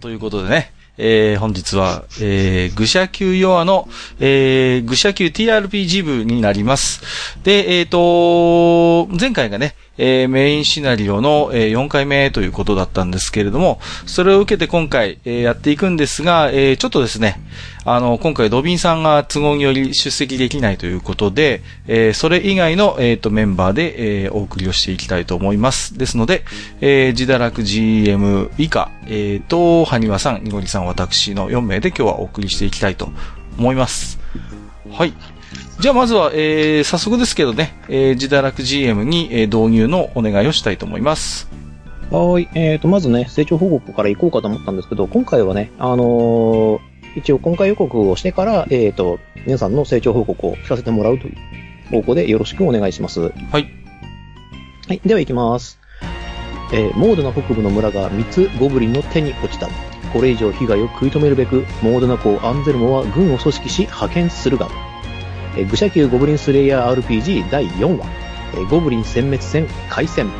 ということでね、えー、本日は、えー、愚者級ヨアの、えー、愚者級 TRPG 部になります。で、えっ、ー、と、前回がね、えー、メインシナリオの、えー、4回目ということだったんですけれども、それを受けて今回、えー、やっていくんですが、えー、ちょっとですね、あの、今回ドビンさんが都合により出席できないということで、えー、それ以外の、えっ、ー、と、メンバーで、えー、お送りをしていきたいと思います。ですので、えー、自堕落 GM 以下、えー、と、はにわさん、にごりさん、私の4名で今日はお送りしていきたいと思います。はい。じゃあまずは、えー、早速ですけどね、えー、自堕落 GM に、えー、導入のお願いをしたいと思います。はい。えっ、ー、と、まずね、成長報告から行こうかと思ったんですけど、今回はね、あのー、一応今回予告をしてから、えっ、ー、と、皆さんの成長報告を聞かせてもらうという方向でよろしくお願いします。はい。はい。では行きます。えー、モードの北部の村が3つゴブリンの手に落ちた。これ以上被害を食い止めるべく、モードナコアンゼルモは軍を組織し派遣するが、え愚者級ゴブリンスレイヤー RPG 第4話、えゴブリン殲滅戦開戦。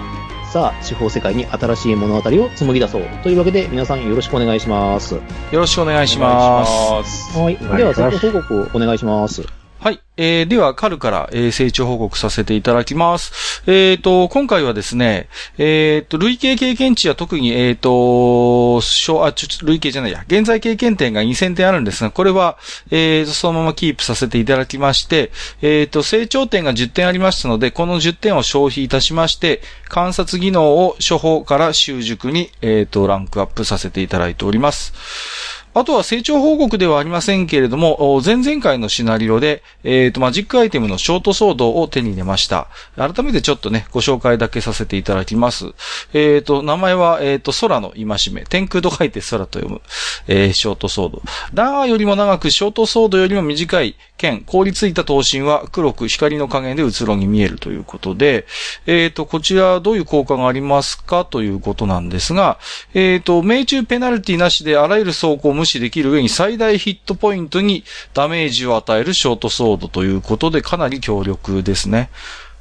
さあ、地方世界に新しい物語を紡ぎ出そう。というわけで、皆さんよろしくお願いします。よろしくお願いします。はい。では、成功報告をお願いします。はい。えー、では、カルから、えー、成長報告させていただきます。えっ、ー、と、今回はですね、えっ、ー、と、累計経験値は特に、えっ、ー、と、小、あ、ちょ、累計じゃないや、現在経験点が2000点あるんですが、これは、えー、そのままキープさせていただきまして、えっ、と、成長点が10点ありましたので、この10点を消費いたしまして、観察技能を処方から習熟に、えっ、と、ランクアップさせていただいております。あとは成長報告ではありませんけれども、前々回のシナリオで、えっ、ー、と、マジックアイテムのショートソードを手に入れました。改めてちょっとね、ご紹介だけさせていただきます。えっ、ー、と、名前は、えっ、ー、と、空の戒め。天空と書いて空と読む、えー、ショートソード。ダーよりも長く、ショートソードよりも短い剣、凍りついた刀身は黒く光の加減でうつろに見えるということで、えっ、と、こちらどういう効果がありますかということなんですが、えっ、と、命中ペナルティなしであらゆる走行を無視できる上に最大ヒットポイントにダメージを与えるショートソードということでかなり強力ですね。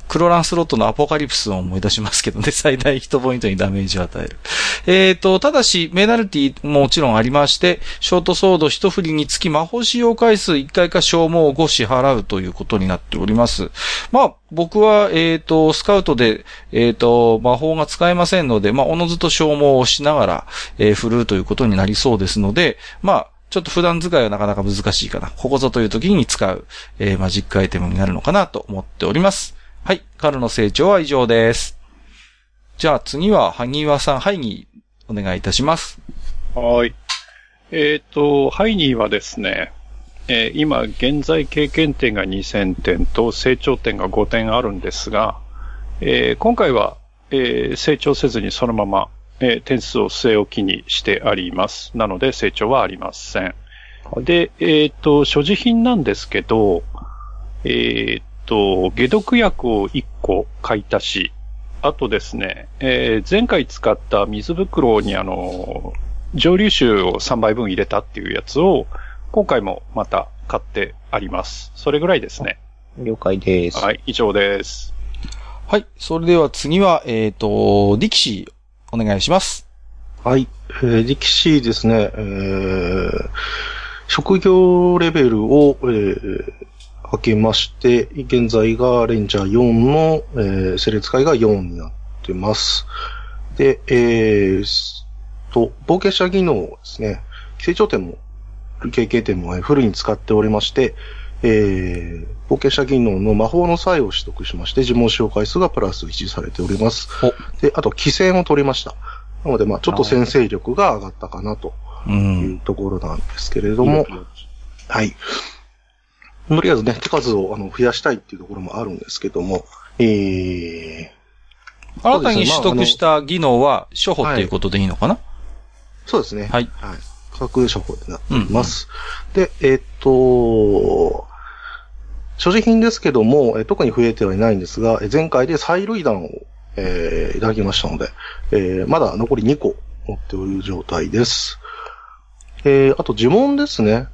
クロランスロットのアポカリプスを思い出しますけどね、最大ヒットポイントにダメージを与える。えっ、ー、と、ただし、メナルティももちろんありまして、ショートソード一振りにつき魔法使用回数1回か消耗を5支払うということになっております。まあ、僕は、えっ、ー、と、スカウトで、えっ、ー、と、魔法が使えませんので、まあ、おのずと消耗をしながら、えー、振るということになりそうですので、まあ、ちょっと普段使いはなかなか難しいかな。ここぞという時に使う、えー、マジックアイテムになるのかなと思っております。はい。カルの成長は以上です。じゃあ次は、萩岩さん、ハイニー、お願いいたします。はい。えっ、ー、と、ハイニーはですね、えー、今、現在経験点が2000点と成長点が5点あるんですが、えー、今回は、えー、成長せずにそのまま、えー、点数を据え置きにしてあります。なので成長はありません。で、えっ、ー、と、所持品なんですけど、えっ、と、解毒薬を1個買い足し、あとですね、えー、前回使った水袋にあの、蒸留酒を3杯分入れたっていうやつを、今回もまた買ってあります。それぐらいですね。了解です。はい、以上です。はい、それでは次は、えっ、ー、と、力士、お願いします。はい、えー、力士ですね、えー、職業レベルを、えー、開けまして、現在がレンジャー4の、えー、セレ使いが4になってます。で、えー、と、冒険者技能ですね、成長点も、経験点もフルに使っておりまして、えー、冒険者技能の魔法の際を取得しまして、呪文使用回数がプラス1されております。で、あと、規制も取りました。なので、まあちょっと先制力が上がったかなというところなんですけれども、はい。とりあえずね、手数をあの増やしたいっていうところもあるんですけども、えー、新たに取得した技能は処方っていうことでいいのかな、はい、そうですね。はい。はい。価格処方になっています。うんうん、で、えー、っと、所持品ですけども、え特に増えてはいないんですが、前回で催涙弾を、えー、いただきましたので、えー、まだ残り2個持っておる状態です。えー、あと呪文ですね。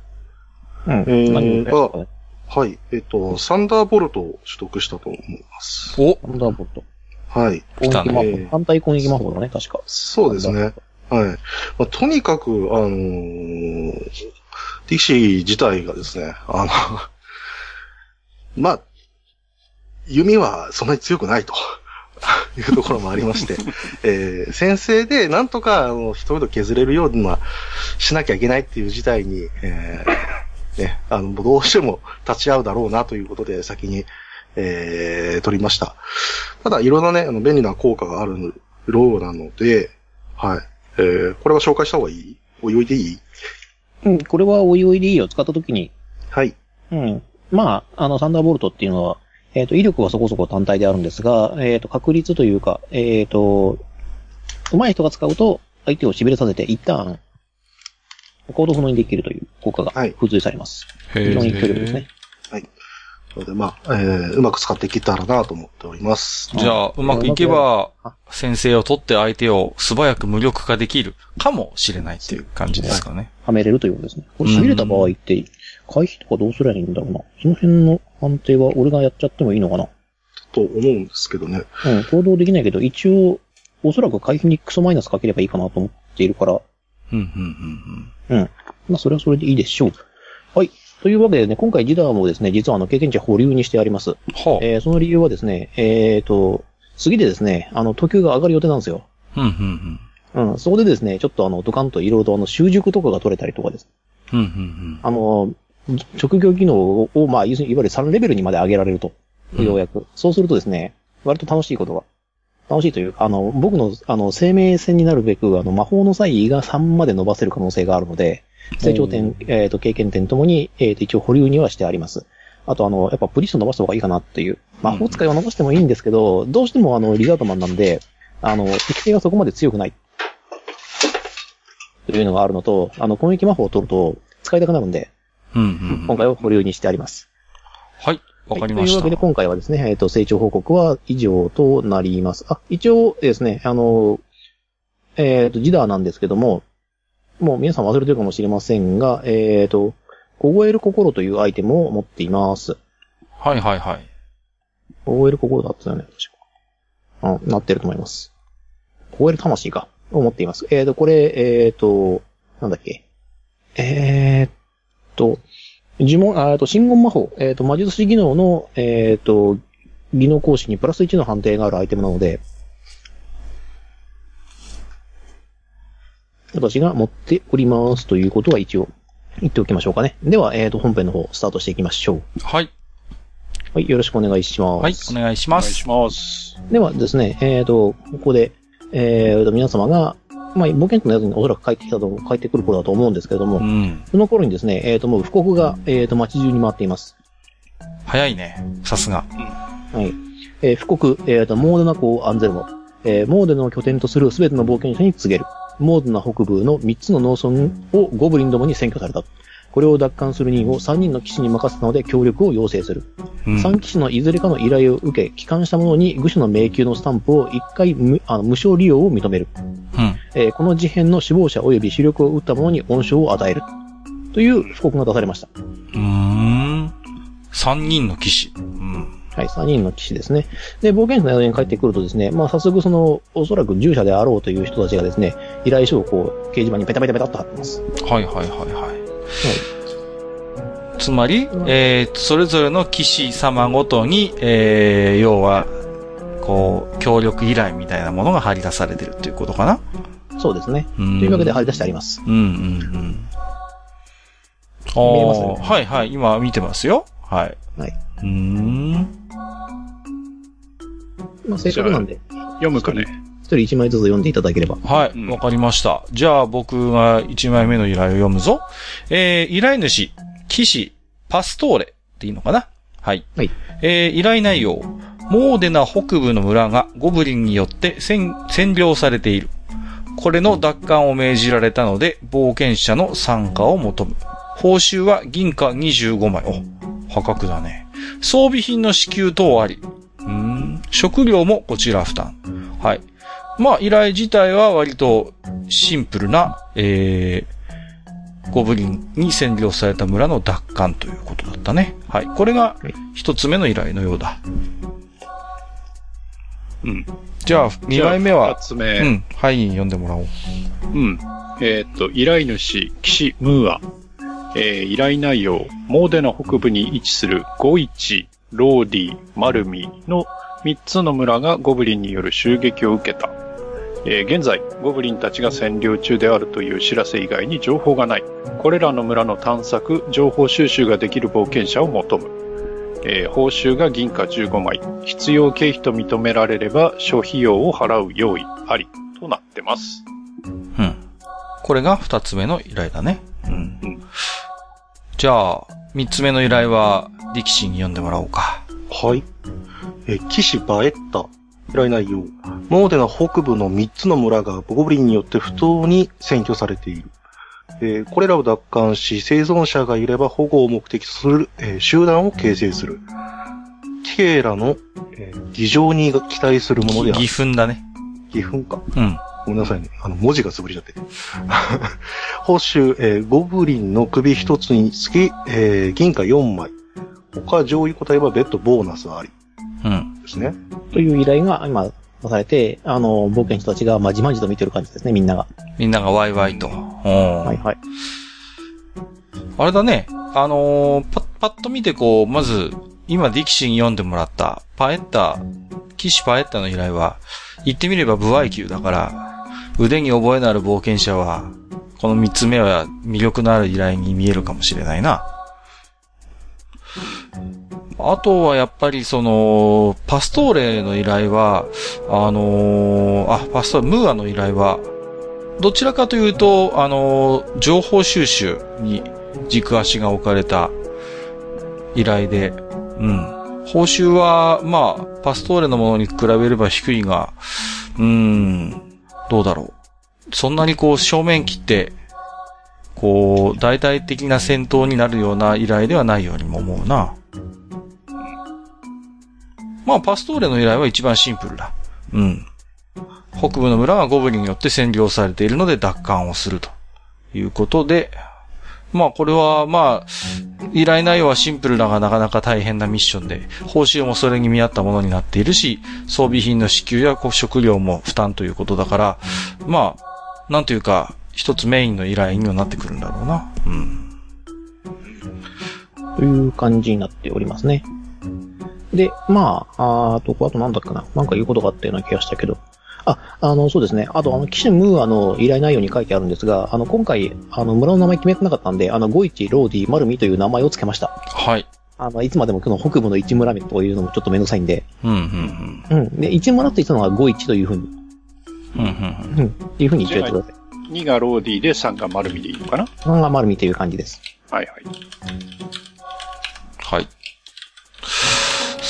うん。えー、はい。えっ、と、サンダーボルトを取得したと思います。おサンダーボルト。はい。来たね。反対攻撃魔法だね、確か。そうですね。はい。まあ、とにかく、あのー、ディキシー自体がですね、あの、まあ、弓はそんなに強くないと。いうところもありまして、えー、先生でなんとか、あの、一人削れるように、まあ、しなきゃいけないっていう事態に、えー、ね、あの、どうしても立ち会うだろうなということで、先に、えー、取りました。ただ、いろんなね、あの、便利な効果があるようなので、はい。えー、これは紹介した方がいい？おいおいでいい？うん、これはおいおいでいいよ。使った時に。はい。うん。まあ、あの、サンダーボルトっていうのは、えっ、ー、と、威力はそこそこ単体であるんですが、えっ、ー、と、確率というか、えっ、ー、と、上手い人が使うと、相手を痺れさせて一旦、行動不能にできるという効果が付随されます。はい、非常に強力ですね。はい。なので、まあ、えー、うまく使っていけたらなと思っております。じゃあ、うまくいけば、先生を取って相手を素早く無力化できるかもしれないっていう感じですかね。はめれるということですね。これ痺れた場合って、回避とかどうすればいいんだろうな。その辺の判定は俺がやっちゃってもいいのかな。と思うんですけどね。うん、行動できないけど、一応、おそらく回避にクソマイナスかければいいかなと思っているから。うん、うん、うん、うん。うん。まあ、それはそれでいいでしょう。はい。というわけでね、今回ジダーもですね、実はあの、経験値保留にしてあります。はあ、えー、その理由はですね、えーと、次でですね、あの、特急が上がる予定なんですよ。うん、うん、うん。うん、そこでですね、ちょっとあの、ドカンといろいろとあの、習熟とかが取れたりとかです。うん、うん、うん。あの、職業技能を、まあ、いわゆる3レベルにまで上げられると。ようやく。うん、そうするとですね、割と楽しいことが。楽しいというか、あの、僕の、あの、生命線になるべく、あの、魔法の際が3まで伸ばせる可能性があるので、成長点、えっ、ー、と、経験点ともに、えっ、ー、と、一応保留にはしてあります。あと、あの、やっぱプリスト伸ばした方がいいかなっていう。魔法使いは伸ばしてもいいんですけど、どうしてもあの、リザードマンなんで、あの、適性がそこまで強くない。というのがあるのと、あの、攻撃魔法を取ると使いたくなるんで、うんうん、今回は保留にしてあります。はい。わかりました、というわけで今回はですね、えっ、ー、と、成長報告は以上となります。あ、一応ですね、あの、えっ、ー、と、ジダーなんですけども、もう皆さん忘れてるかもしれませんが、えっ、ー、と、凍える心というアイテムを持っています。はいはいはい。凍える心だったよね、確か。うん、なってると思います。凍える魂か、を持っています。えっ、ー、と、これ、えっ、ー、と、なんだっけ。えー、っと、呪文、あと、信言魔法、えっ、と、魔術師技能の、えっ、と、技能講師にプラス1の判定があるアイテムなので、私が持っておりますということは一応言っておきましょうかね。では、えっ、ー、と、本編の方、スタートしていきましょう。はい。はい、よろしくお願いします。はい、お願いします。お願いします。ではですね、えっ、ー、と、ここで、えっ、ー、と、皆様が、まあ、冒険のやつにおそらく帰ってきたと、帰ってくる頃だと思うんですけれども、うん、その頃にですね、えっ、と、もう、布告が、えっ、と、街中に回っています。早いね。さすが。はい。えー、布告、えっ、と、モーデナ港アンゼルモ。えー、モーデナを拠点とするすべての冒険者に告げる。モードナ北部の3つの農村をゴブリンどもに占拠された。これを奪還する任を3人の騎士に任せたので協力を要請する。うん、3騎士のいずれかの依頼を受け、帰還した者に愚者の迷宮のスタンプを1回無あの無償利用を認める。うんえー、この事変の死亡者及び主力を撃った者に恩賞を与える。という布告が出されました。うーん。3人の騎士。うんはい、3人の騎士ですね。で、冒険者の宿に帰ってくるとですね、まあ早速その、おそらく従者であろうという人たちがですね、依頼書をこう、掲示板にペタペタペタっと貼ってます。はいはいはいはい。はい、つまり、えー、それぞれの騎士様ごとに、えー、要は、こう、協力依頼みたいなものが貼り出されてるっていうことかなそうですね。というわけで貼り出してあります。うんうんうん。見えますね。はいはい、今見てますよ。はい。はい。うん。まあ、せっかくなんで。読むかね。一人一枚ずつ読んでいただければ。はい、わ、かりました。じゃあ僕が一枚目の依頼を読むぞ。えー、依頼主、騎士、パストーレっていいのかな？はい。はい。えー、依頼内容。モーデナ北部の村がゴブリンによって占占領されている。これの奪還を命じられたので、冒険者の参加を求む。報酬は銀貨25枚。お、破格だね。装備品の支給等あり。うん。食料もこちら負担。はい。まあ、依頼自体は割とシンプルな、えー、ゴブリンに占領された村の奪還ということだったね。はい。これが一つ目の依頼のようだ。うん。じゃあ、2枚目は？二、つ目。うん、はいに読んでもらおう。うん。えーっと、依頼主、岸ムーア。えー依頼内容、モーデナ北部に位置するゴイチ、ローディ、マルミの3つの村がゴブリンによる襲撃を受けた。えー現在、ゴブリンたちが占領中であるという知らせ以外に情報がない。これらの村の探索、情報収集ができる冒険者を求む。えー報酬が銀貨15枚。必要経費と認められれば、諸費用を払う用意ありとなってます。うん。これが2つ目の依頼だね。うん。うんじゃあ、3つ目の依頼は、力士に読んでもらおうか。はい。えー、騎士バエッタ。依頼内容。モーデナ北部の3つの村がゴブリンによって不当に占拠されている。えーこれらを奪還し、生存者がいれば保護を目的とする、えー集団を形成する。ティエラの、えー議場に期待するものである義。憤だね。義憤か。うん。ごめんなさいね。あの、文字が潰れちゃって。報酬、えーゴブリンの首一つにつき、えー銀貨4枚。他上位答えは別途ボーナスあり。うん。ですね。という依頼が今出されて、あの、冒険者たちがまじまじと見てる感じですね、みんなが。みんながワイワイと。うん。はいはい。あれだね。あのーパッ、パッと見てこう、まず、今ディキシーに読んでもらった、パエッタ、騎士パエッタの依頼は、言ってみれば部合級だから、腕に覚えのある冒険者は、この三つ目は魅力のある依頼に見えるかもしれないな。あとはやっぱりその、パストーレの依頼は、あのあ、パストーレ、ムーアの依頼は、どちらかというと、あの情報収集に軸足が置かれた依頼で、うん。報酬は、まあ、パストーレのものに比べれば低いが、うーん、どうだろう。そんなにこう正面切って、こう、大々的な戦闘になるような依頼ではないようにも思うな。まあ、パストーレの依頼は一番シンプルだ。うん。北部の村がゴブリンによって占領されているので奪還をするということで、まあこれはまあ、依頼内容はシンプルだがなかなか大変なミッションで、報酬もそれに見合ったものになっているし、装備品の支給や食料も負担ということだから、まあ、なんというか、一つメインの依頼にはなってくるんだろうな。うん。という感じになっておりますね。で、まあ、あと、あとなんだっけな。なんか言うことがあったような気がしたけど。あ、あの、そうですね。あと、あの、騎士ムーアの依頼内容に書いてあるんですが、あの、今回、あの、村の名前決めてなかったんで、あの、ゴイチ、ローディ、マルミという名前を付けました。はい。あの、いつまでもこの北部の一村というのもちょっとめんどくさいんで、うん、うん、うん。で、一村って言ったのはゴイチというふうに、うん。うん、うん、うん。っていうふうに言っておいてください。2がローディで3がマルミでいいのかな？3がマルミという感じです。はいはい。はい。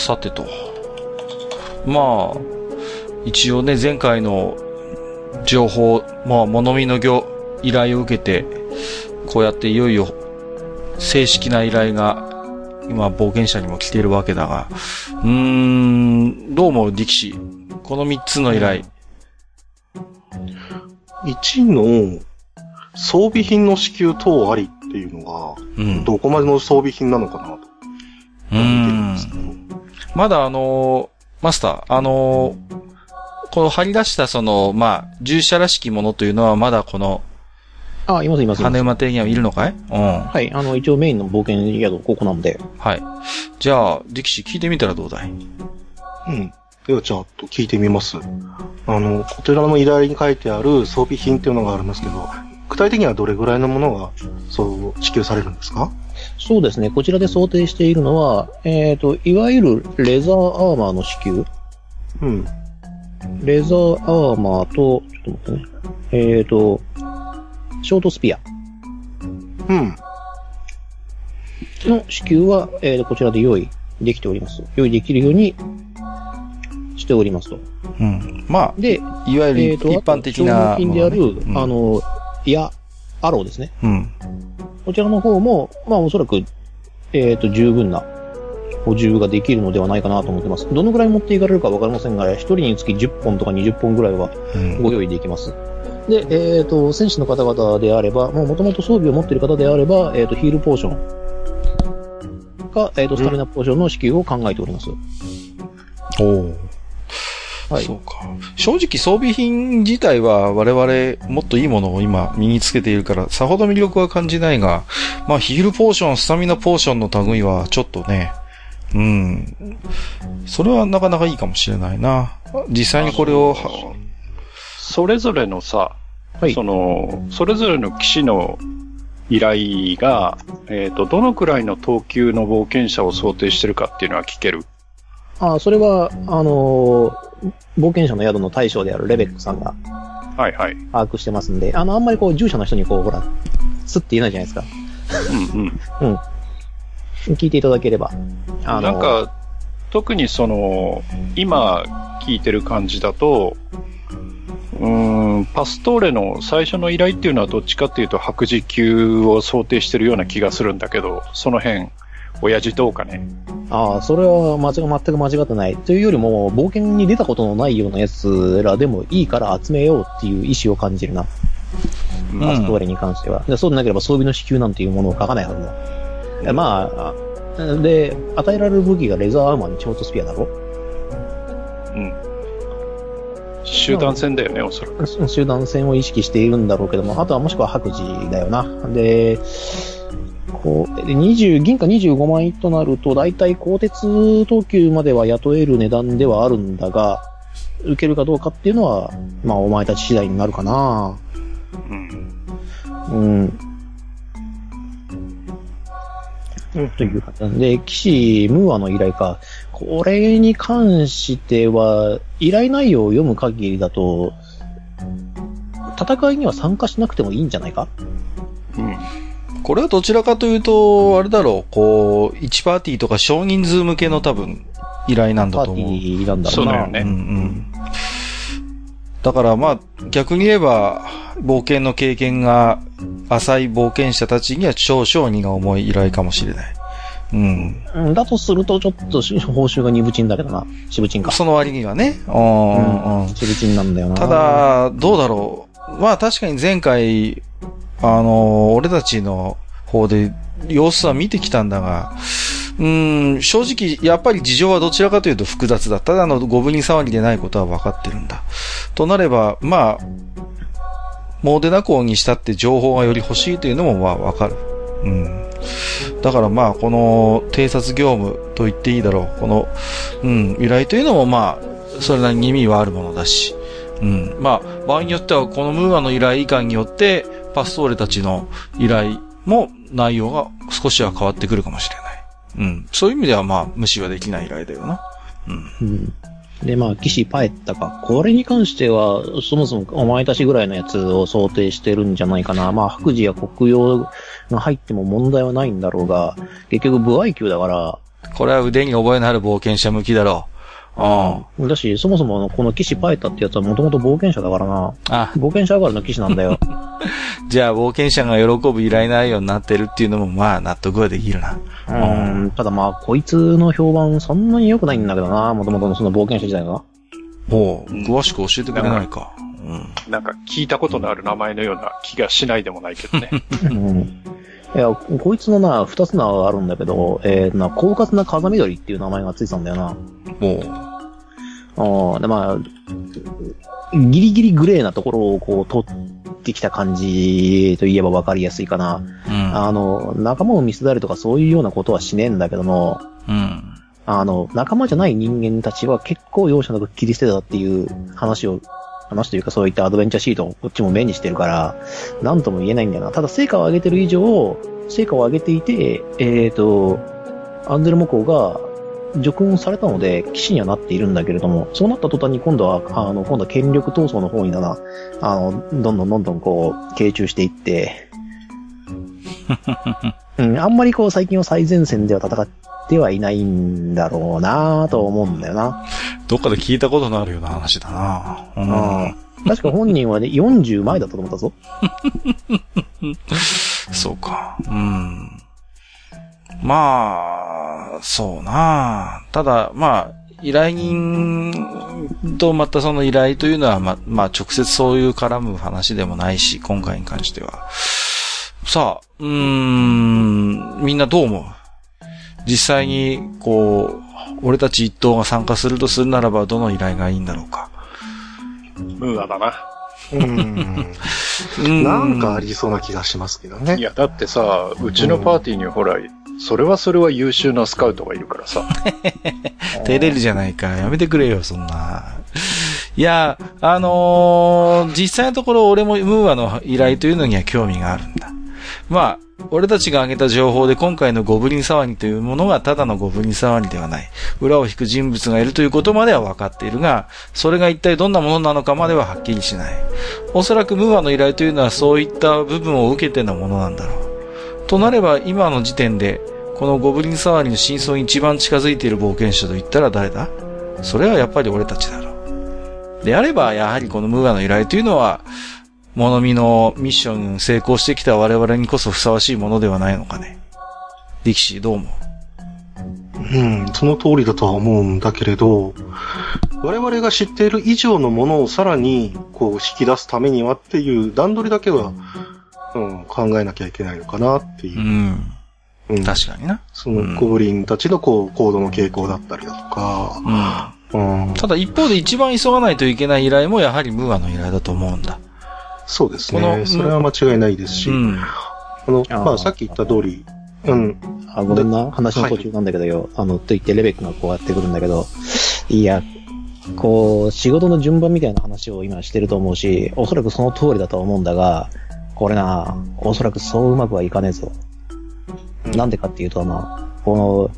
さてと。まあ、一応ね、前回の情報、まあ、物見の業、依頼を受けて、こうやっていよいよ、正式な依頼が、今、冒険者にも来ているわけだが、うーん、どう思う、力士？この三つの依頼。1の装備品の支給等ありっていうのうんが、。どこまでの装備品なのかなと。う見てるんんですけど。まだあのーマスター、あのーこの張り出したその、まあ、従者らしきものというのはまだこの、あ、いますいますいます。羽馬亭にはいるのかい？うん。ははい。あの、一応メインの冒険宿、ここなんで。い。じゃあ、力士聞いてみたらどうだい？うん。では、じゃあ、と聞いてみます。あの、こちらの依頼に書いてある装備品っていうのがありますけど、具体的にはどれぐらいのものが、そう、支給されるんですか？そうですね。こちらで想定しているのは、えっ、と、いわゆるレザーアーマーの支給。うん。レザーアーマーと、ちょっと待ってね。えっ、と、ショートスピアうん。の支給は、えーと、こちらで用意できております。用意できるようにしておりますと。うん。まで、あ、いわゆるえっ、と、一般的なあと消耗品である、うんあの、いや、アローですね。うん。こちらの方も、まあおそらく、えっ、と、十分な補充ができるのではないかなと思ってます。どのぐらい持っていかれるかわかりませんが、一人につき10本とか20本ぐらいはうん。ご用意できます。で、えっ、と、戦士の方々であれば、もう元々装備を持っている方であれば、えっ、と、ヒールポーションか、えっ、と、スタミナポーションの支給を考えております。おーはいそうか。正直装備品自体は我々もっといいものを今身につけているから、さほど魅力は感じないが、まあヒールポーション、スタミナポーションの類はちょっとね、うん。それはなかなかいいかもしれないな。実際にこれを、はそれぞれのさ、はいその、それぞれの騎士の依頼が、えっ、と、どのくらいの等級の冒険者を想定してるかっていうのは聞ける？あ、それは、あのー冒険者の宿の大将であるレベックさんがはいはい。把握してますんで、あの、あんまりこう、従者の人にこう、ほら、つって言えないじゃないですか。うんうん。うん。聞いていただければ。あのなんか、特にその、今聞いてる感じだと、うーん、パストーレの最初の依頼っていうのはどっちかっていうと白磁級を想定してるような気がするんだけど、その辺、親父どうかね。ああ、それは間違全く間違ってない。というよりも、冒険に出たことのないようなやつらでもいいから集めようっていう意思を感じるな。うんパストーレに関しては。でそうでなければ装備の支給なんていうものを書かないはずだ。えまああ、で、与えられる武器がレザーアーマーにチョートスピアだろ？うん。集団戦だよね、おそらく。集団戦を意識しているんだろうけども、あとはもしくは白磁だよな。で、こう、で20、銀貨25枚となると、だいたい鋼鉄等級までは雇える値段ではあるんだが、受けるかどうかっていうのは、まあお前たち次第になるかな。うん。うん。という感じなんで、騎士ムーアの依頼か。これに関しては、依頼内容を読む限りだと、戦いには参加しなくてもいいんじゃないか？うん。これはどちらかというと、あれだろう、こう、1パーティーとか少人数向けの多分、依頼なんパーテだと思う。ィーなんだろな。そううだよねうんうん。だからまあ、逆に言えば、冒険の経験が浅い冒険者たちには少々荷が重い依頼かもしれない。うん。うんだとすると、ちょっと報酬が二部賃だけどな。四部賃か。その割にはね。うんうんうん。四部賃なんだよな。た、だ、どうだろう。まあ確かに前回、あの、俺たちの方で様子は見てきたんだが、うん、正直、やっぱり事情はどちらかというと複雑だ。ただのゴブリン騒ぎでないことは分かってるんだ。となれば、まあ、モーデナ港にしたって情報がより欲しいというのもまあ分かる。うん。だからまあ、この偵察業務と言っていいだろう。この、うん、依頼というのもまあ、それなりに意味はあるものだし。うん。まあ、場合によっては、このムーアの依頼以下によって、パストーレたちの依頼も内容が少しは変わってくるかもしれない。うん。そういう意味ではまあ、無視はできない依頼だよな。うん。うん。で、まあ、騎士パエッタか。これに関しては、そもそもお前たちぐらいのやつを想定してるんじゃないかな。まあ、白磁や黒曜が入っても問題はないんだろうが、結局、部合級だから、これは腕に覚えのある冒険者向きだろう。うん。だし、そもそもこの騎士パエッタってやつはもともと冒険者だからな。あ、冒険者上がりの騎士なんだよ。じゃあ冒険者が喜ぶ依頼内容になってるっていうのもまあ納得はできるな。うん。ただまあ、こいつの評判そんなに良くないんだけどな。もともとのその冒険者自体が。ほう、詳しく教えてくれないか。うん。なんか聞いたことのある名前のような気がしないでもないけどね。うん。いや、こいつのな、二つ名があるんだけど、えー、な、狡猾な風緑っていう名前がついてたんだよな。ほああ、で、まあ、ギリギリグレーなところをこう、取ってきた感じと言えばわかりやすいかな。う。うん。あの、仲間を見せたりとかそういうようなことはしねえんだけども、うん。あの、仲間じゃない人間たちは結構容赦なく切り捨てたっていう話を、話というかそういったアドベンチャーシートをこっちも目にしてるから、なんとも言えないんだよな。ただ成果を上げてる以上、成果を上げていて、えっ、と、アンゼルモコが除訓されたので、騎士にはなっているんだけれども、そうなった途端に今度は、あの、今度は権力闘争の方にだな、あの、どんどんどんどんこう、傾注していって、うん、あんまりこう最近は最前線では戦ってはいないんだろうなと思うんだよな。どっかで聞いたことのあるような話だな。ううん確か本人はね、40前だったと思ったぞ。そうか。うん。まあ、そうな。ただ、まあ、依頼人とまたその依頼というのは、ま、まあ直接そういう絡む話でもないし、今回に関しては。さあ、うーん、みんなどう思う？実際に、こう、俺たち一党が参加するとするならば、どの依頼がいいんだろうか。ムーアだな。うん。うんなんかありそうな気がしますけどね。いや、だってさ、うちのパーティーにほら、それはそれは優秀なスカウトがいるからさ。照れるじゃないか。やめてくれよ、そんな。いや、あのー実際のところ俺もムーアの依頼というのには興味があるんだ。まあ、俺たちが挙げた情報で今回のゴブリン騒ぎというものがただのゴブリン騒ぎではない。裏を引く人物がいるということまでは分かっているが、それが一体どんなものなのかまでははっきりしない。おそらくムーアの依頼というのはそういった部分を受けてのものなんだろう。となれば今の時点で、このゴブリン騒ぎの真相に一番近づいている冒険者と言ったら誰だ？それはやっぱり俺たちだろう。であれば、やはりこのムーアの依頼というのは、モノミのミッション成功してきた我々にこそふさわしいものではないのかね。力士、どう思う？うん、その通りだとは思うんだけれど、我々が知っている以上のものをさらにこう引き出すためにはっていう段取りだけは、うん、考えなきゃいけないのかなっていうう。ん。うん、確かにな。そのゴブリンたちのこう行動の傾向だったりだとか、うん。うん、ただ一方で一番急がないといけない依頼もやはりムーアの依頼だと思うんだ。そうですこのね。それは間違いないですし、うん。あの、まあさっき言った通り、うん、あ、ごめんな、話の途中なんだけどよ。あの、と言ってレベックがこうやってくるんだけど、いや、こう、仕事の順番みたいな話を今してると思うし、おそらくその通りだとは思うんだが、これな、おそらくそううまくはいかねえぞ。なんでかっていうとな、こ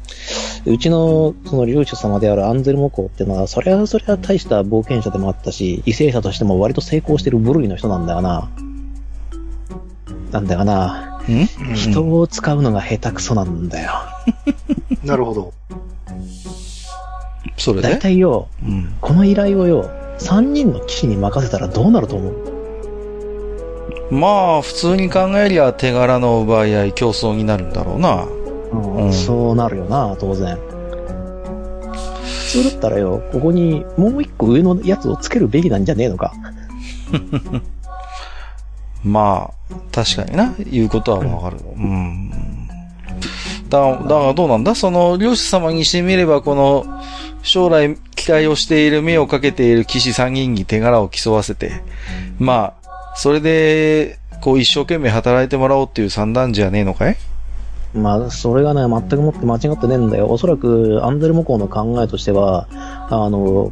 の、うちの、その領主様であるアンゼルモ公っていうのは、そりゃそりゃ大した冒険者でもあったし、為政者としても割と成功してる部類の人なんだよな。なんだよな。ん？人を使うのが下手くそなんだよ。なるほど。大それで？体よ、うん。この依頼をよ、3人の騎士に任せたらどうなると思う？まあ、普通に考えりゃ手柄の奪い合い、競争になるんだろうな。うんうんそうなるよな、当然。普通だったらよ、ここにもう一個上のやつをつけるべきなんじゃねえのか。まあ、確かにな、言うことはわかる。うん。だ、だからどうなんだ？その、領主様にしてみれば、この、将来期待をしている、目をかけている騎士3人に手柄を競わせて、まあ、それで、こう一生懸命働いてもらおうっていう算段じゃねえのかい？まあ、それがね、全くもって間違ってねえんだよ。おそらく、アンデルモ公の考えとしては、あの、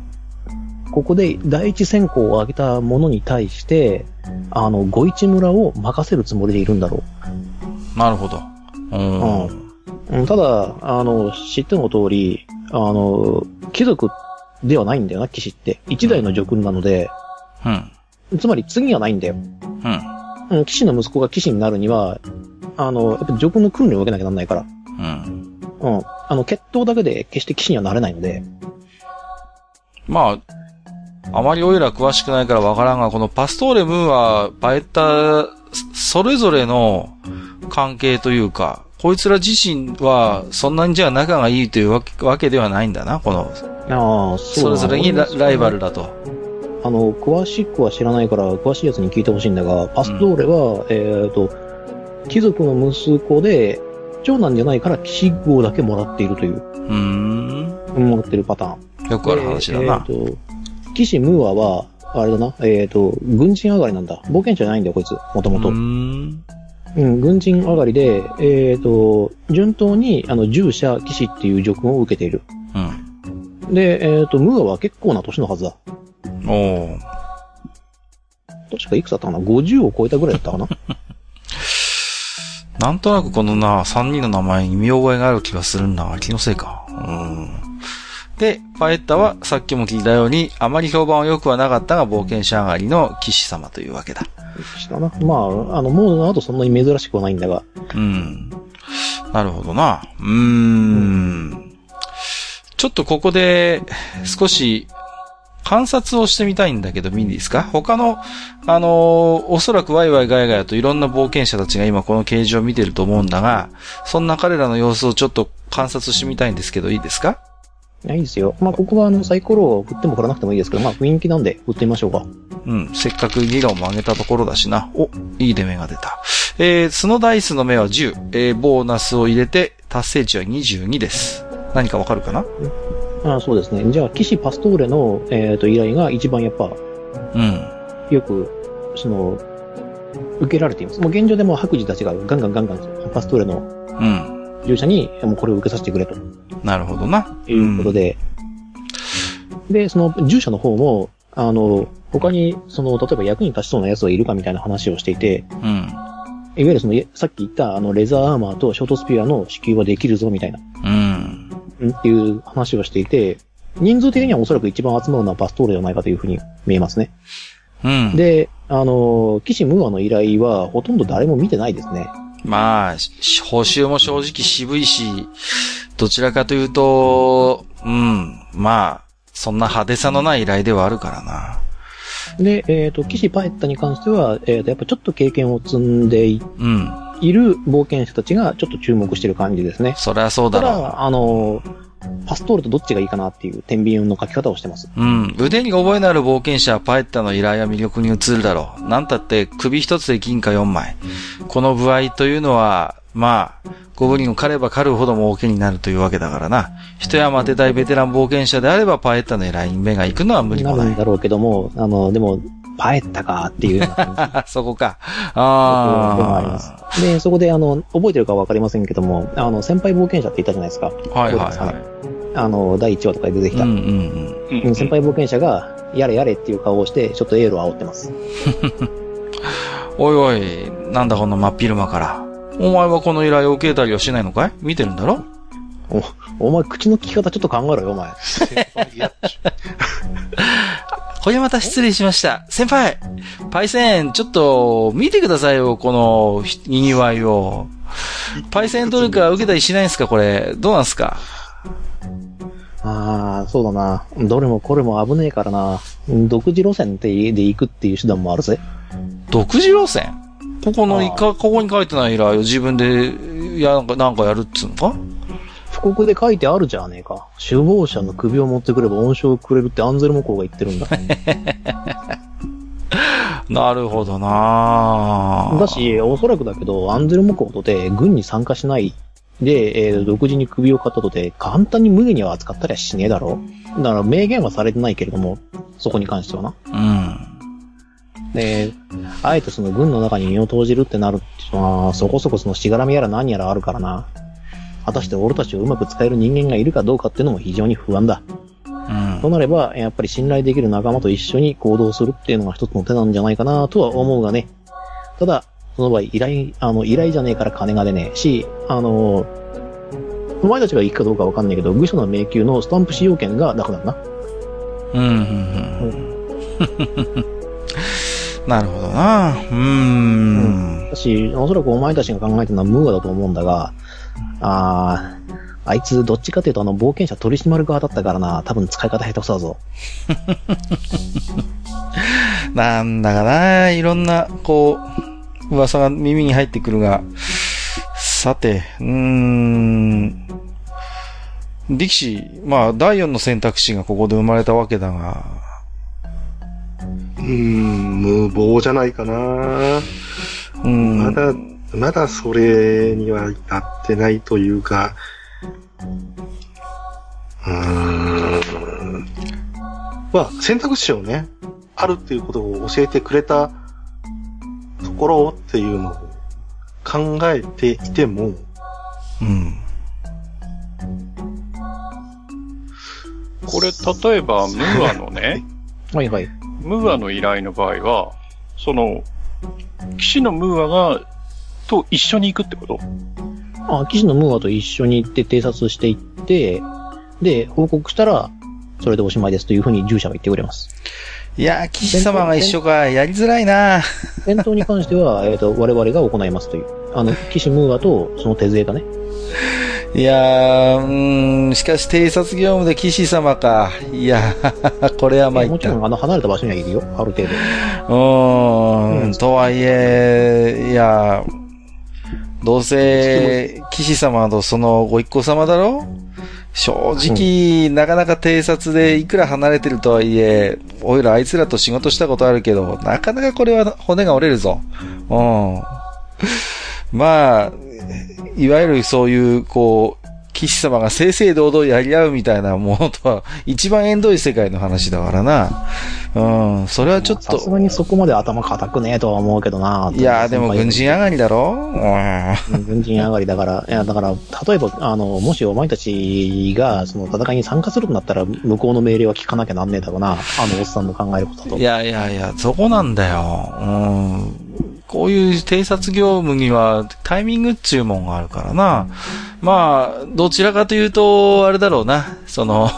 ここで第一選考を挙げた者に対して、あの、五一村を任せるつもりでいるんだろなるほど。うん。う。うんただ、あの、知っての通り、あの、貴族ではないんだよな、騎士って。一代の女君なので、うん。つまり次はないんだよ。うん。うん、騎士の息子が騎士になるには、あの、やっぱ女君の訓練を受けなきゃなんないから。うん。うん。あの、血統だけで決して騎士にはなれないので。まあ、あまりオイラ詳しくないからわからんが、このパストーレ・ムーは、バエッタ、それぞれの関係というか、こいつら自身は、そんなにじゃあ仲がいいというわけわけではないんだな、この、ああ、そそうれぞれにラライバルだと。あの、詳しくは知らないから、詳しいやつに聞いてほしいんだが、パストーレは、えっ、と、貴族の息子で、長男じゃないから騎士号だけもらっているという、うーん。もらってるパターン。よくある話だな。でえっ、と、騎士ムーアは、あれだな、えっ、と、軍人上がりなんだ。冒険者じゃないんだよ、こいつ。もともと。うーん。うん、軍人上がりで、えっ、と、順当に、あの、従者騎士っていう叙勲を受けている。うん。で、えっ、と、ムーアは結構な年のはずだ。おー確かいくつだったかな ?50 を超えたぐらいだったかな？なんとなくこのな、三人の名前に見覚えがある気がするんだが、気のせいか。うん。で、パエッタはさっきも聞いたように、あまり評判は良くはなかったが、冒険者上がりの騎士様というわけだ。したな。まあ、あの、モードの後そんなに珍しくはないんだが。うん。なるほどな。うーん。ちょっとここで、少し、観察をしてみたいんだけど、いいですか？他の、あのーおそらくワイワイガヤガヤといろんな冒険者たちが今この掲示を見てると思うんだが、そんな彼らの様子をちょっと観察してみたいんですけど、いいですか？いやいいですよ。まあ、ここはあの、サイコロを振っても振らなくてもいいですけど、まあ、雰囲気なんで振ってみましょうか。うん。せっかく議論も上げたところだしな。お、いい出目が出た。えー、そのダイスの目は10。えー、ボーナスを入れて、達成値は22です。何かわかるかな？ああそうですね。じゃあ、騎士パストーレの、えっ、と、依頼が一番やっぱ、うん。よく、その、受けられています。もう現状でも白磁たちがガンガンガンガンパストーレのうん。従者に、もうこれを受けさせてくれとなるほどな。いうことで、で、その従者の方も、あの、他に、その、例えば役に立ちそうな奴がいるかみたいな話をしていて、うん。いわゆるその、さっき言ったあの、レザーアーマーとショートスピアの支給はできるぞみたいな、うん。うんっていう話をしていて、人数的にはおそらく一番集まるのはバストーレではないかというふうに見えますね。うん。で、あの、岸ムーアの依頼はほとんど誰も見てないですね。まあ、し報酬も正直渋いし、どちらかというと、うん、まあ、そんな派手さのない依頼ではあるからな。で、えっ、と、岸パエッタに関しては、えっ、と、やっぱちょっと経験を積んでいうん。いる冒険者たちがちょっと注目してる感じですね。そりゃそうだろただ、あの、パストールとどっちがいいかなっていう天秤の書き方をしてます。う。うん。腕に覚えのある冒険者はパエッタの依頼は魅力に移るだろう。なんたって首一つで銀貨4枚。この部合というのは、まあ、ゴブリンを狩れば狩るほど儲けになるというわけだからな。一山当てたいベテラン冒険者であればパエッタの依頼に目が行くのは無理もない。なるんだろうけども、あの、でも、パエッタかっていうような感じあ、そこか。でもありまあす。で、そこで、あの、覚えてるかわかりませんけども、あの、先輩冒険者って言ったじゃないですか。あ。はいはいはあの、第1話とかで出てきた。んうんうん。うん先輩冒険者が、やれやれっていう顔をして、ちょっとエールを煽ってます。おいおい、なんだこの真っ昼間から。お前はこの依頼を受けたりはしないのかい？見てるんだろ？お前、口の利き方ちょっと考えろよ、お前。いや、これまた失礼しました。先輩パイセン、ちょっと、見てくださいよ、この、ひにぎわいを。パイセンどれか受けたりしないんすかこれ。どうなんすか？ああ、そうだな。どれもこれも危ねえからな。独自路線でで行くっていう手段もあるぜ。独自路線？ここのここに書いてない依頼を自分で、や、なんか、なんかやるっつうのか？布告で書いてあるじゃねえか。首謀者の首を持ってくれば恩賞をくれるってアンゼルモコウが言ってるんだ。なるほどなぁだし、おそらくだけど、アンゼルモコウとて軍に参加しないで、えー独自に首を買ったとて、簡単に無下には扱ったりはしねえだろう。だから明言はされてないけれども、そこに関してはな。うん。で、あえてその軍の中に身を投じるってなるっていうのは、そこそこそのしがらみやら何やらあるからな。果たして俺たちをうまく使える人間がいるかどうかっていうのも非常に不安だ。うんと。なれば、やっぱり信頼できる仲間と一緒に行動するっていうのが一つの手なんじゃないかなとは思うがね。ただ、その場合、依頼、あの、依頼じゃねえから金が出ねえし、あの、お前たちが行くかどうかわかんないけど、愚者の迷宮のスタンプ使用権がなくなるな。うん、うん、うん。なるほどなうーん。だし、おそらくお前たちが考えてるのはムーアだと思うんだが、あー、あいつどっちかというとあの冒険者取り締まる側だったからな、多分使い方下手くそだぞ。なんだかな、いろんな、こう、噂が耳に入ってくるが、さて、うーん、力士、まあ、第四の選択肢がここで生まれたわけだが、うーん、無謀じゃないかな。うん、まだ、まだそれには至ってないというか、うーん。まあ、選択肢をね、あるっていうことを教えてくれたところっていうのを考えていても、うん、これ、例えば、ムーアのね、はいはい。ムーアの依頼の場合は、その、騎士のムーアが、と一緒に行くってこと？あ、騎士のムーアと一緒に行って偵察していって、で、報告したら、それでおしまいですというふうに従者は言ってくれます。いやー、騎士様が一緒か、やりづらいな戦闘に関しては、えっ、と、我々が行いますという。あの、騎士ムーアとその手勢がね。いやー、うーん、しかし偵察業務で騎士様か。いやー、これは参った。もちろん、あの、離れた場所にはいるよ。ある程度。うーうんん、とはいえ、いや、どうせ、騎士様とそのご一行様だろ？正直、なかなか偵察でいくら離れてるとはいえ、おいらあいつらと仕事したことあるけど、なかなかこれは骨が折れるぞ。うん。まあ、いわゆるそういう、こう、騎士様が正々堂々やり合うみたいなものとは、一番縁遠い世界の話だからな。うん、それはちょっと。さすがにそこまで頭固くねえとは思うけどな。いやーでも軍人上がりだろうん。うん軍人上がりだから、いや、だから、例えば、あの、もしお前たちが、その戦いに参加するとなったら、向こうの命令は聞かなきゃなんねえだろうな。あの、おっさんの考えることだと。いやいやいや、そこなんだよ。うん。こういう偵察業務にはタイミングっちゅうもんがあるからな。まあ、どちらかというと、あれだろうな。その、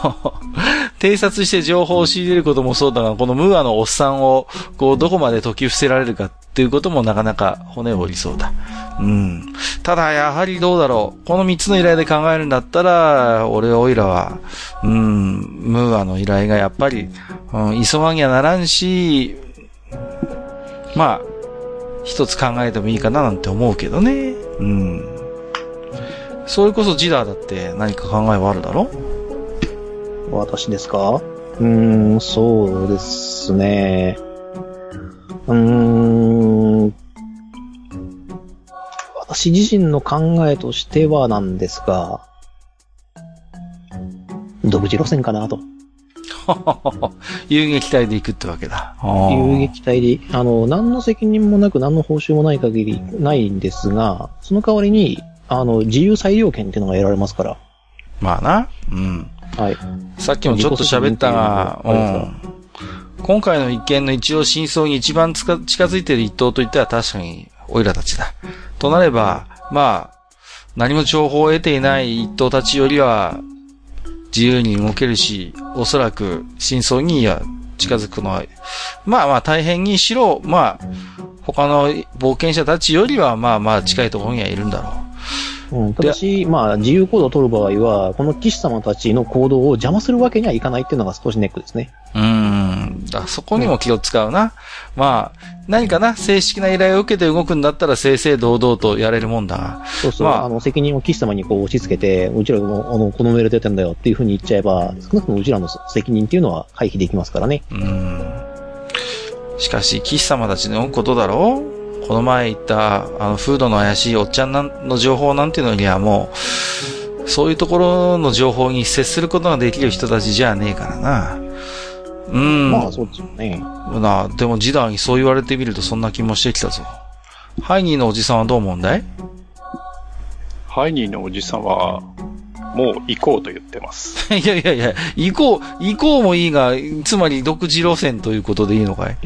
偵察して情報を仕入れることもそうだが、このムーアのおっさんを、こう、どこまで解き伏せられるかっていうこともなかなか骨を折りそうだ。うん。ただ、やはりどうだろう。この三つの依頼で考えるんだったら、俺おいらは、うん、ムーアの依頼がやっぱり、うん、急がにはならんし、まあ、一つ考えてもいいかななんて思うけどね。うん。それこそジダーだって何か考えはあるだろ？私ですか？うーん、そうですね。うーん。私自身の考えとしてはなんですが、独自路線かなと。遊撃隊で行くってわけだ。遊撃隊で、あの、何の責任もなく何の報酬もない限りないんですが、その代わりに、あの、自由裁量権っていうのが得られますから。まあな。うん。はい。さっきもちょっと喋ったが、うん。今回の一件の一応真相に一番つか近づいている一党といったら確かに、オイラたちだ。となれば、まあ、何も情報を得ていない一党たちよりは、自由に動けるし、おそらく真相には近づくのは、まあまあ大変にしろ、まあ、他の冒険者たちよりはまあまあ近いところにはいるんだろう。うん、ただし、まあ、自由行動を取る場合は、この騎士様たちの行動を邪魔するわけにはいかないっていうのが少しネックですね。うーん。だそこにも気を使うな。まあ、何かな、正式な依頼を受けて動くんだったら正々堂々とやれるもんだが。そうそう、まああ、の、責任を騎士様にこう押し付けて、うちらも、あの、この命令出てんだよっていうふうに言っちゃえば、少なくともうちらの責任っていうのは回避できますからね。うーん。しかし、騎士様たちのことだろう？この前言った、あの、フードの怪しいおっちゃんなんの情報なんていうのよりはもう、そういうところの情報に接することができる人たちじゃねえからな。うん。まあ、そうですよね。なあ、でもジダーにそう言われてみるとそんな気もしてきたぞ。ハイニーのおじさんはどう思うんだい？ハイニーのおじさんは、もう行こうと言ってます。いやいやいや、行こう、行こうもいいが、つまり独自路線ということでいいのかい？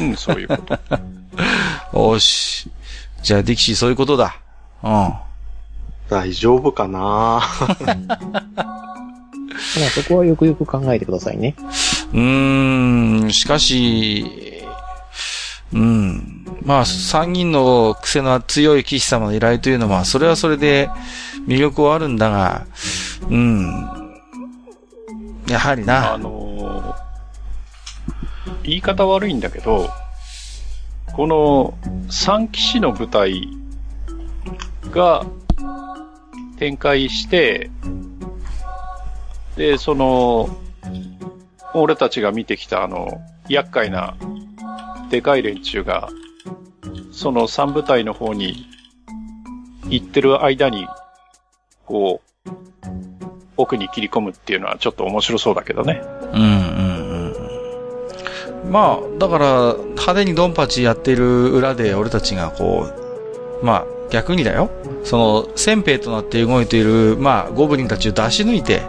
うん、そういうこと。よし。じゃあ、ディキシーそういうことだ。うん。大丈夫かな？まあ、そこはよくよく考えてくださいね。うーん、しかし、うん。まあ、三人の癖の強い騎士様の依頼というのは、それはそれで魅力はあるんだが、うん。やはりな。あのー言い方悪いんだけど、この三騎士の部隊が展開して、で、その、俺たちが見てきたあの、厄介な、でかい連中が、その三部隊の方に行ってる間に、こう、奥に切り込むっていうのはちょっと面白そうだけどね。うん。まあ、だから、派手にドンパチやってる裏で俺たちがこう、まあ、逆にだよ。その、先兵となって動いている、まあ、ゴブリンたちを出し抜いて、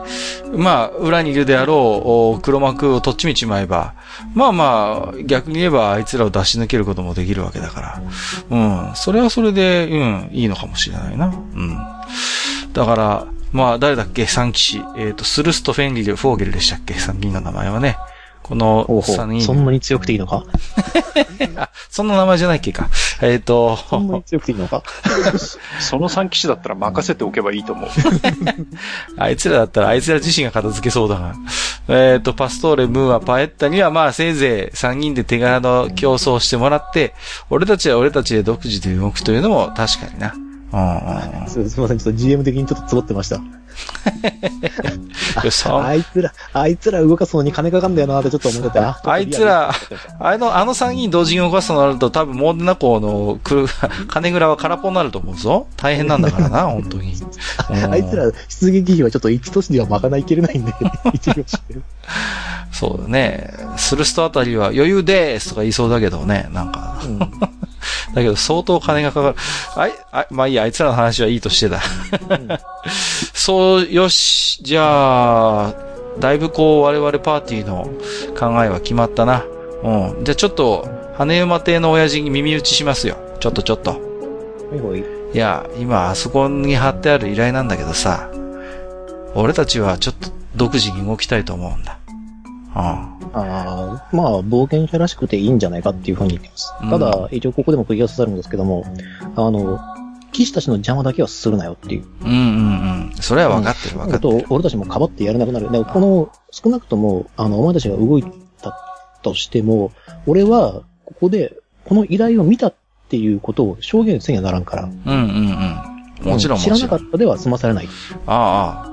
まあ、裏にいるであろう黒幕をとっちみちまえば、まあまあ、逆に言えばあいつらを出し抜けることもできるわけだから。うん。それはそれで、うん、いいのかもしれないな。うん。だから、まあ、誰だっけ？三騎士。えっ、と、スルスト、フェンリル、フォーゲルでしたっけ？三人の名前はね。このほうほう。三人。そんなに強くていいのか？あ、そんな名前じゃないっけか。えっ、と、そんなに強くていいのか？その三騎士だったら任せておけばいいと思う。あいつらだったらあいつら自身が片付けそうだが。えっ、と、パストーレ、ムーア、パエッタにはまあせいぜい3人で手柄の競争をしてもらって、俺たちは俺たちで独自で動くというのも確かにな。うんすみません、ちょっと GM 的にちょっとつぼってました。いやさあいつら、あいつら動かすのに金かかんだよなってちょっと思ってて、ああいつら、あの、あの3人同時に動かすとなると多分モーデナ港の来る、金蔵は空っぽになると思うぞ。大変なんだからな、本当に。うんあいつら出撃費はちょっと一都市では賄いきれないんで、一応してる。そうだね。スルストあたりは余裕でーすとか言いそうだけどね、なんか。うんだけど相当金がかかる。あい、あ、まあいいや、あいつらの話はいいとしてだ。そう、よし、じゃあ、だいぶこう我々パーティーの考えは決まったな。うん。じゃあちょっと、羽馬亭の親父に耳打ちしますよ。ちょっとちょっと。はいはい。いや、今あそこに貼ってある依頼なんだけどさ、俺たちはちょっと独自に動きたいと思うんだ。うん。ああ、まあ、冒険者らしくていいんじゃないかっていうふうに言ってます。うんただ、一応ここでも釘が刺さるんですけども、あの、騎士たちの邪魔だけはするなよっていう。うんうんうん。それは分かってる分かってる。と、俺たちもかばってやれなくなる。だからこの、少なくとも、あの、お前たちが動いたとしても、俺は、ここで、この依頼を見たっていうことを証言せにはならんから。うんうんうん。もちろんもちろん。知らなかったでは済まされない。ああ。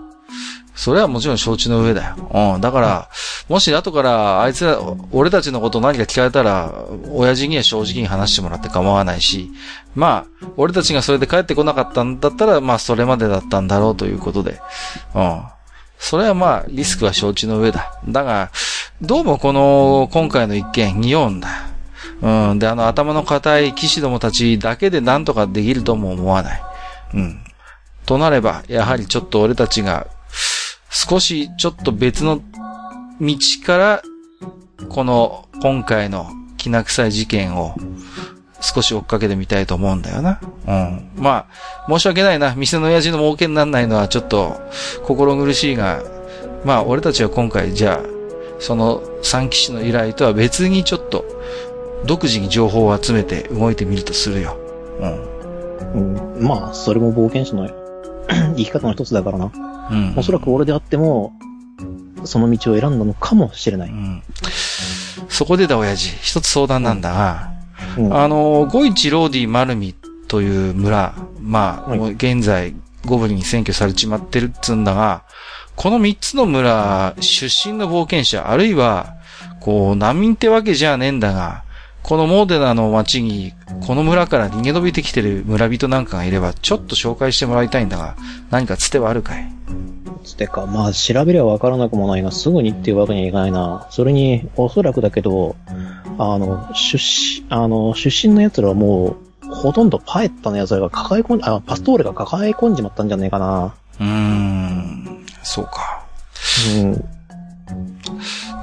それはもちろん承知の上だよ。うん。だから、もし後からあいつら、俺たちのこと何か聞かれたら、親父には正直に話してもらって構わないし、まあ、俺たちがそれで帰ってこなかったんだったら、まあ、それまでだったんだろうということで。うん。それはまあ、リスクは承知の上だ。だが、どうもこの、今回の一件、匂うんだ。うん。で、あの、頭の固い騎士どもたちだけで何とかできるとも思わない。うん。となれば、やはりちょっと俺たちが、少しちょっと別の道から、この今回のきな臭い事件を少し追っかけてみたいと思うんだよな。うん。まあ、申し訳ないな。店の親父の儲けにならないのはちょっと心苦しいが、まあ俺たちは今回じゃあ、その三騎士の依頼とは別にちょっと独自に情報を集めて動いてみるとするよ。うん。うん。まあ、それも冒険者の生き方の一つだからな。うん。おそらく俺であっても、その道を選んだのかもしれない。うん。そこでだ、親父。一つ相談なんだが、うん。あの、五一ローディマルミという村、まあ、現在、ゴブリンに占拠されちまってるっつうんだが、この三つの村、出身の冒険者、あるいは、こう、難民ってわけじゃねえんだが、このモーデナの町に、この村から逃げ延びてきてる村人なんかがいれば、ちょっと紹介してもらいたいんだが、何かつてはあるかい？つてか、まあ、調べればわからなくもないが、すぐにっていうわけにはいかないな。それに、おそらくだけど、あの、出身、あの、出身の奴らはもう、ほとんどパエッタの奴らが抱え込ん、あ、パストーレが抱え込んじまったんじゃねえかな。うーん、そうか。うん。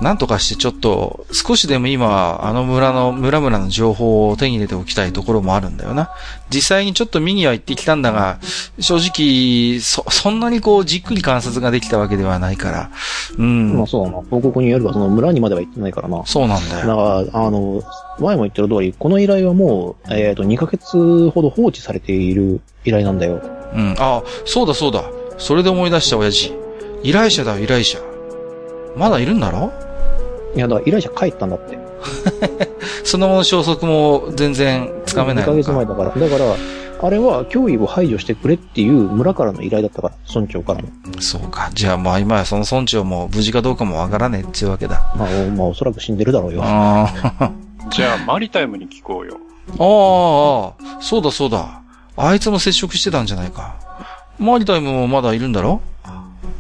なんとかしてちょっと、少しでも今、あの村の、村々の情報を手に入れておきたいところもあるんだよな。実際にちょっと見には行ってきたんだが、正直、そ、そんなにこう、じっくり観察ができたわけではないから。うん。まあそうだな。報告によれば、その村にまでは行ってないからな。そうなんだだよ。から、あの、前も言ってる通り、この依頼はもう、えっ、と、2ヶ月ほど放置されている依頼なんだよ。うん。あ、そうだそうだ。それで思い出した親父。依頼者だよ、依頼者。まだいるんだろ？いや、だから依頼者帰ったんだって。その消息も全然つかめない2ヶ。月前だから。だから、あれは脅威を排除してくれっていう村からの依頼だったから、村長からの。そうか。じゃあまあ今やその村長も無事かどうかもわからねえっていうわけだ。まあ、おまあ、おそらく死んでるだろうよ。ああ。じゃあ、マリタイムに聞こうよ。ああ、そうだそうだ。あいつも接触してたんじゃないか。マリタイムもまだいるんだろ？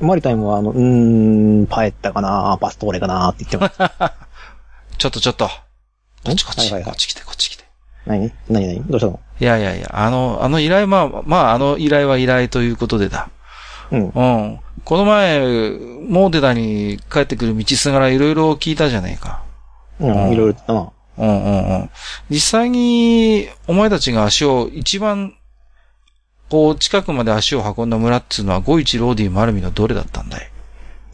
マリタイムは、あの、うーん、パエッタかな、パストーレかなって言ってます。ちょっとちょっと。こっちこっち、はいはいはいこっち来てこっち来て。何？何何？どうしたの？いやいやいや、あの、あの依頼、まあ、まあ、あの依頼は依頼ということでだ。うん。うん。この前、モーデナに帰ってくる道すがらいろいろ聞いたじゃねえか。うん、いろいろ言ってたな。うんうんうん。実際に、お前たちが足を一番、こう、近くまで足を運んだ村っていうのは、五一ローディマルミのどれだったんだい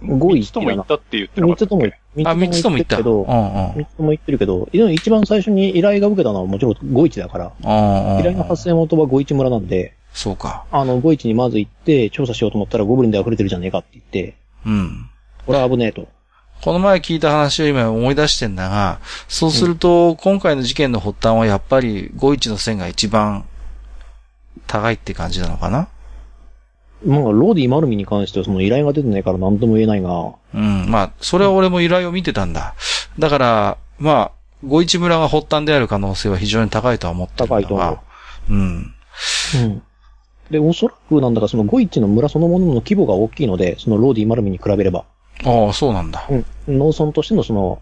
？5位三つとも行ったって言ってなか三つともったっけ、あ、三つとも言った。けど、うんうん。三つとも言ってるけど、でも一番最初に依頼が受けたのはもちろん5-1だから。依頼の発生元は5-1村なんで、そうか。あの、5-1にまず行って、調査しようと思ったらゴブリンで溢れてるじゃねえかって言って、うん。これは危ねえと。この前聞いた話を今思い出してんだが、そうすると、今回の事件の発端はやっぱり、五一の線が一番高いって感じなのかな？まあ、ローディ・マルミに関してはその依頼が出てないから何とも言えないが、うん。まあ、それは俺も依頼を見てたんだ。だから、まあ、ゴイチ村が発端である可能性は非常に高いとは思ってるんだが。高いと思う。うん。うん。で、おそらくなんだかそのゴイチの村そのものの規模が大きいので、そのローディ・マルミに比べれば、ああ、そうなんだ。うん。農村としてのその、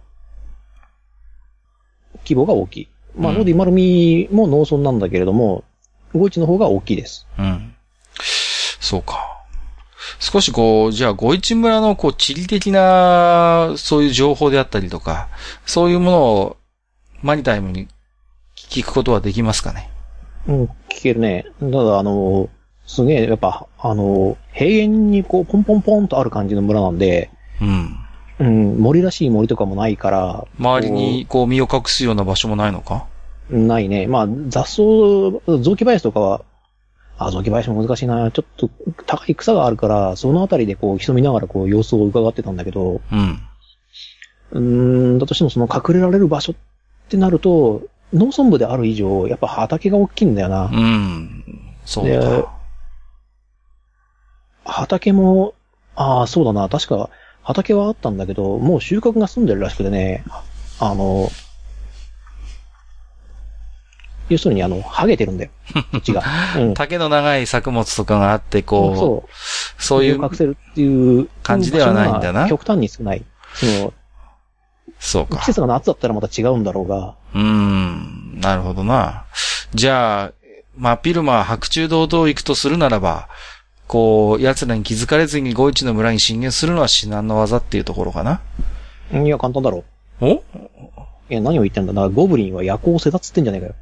規模が大きい。まあ、うんローディ・マルミも農村なんだけれども、ゴイッチの方が大きいです。うん。そうか。少しこう、じゃあ、五一村のこう、地理的な、そういう情報であったりとか、そういうものを、マニタイムに聞くことはできますかね？うん、聞けるね。ただ、あの、すげえ、やっぱ、あの、平原にこう、ポンポンポンとある感じの村なんで、うん。うん、森らしい森とかもないから、周りにこう、身を隠すような場所もないのか？ないね。まあ、雑草、雑木林とかは、あ、雑木林も難しいな。ちょっと高い草があるから、そのあたりでこう、潜みながらこう、様子を伺ってたんだけど、うん。うーん、だとしてもその隠れられる場所ってなると、農村部である以上、やっぱ畑が大きいんだよな。うん。そうでか。畑も、ああ、そうだな。確か、畑はあったんだけど、もう収穫が済んでるらしくてね、あの、要するにあの、ハゲてるんだよ。土地が。うん。竹の長い作物とかがあって、こう、そう。そういう隠せるっていう感じではないんだな極端に少ない。その、そうか季。節が夏だったらまた違うんだろうが、うーん、なるほどな。じゃあ、まあ、ピルマ白昼堂々行くとするならば、こう、奴らに気づかれずにゴイチの村に侵入するのは至難の技っていうところかな？いや、簡単だろお？う。いや、何を言ってんだ。だゴブリンは夜行性だつってんじゃねえかよ。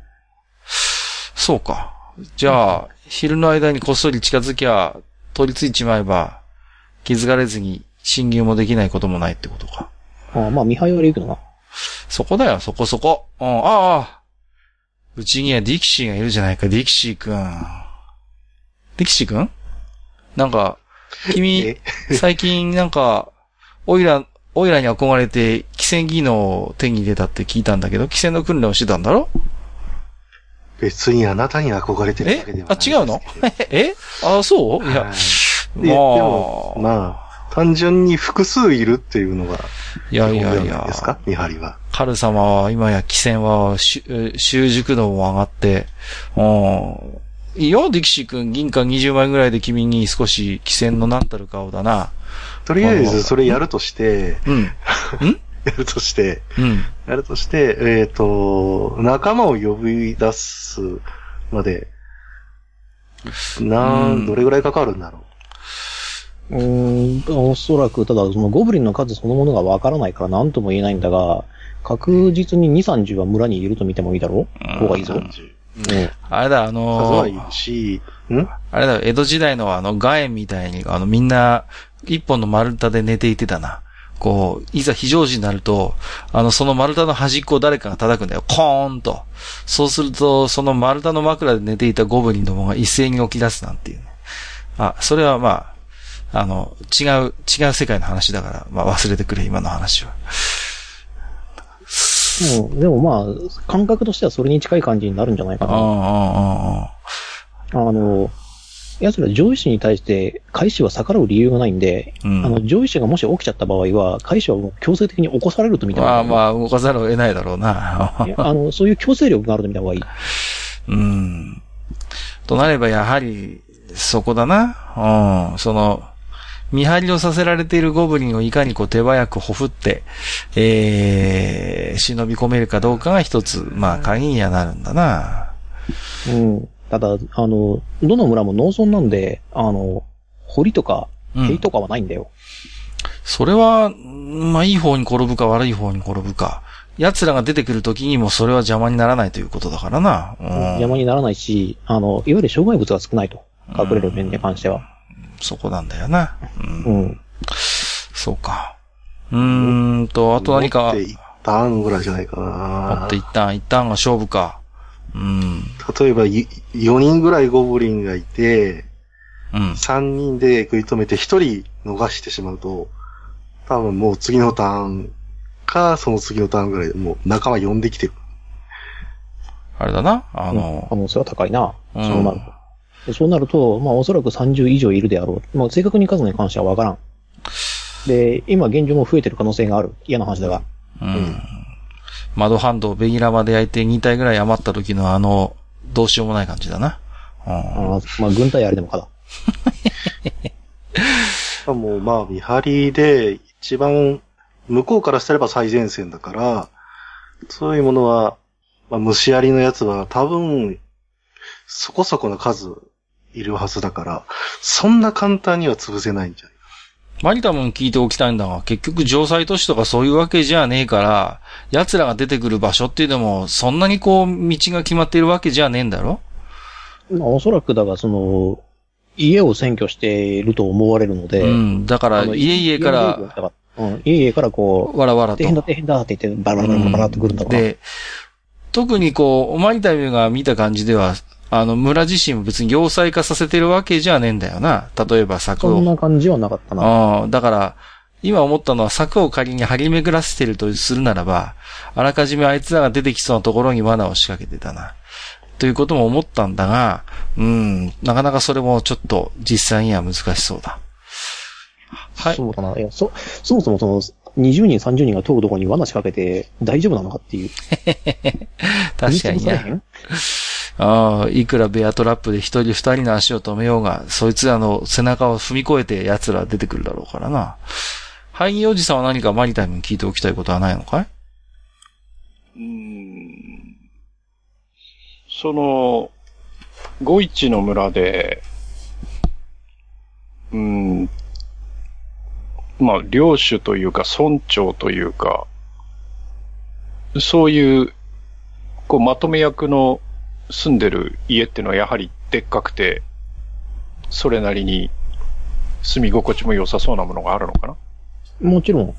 そうか。じゃあ、昼の間にこっそり近づきゃ、取り付いちまえば、気づかれずに侵入もできないこともないってことか。ああまあ、見張りはいるけどな。そこだよ、そこそこ。うん、ああ。うちにはディキシーがいるじゃないか、ディキシーくん。ディキシーくん？なんか、君え、最近なんか、オイラ、オイラに憧れて、汽船技能を手に入れたって聞いたんだけど、汽船の訓練をしてたんだろ？別にあなたに憧れてるえだけではあ、ない違うの？え？あ、そう？い。や、はいででも、まあ、まあ、単純に複数いるっていうのが、いやいやいや。ですか？見張りは。カル様は今や汽船はしゅ習熟度も上がって、うん。いいよ、ディキシー君、銀貨20枚ぐらいで君に少し汽船の何たる顔だな。とりあえず、それやるとして、うん？やるとして、うん。やるとして、えっ、と、仲間を呼び出すまで、なうんん、どれぐらいかかるんだろう？ーん、おそらく、ただ、そのゴブリンの数そのものがわからないから何とも言えないんだが、確実に2、30は村にいると見てもいいだろう？方がいいぞ。う。うん。あれだ、あ数のはいるし、ん？あれだ、江戸時代のあの、ガエンみたいに、あの、みんな、一本の丸太で寝ていてたな。こう、いざ非常時になると、あの、その丸太の端っこを誰かが叩くんだよ。コーンと。そうすると、その丸太の枕で寝ていたゴブリンどもが一斉に起き出すなんていうね。あ、それはまあ、あの、違う、違う世界の話だから、まあ忘れてくれ、今の話は。うん、でもまあ、感覚としてはそれに近い感じになるんじゃないかああ。あ、ああ。あの、奴ら上位士に対して、開始は逆らう理由がないんで、うん。あの、上位士がもし起きちゃった場合は、開始はもう強制的に起こされると見た方がいい。まあまあ、動かざるを得ないだろうな。あの、そういう強制力があると見た方がいい。うん。となれば、やはり、そこだな。うん。その、見張りをさせられているゴブリンをいかにこう手早くほふって、えー、忍び込めるかどうかが一つ、まあ、鍵にはなるんだな。うん。ただ、あの、どの村も農村なんで、あの、堀とか、うん。塀とかはないんだよ。それは、まあ、いい方に転ぶか悪い方に転ぶか。奴らが出てくる時にもそれは邪魔にならないということだからな。うん。邪魔にならないし、あの、いわゆる障害物が少ないと。隠れる面に関しては。そこなんだよな。うん。うん。そうか。うーんと、あと何か持っ、て一旦ぐらいじゃないか持なって。一旦、一旦が勝負か。うん。例えば、4人ぐらいゴブリンがいて、うん。3人で食い止めて1人逃してしまうと、多分もう次のターンか、その次のターンぐらいでもう仲間呼んできてる。あれだな。ああの可、能性は高いな。うんそうなると。でそうなると、まあおそらく30以上いるであろう。まあ正確に数に関してはわからん。で、今現状も増えてる可能性がある。嫌な話だが。うん。窓ハンドをベギラまで焼いて2体ぐらい余った時のあの、どうしようもない感じだな。うん。あーまあ軍隊あれでもかだ。しかも、まあ、見張りで、一番、向こうからしたらば最前線だから、そういうものは、まあ、虫槍のやつは多分、そこそこの数いるはずだから、そんな簡単には潰せないんじゃない？マリタムン聞いておきたいんだが、結局城塞都市とかそういうわけじゃねえから、奴らが出てくる場所っていうのも、そんなにこう、道が決まっているわけじゃねえんだろ？まあおそらくだが、その、家を占拠していると思われるので、うん。だから、家々から、ら、うん、家々からこう、わらわらと。大変だ大変だって言って、バラバラバラバラってくるんだろうな。で、特にこう、マリタムが見た感じでは、あの、村自身も別に要塞化させてるわけじゃねえんだよな。例えば柵そんを。な感じはなかったな。ああ、だから、今思ったのは柵を仮に張り巡らせてるとするならば、あらかじめあいつらが出てきそうなところに罠を仕掛けてたな。ということも思ったんだが、うん、なかなかそれもちょっと実際には難しそうだ。はい。そうだな。いや、そ、そもそもその、20人、30人が通るところに罠仕掛けて大丈夫なのかっていう。確かにね。ああ、いくらベアトラップで一人二人の足を止めようが、そいつらの背中を踏み越えて奴ら出てくるだろうからな。ハイギおじさんは何かマリタイムに聞いておきたいことはないのかい？うん。その、五一の村で、うん、まあ、領主というか、村長というか、そういう、こう、まとめ役の住んでる家っていうのはやはりでっかくて、それなりに住み心地も良さそうなものがあるのかな？もちろん。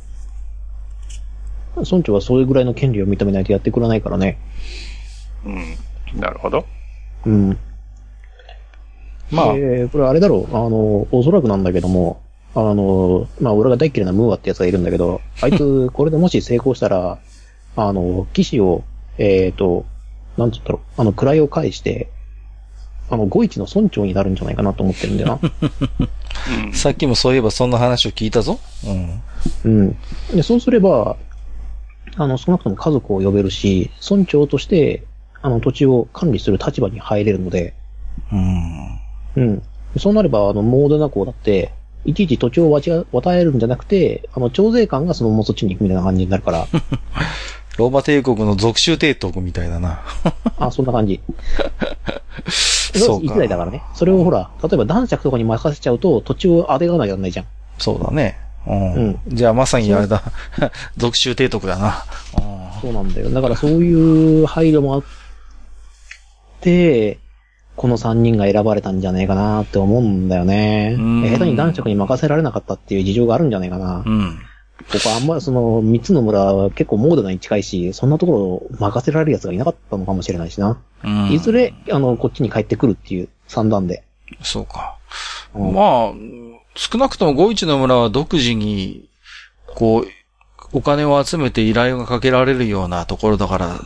村長はそれぐらいの権利を認めないとやってくれないからね。うん。なるほど。うん。まあ、えーこれあれだろう。あの、おそらくなんだけども、あの、まあ、俺が大嫌いなムーアってやつがいるんだけど、あいつ、これでもし成功したら、あの、騎士を、えっ、と、なんつったろう、あの、位を返して、あの、五一の村長になるんじゃないかなと思ってるんだよな。うん。さっきもそういえばそんな話を聞いたぞ。うん。うん。で、そうすれば、あの、少なくとも家族を呼べるし、村長として、あの、土地を管理する立場に入れるので、うん。うん。そうなれば、あの、モーデナ港だって、いちいち土地を渡えるんじゃなくて、あの、徴税官がそのままそっちに行くみたいな感じになるから、ローマ帝国の属州帝国みたいだな。あ、そんな感じ。そうかいくらいだからね。それをほら、例えば男爵とかに任せちゃうと、土地を当てがわなきゃならないじゃん。そうだね。うん。うんじゃあまさにあれだ。属州帝国だな。そうなんだよ。だからそういう配慮もあって、この3人が選ばれたんじゃねえかなって思うんだよね。うん下手に男爵に任せられなかったっていう事情があるんじゃないかな。うん。ここあんまりその3つの村は結構モードナに近いし、そんなところを任せられる奴がいなかったのかもしれないしな。うん。いずれ、あの、こっちに帰ってくるっていう算段で。そうか。うんまあ、少なくとも五一の村は独自に、こう、お金を集めて依頼がかけられるようなところだから、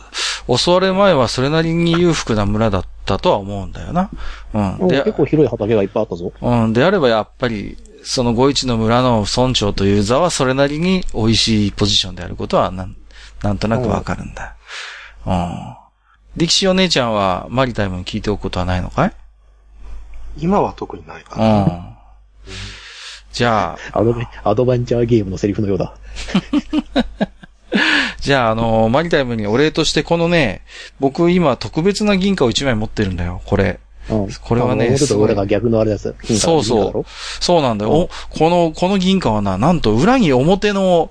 襲われる前はそれなりに裕福な村だったとは思うんだよな。うん。で結構広い畑がいっぱいあったぞ。うん。であればやっぱり、その五一の村の村長という座はそれなりに美味しいポジションであることはなん、なんとなくわかるんだ。うん。力士お姉ちゃんはマリタイムに聞いておくことはないのかい？今は特にないかうな。ん。じゃあ、アドベアドベンチャーゲームのセリフのようだ。じゃあ、あの、マリタイムにお礼としてこのね、僕今特別な銀貨を1枚持ってるんだよ、これ。うん。これはねあの表すごいと裏が逆のあれです。そうそうそうなんだよ。お、この、この銀貨はな、なんと裏に表の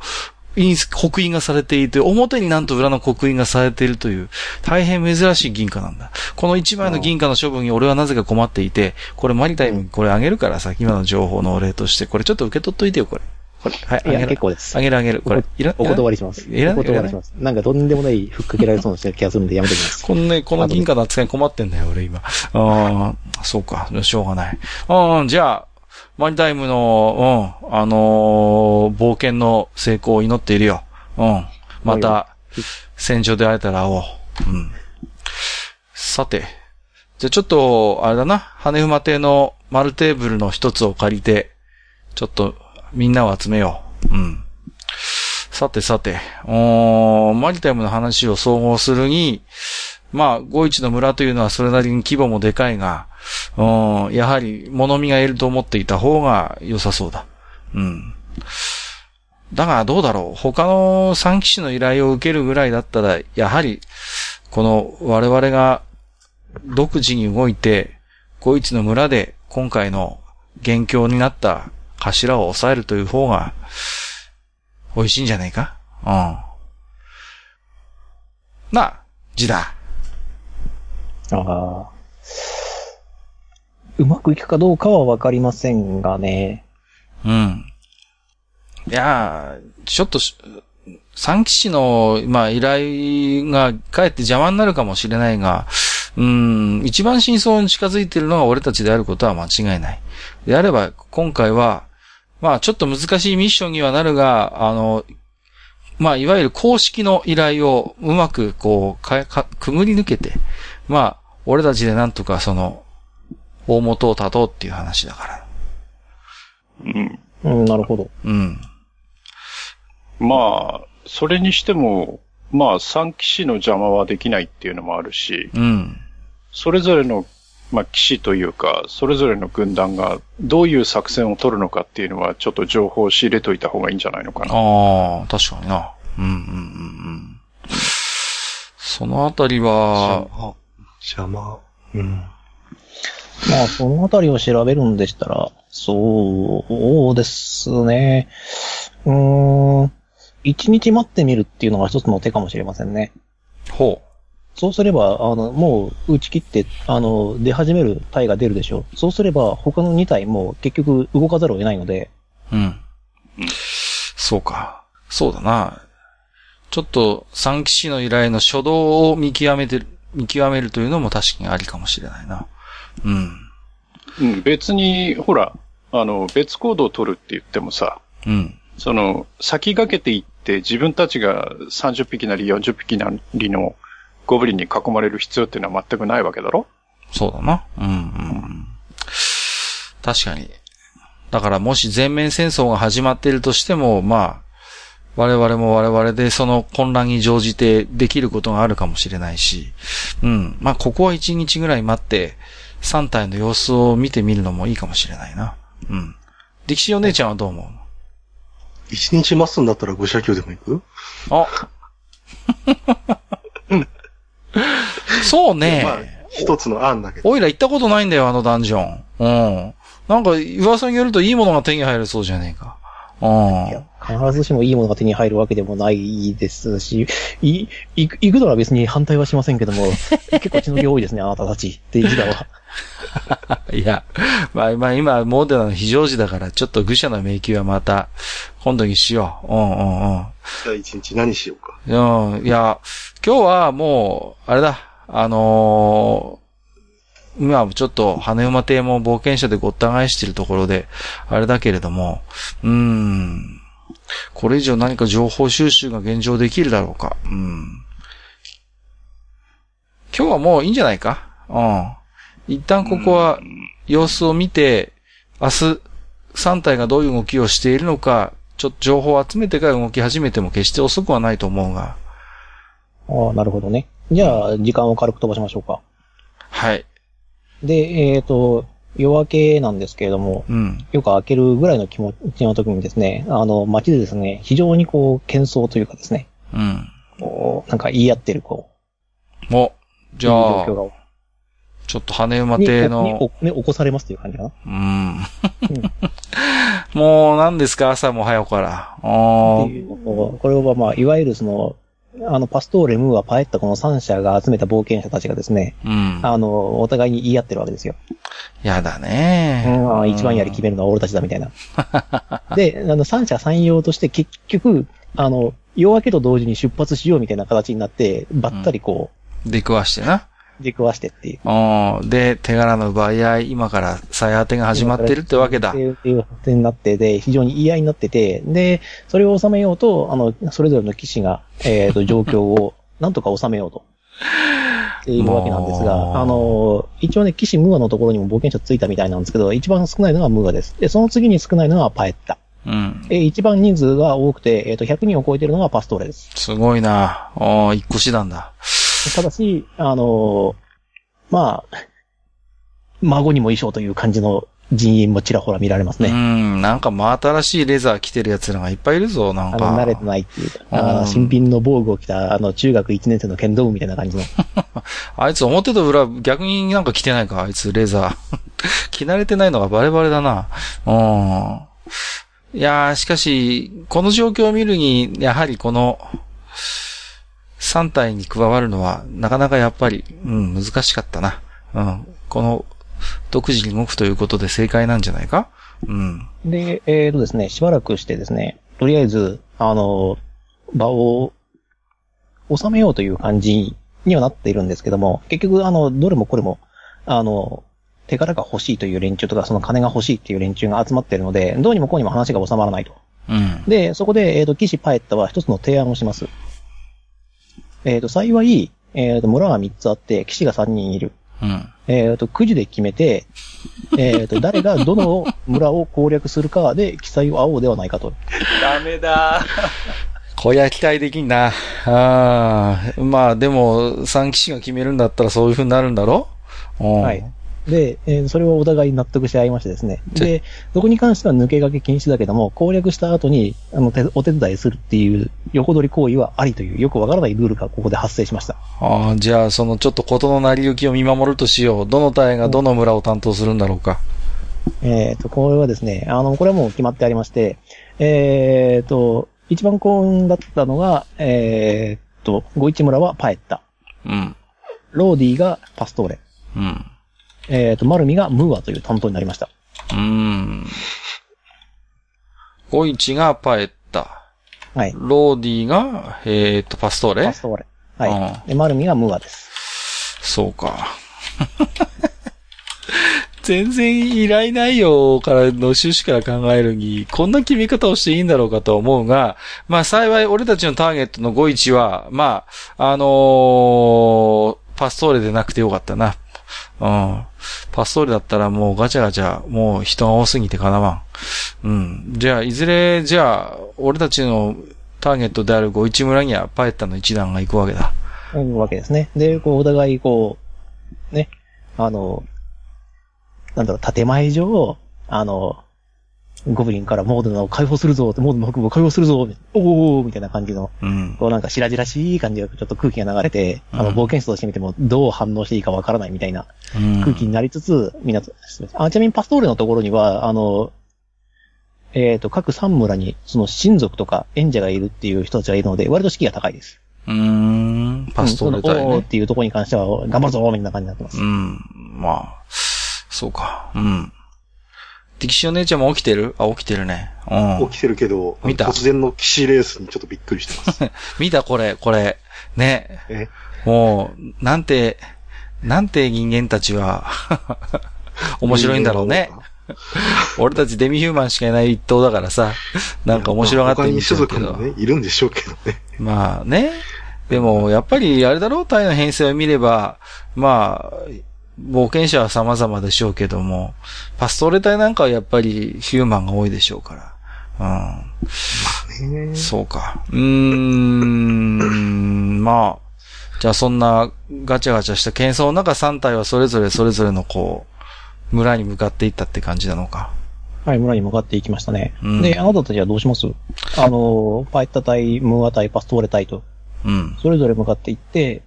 印刻印がされていて、表になんと裏の刻印がされているという、大変珍しい銀貨なんだ。この1枚の銀貨の処分に俺はなぜか困っていて、これマリタイムにこれあげるからさ、今の情報のお礼として、これちょっと受け取っといてよ、これ。これ、はい、あいや、結。構ですあ。げるあげる。これ、いら、お断りします。いらないお断りします。なんかとんでもないふっかけられそうな気がするんでやめてきます。このね、この銀貨の扱いに困ってんだよ、俺今。ああ、そうか、しょうがない。うん、じゃあ、マニタイムの、うん、あのー冒険の成功を祈っているよ。うん。また、戦場で会えたら会おう。うん。さて、じゃあちょっと、あれだな、羽馬亭の丸テーブルの一つを借りて、ちょっとみんなを集めよう。うん。さてさて、おーマリタイムの話を総合するに、まあ、五一の村というのはそれなりに規模もでかいが、うん、やはり物見がいると思っていた方が良さそうだ。うん。だがどうだろう他の三騎士の依頼を受けるぐらいだったら、やはり、この我々が独自に動いて、五一の村で今回の元凶になった頭を抑えるという方が、美味しいんじゃないか？うん。なあ、字だ。ああ。うまくいくかどうかはわかりませんがね。うん。いやー、ちょっとし、三騎士の、まあ、依頼がかえって邪魔になるかもしれないが、うん、一番真相に近づいているのが俺たちであることは間違いない。であれば、今回は、まあ、ちょっと難しいミッションにはなるが、あの、まあ、いわゆる公式の依頼をうまく、こう、か、か、くぐり抜けて、まあ、俺たちでなんとかその、大元を立とうっていう話だから。うん。うん、なるほど。うん。まあ、それにしても、まあ、三騎士の邪魔はできないっていうのもあるし、うん。それぞれの、まあ、騎士というか、それぞれの軍団がどういう作戦を取るのかっていうのは、ちょっと情報を仕入れといた方がいいんじゃないのかな。ああ、確かにな。うんうんうんうん。そのあたりは、邪魔。うん。まあ、そのあたりを調べるんでしたら、そうですね。うーん。一日待ってみるっていうのが一つの手かもしれませんね。ほそうすれば、あの、もう打ち切って、あの、出始める体が出るでしょう。そうすれば、他の2体も結局動かざるを得ないので、う。うん。そうか。そうだな。ちょっと三騎士の依頼の初動を見極めてる、見極めるというのも確かにありかもしれないな。うん。うん、別に、ほら、あの、別行動を取るって言ってもさ、うん。その、先駆けていって自分たちが30匹なり40匹なりのゴブリンに囲まれる必要っていうのは全くないわけだろ？そうだな。うんうんうん。確かに。だからもし全面戦争が始まっているとしても、まあ、我々も我々でその混乱に乗じてできることがあるかもしれないし、うん。まあ、ここは一日ぐらい待って、3体の様子を見てみるのもいいかもしれないな。うん。力士お姉ちゃんはどう思う？一日待つんだったら五社級でも行く？あ そうね。まあ、一つの案だけど。おいら行ったことないんだよ、あのダンジョン。うん。なんか、噂によるといいものが手に入るそうじゃねえか。うん。いや、必ずしもいいものが手に入るわけでもないですし、い、いく、行くのは別に反対はしませんけども、結構血の気多いですね、あなたたち。って時代は。いや、まあ、まあ今、モーデナの非常時だから、ちょっと愚者の迷宮はまた、今度にしよう。うんうんうん。じゃあ一日何しようか。うん、いや、今日はもう、あれだ、あのー今ちょっと羽馬亭も冒険者でごった返しているところで、あれだけれども、うん、これ以上何か情報収集が現状できるだろうか。うん。今日はもういいんじゃないか？うん。一旦ここは様子を見て、明日3体がどういう動きをしているのか、ちょっと情報を集めてから動き始めても決して遅くはないと思うが。ああ、なるほどね。じゃあ、時間を軽く飛ばしましょうか。はい。で、えっ、と、夜明けなんですけれども、うん。よく明けるぐらいの気持ちの時にですね、あの、街でですね、非常にこう、喧騒というかですね、うん。こう、なんか言い合ってる、こお、う、じゃあ状、況が、ちょっと羽馬に、亭にの、おね、起こされますという感じかな？うん。もう何ですか？朝も早くから。あこれはまあ、いわゆるその、あの、パストーレ、ムーア、パエッタ、この3社が集めた冒険者たちがですね、うん。あの、お互いに言い合ってるわけですよ。やだうね。ん、あ一番やり決めるのは俺たちだみたいな。で、あの、三者三様として結局、あの、夜明けと同時に出発しようみたいな形になって、ばったりこ出くわしてな。う、出くわしてっていう。うん。で、手柄の奪い合い、今から再当てが始まってるってわけだって。いうってになってて、非常に言い合いになってて、で、それを収めようと、あの、それぞれの騎士が、えっ、と、状況を、なんとか収めようと。ているわけなんですが、あの、一応ね、騎士ムーアのところにも冒険者ついたみたいなんですけど、一番少ないのがムーアです。で、その次に少ないのがパエッタ。うん。えー一番人数が多くて、えっ、と、100人を超えているのがパストーレです。すごいなああ、一個師団だ。ただし、あのまあ、孫にも衣装という感じの人員もちらほら見られますうね。ん。なんか真新しいレザー着てる奴らがいっぱいいるぞ、なんあの、か。慣れてないっていうか、うんあの新品の防具を着た、あの、中学1年生の剣道部みたいな感じの。あいつ表と裏逆になんか着てないか、あいつレザー。着慣れてないのがバレバレだな。うん。いやー、しかし、この状況を見るに、やはりこの、3体に加わるのは、なかなかやっぱり、うん、難しかったな。うん。この、独自に動くということで正解なんじゃないか？うん。で、えっ、とですね、しばらくしてですね、とりあえず、あの、場を収めようという感じにはなっているんですけども、結局、あの、どれもこれも、あの、手柄が欲しいという連中とか、その金が欲しいっていう連中が集まっているので、どうにもこうにも話が収まらないと。うん。で、そこで、えっ、と、騎士パエッタは一つの提案をします。えっ、と、幸い、えっ、と、村は3つあって、騎士が3人いる。うん。えっ、と、くじで決めて、えっ、と、誰がどの村を攻略するかで記載を合おうではないかと。ダメだ。こりゃ期待できんな。ああ、まあでも、三騎士が決めるんだったらそういう風になるんだろ？うんはい。で、えーそれをお互い納得し合いましてですね。で、そこに関しては抜け駆け禁止だけども、攻略した後に、あの、手お手伝いするっていう横取り行為はありという、よくわからないルールがここで発生しました。ああ、じゃあ、そのちょっと事の成り行きを見守るとしよう。どの隊がどの村を担当するんだろうか。えっ、と、これはですね、あの、これはもう決まってありまして、えっ、と、一番幸運だったのが、えっ、と、五一村はパエッタ。うん。ローディがパストーレ。うん。えっ、と、マルミがムーアという担当になりました。うーん。ゴイチがパエッタ。はい。ローディが、えっ、と、パストーレ？パストーレ。はうい。で、マルミがムーアです。そうか。全然依頼内容からの趣旨から考えるに、こんな決め方をしていいんだろうかと思うが、まあ幸い俺たちのターゲットの51は、まあ、あのーパストーレでなくてよかったな。うん。パストールだったらもうガチャガチャ、もう人が多すぎてかなわん。うん。じゃあ、いずれ、じゃあ、俺たちのターゲットである五一村にはパエッタの一団が行くわけだ。行くわけですね。で、こう、お互い、こう、ね、あの、なんだろう、建前上、あの、ゴブリンからモードナを解放するぞって、モードの北部を解放するぞおーみたいな感じの、うん。こうなんか白々しい感じがちょっと空気が流れて、あの、うん冒険者としてみてもどう反応していいかわからないみたいなうん空気になりつつ、みんなと、あ、ちなみにパストーレのところには、あの、えっ、と、各三村に、その親族とか演者がいるっていう人たちがいるので、割と士気が高いです。うーん。パストーレうん隊ね。そのおーっていうところに関しては、頑張るぞみたいな感じになってます。うん。まあ、そうか。うん。敵士お姉ちゃんも起きてる？あ、起きてるね。うん。起きてるけど、見た？突然の騎士レースにちょっとびっくりしてます。見た？これ、これ。ね。え？もう、なんて、なんて人間たちは、面白いんだろうね。。俺たちデミヒューマンしかいない一頭だからさ、なんか面白がって見他に種ちゃうけど。族もね、いるんでしょうけどね。まあね。でも、やっぱり、あれだろ？う、タイの編成を見れば、まあ、冒険者は様々でしょうけども、パストーレ隊なんかはやっぱりヒューマンが多いでしょうから。うん。そうか。うーん、まあ、じゃあそんなガチャガチャした喧騒の中3体はそれぞれそれぞれのこう、村に向かっていったって感じなのか。はい、村に向かっていきましたね。うんで、あなたたちはどうします？あの、パイッタ隊、ムーア隊、パストーレ隊と、うん。それぞれ向かっていって、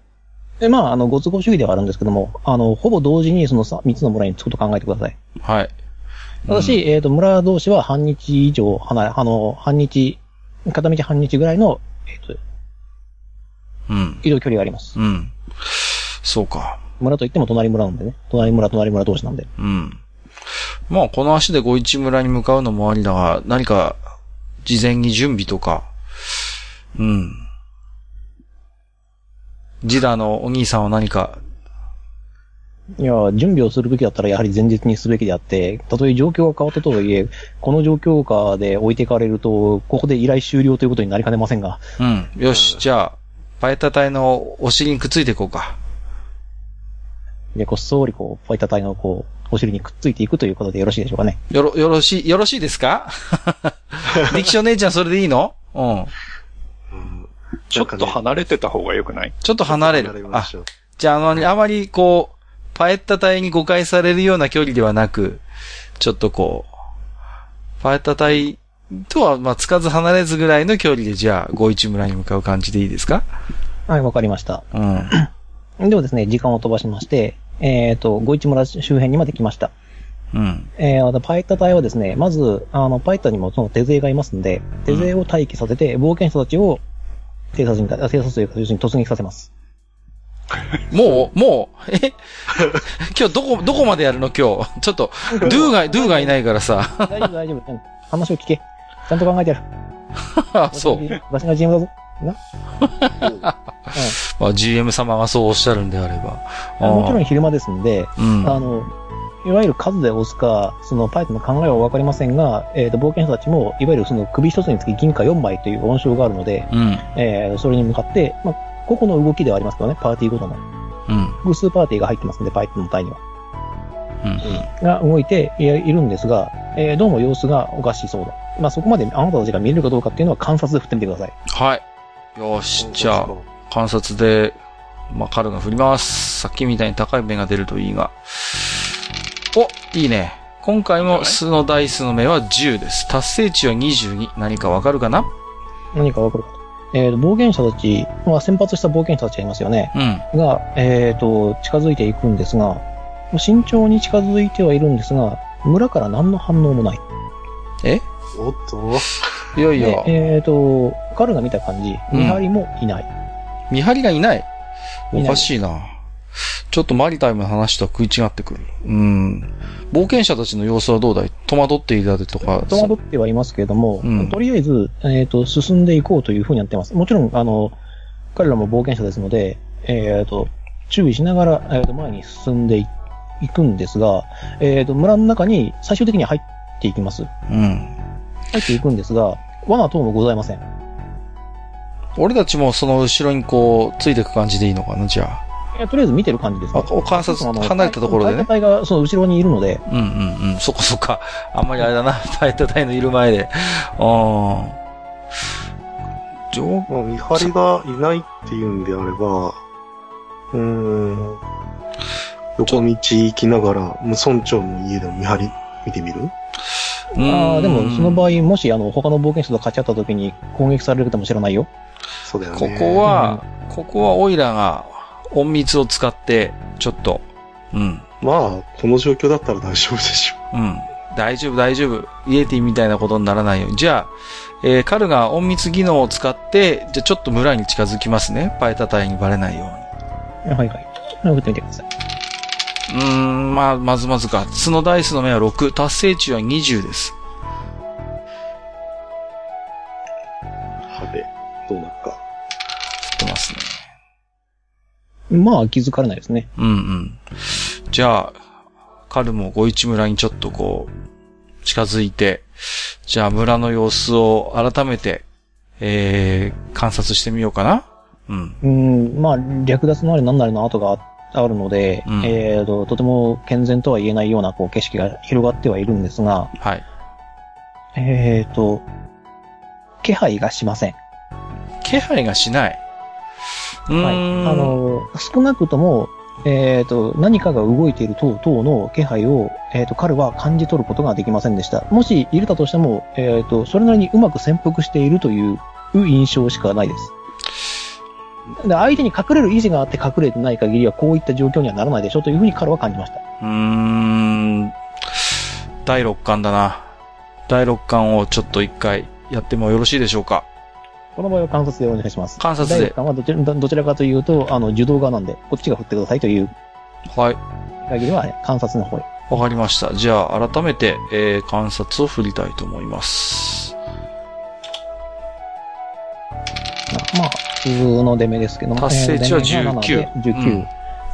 で、まあ、あの、ご都合主義ではあるんですけども、あの、ほぼ同時にそのさ3つの村に着くと考えてください。はい。ただし、えっ、と、村同士は半日以上離れ、あの、半日、片道半日ぐらいの、えっ、と、うん。移動距離があります。うん。そうか。村といっても隣村なんでね。隣村、隣村同士なんで。うん。まあ、この足で五一村に向かうのもありだが、何か、事前に準備とか、うん。ジダのお兄さんは何か、いや、準備をするべきだったらやはり前日にすべきであって、たとえ状況が変わったとはいえ、この状況下で置いてかれると、ここで依頼終了ということになりかねませんが。うん。よし、じゃあ、パエタ隊のお尻にくっついていこうか。で、こっそりこう、ファイター隊のこう、お尻にくっついていくということでよろしいでしょうかね。よろ、よろしい、よろしいですか？力士お姉ちゃんそれでいいの？うん。うんちょっと離れてた方が良くない？ちょっと離れる。あ、じゃあ、あの、あまりこう、パエッタ隊に誤解されるような距離ではなく、ちょっとこう、パエッタ隊とは、まあ、つかず離れずぐらいの距離で、じゃあ、五一村に向かう感じでいいですか？はい、わかりました。うん。ではですね、時間を飛ばしまして、えっ、と、五一村周辺にまで来ました。うん。えー、パイッタ隊はですね、まず、あの、パイッタにもその手勢がいますんで、手勢を待機させて、冒険者たちを、偵察に、あ偵察というか、要するに突撃させます。もう、もう、え？今日どこ、どこまでやるの？今日。ちょっと、ドゥが、ドゥがいないからさ。大丈夫、大丈夫。うん話を聞け。ちゃんと考えてやる。あそう。私が GM だぞ。な？まあ、GM 様がそうおっしゃるんであれば。うん。もちろん。ん昼間ですんで、うん。あの、いわゆる数で押すか、そのパイッタの考えはわかりませんが、えっ、と、冒険者たちも、いわゆるその首一つにつき銀貨4枚という温床があるので、うん。えーそれに向かって、まあ、個々の動きではありますけどね、パーティーごとの。うん。複数パーティーが入ってますんで、パイッタの隊には。うん。が動いていいるんですが、えーどうも様子がおかしそうだ。まあ、そこまであなたたちが見れるかどうかっていうのは観察で振ってみてください。はい。よし、じゃあ、観察で、まあ、カルが振ります。さっきみたいに高い目が出るといいが。お、いいね。今回も素のダイスの目は10です。達成値は22。何かわかるかな？何かわかるかと。えーと、冒険者たち、まあ、先発した冒険者たちがいますよね。うん。が、えっ、と、近づいていくんですが、慎重に近づいてはいるんですが、村から何の反応もない。え？おっと、いやいやで、、えっ、と、カルが見た感じ、うん見張りもいない。見張りがいない？いないおかしいな。ちょっとマリタイムの話とは食い違ってくる。うん。冒険者たちの様子はどうだい？戸惑っていたりとか。戸惑ってはいますけれども、うんとりあえず、えっ、と、進んでいこうというふうにやってます。もちろん、あの、彼らも冒険者ですので、えっ、と、注意しながら、えーと前に進んでいいくんですが、えっ、と、村の中に最終的には入っていきます。うん。入っていくんですが、罠等もございません。俺たちもその後ろにこう、ついていく感じでいいのかな？じゃあ。いやとりあえず見てる感じです、あこう観察あの離れたところでね隊がその後ろにいるので、うんうんうん。そっかそっか。あんまりあれだな。パイット隊のいる前で。ああ。上、まあ、見張りがいないっていうんであれば、うーん、横道行きながら、無村長の家でも見張り見てみる？ああ、でもその場合、合、もしあの、他の冒険者と勝ち合った時に攻撃されるかもしれないよ。こそうだよね。こは、ここはオイラが隠密を使って、ちょっと、うん、まあ、この状況だったら大丈夫でしょうん。大丈夫、大丈夫。イエティみたいなことにならないように。じゃあ、えー、カルが隠密技能を使って、じゃあちょっと村に近づきますね。パエタ隊にバレないように。はいはい。振ってみてください。うーん、まあ、まずまずか。角ダイスの目は6、達成値は20です。まあ、気づかれないですね。うんうん。じゃあ、カルも五一村にちょっとこう、近づいて、じゃあ村の様子を改めて、えー、観察してみようかな。うん。うん、まあ、略奪なり何なりの跡があるので、うんえーと、とても健全とは言えないようなこう景色が広がってはいるんですが、はい。えーと、気配がしません。気配がしない。はい。あの、少なくとも、えーと、何かが動いている等々の気配を、えーと、彼は感じ取ることができませんでした。もしいるだとしても、えーと、それなりにうまく潜伏しているという印象しかないです。で相手に隠れる意志があって隠れてない限りはこういった状況にはならないでしょうというふうに彼は感じました。うーん。第六感だな。第六感をちょっと一回やってもよろしいでしょうか。この場合は観察でお願いします。観察ではどちらどちらかというと、あの、受動側なんで、こっちが振ってくださいというはい。限りは、ね、観察の方へ。わかりました。じゃあ、改めて、えー、観察を振りたいと思います。まあ、普通の出目ですけども。達成値はえー出目が7で19 19うん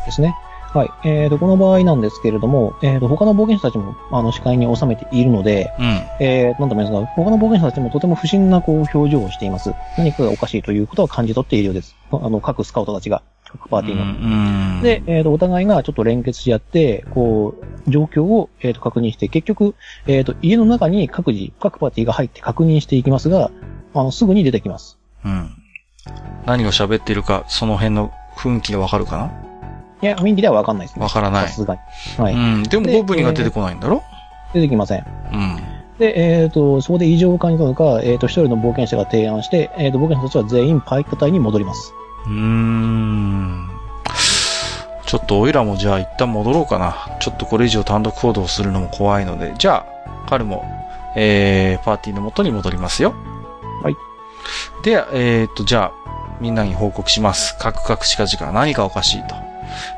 ですね。はい。えーと、この場合なんですけれども、えーと、他の冒険者たちも、あの、視界に収めているので、うん。えー、なんとも言いますが、他の冒険者たちもとても不審な、こう、表情をしています。何かがおかしいということは感じ取っているようです。あの、各スカウトたちが。各パーティーの。うん。で、えっ、と、お互いがちょっと連結し合って、こう、状況を、えー、と確認して、結局、えっ、と、家の中に各自、各パーティーが入って確認していきますが、あの、すぐに出てきます。うん。何を喋っているか、その辺の雰囲気でわかるかいや、雰囲気ではわかんないですね。わからないさすがに。はい。なうん。でもでゴブリンが出てこないんだろ？出てきません。うん。で、えっ、と、そこで異常を感じたのか、えっ、と、一人の冒険者が提案して、えっ、と、冒険者たちは全員パイク隊に戻ります。うーん。ちょっとオイラもじゃあ一旦戻ろうかな。ちょっとこれ以上単独行動するのも怖いので。じゃあ、彼も、えー、パーティーの元に戻りますよ。はい。で、えー、っと、じゃあ、みんなに報告します。カクカクしかじか何かおかしいと。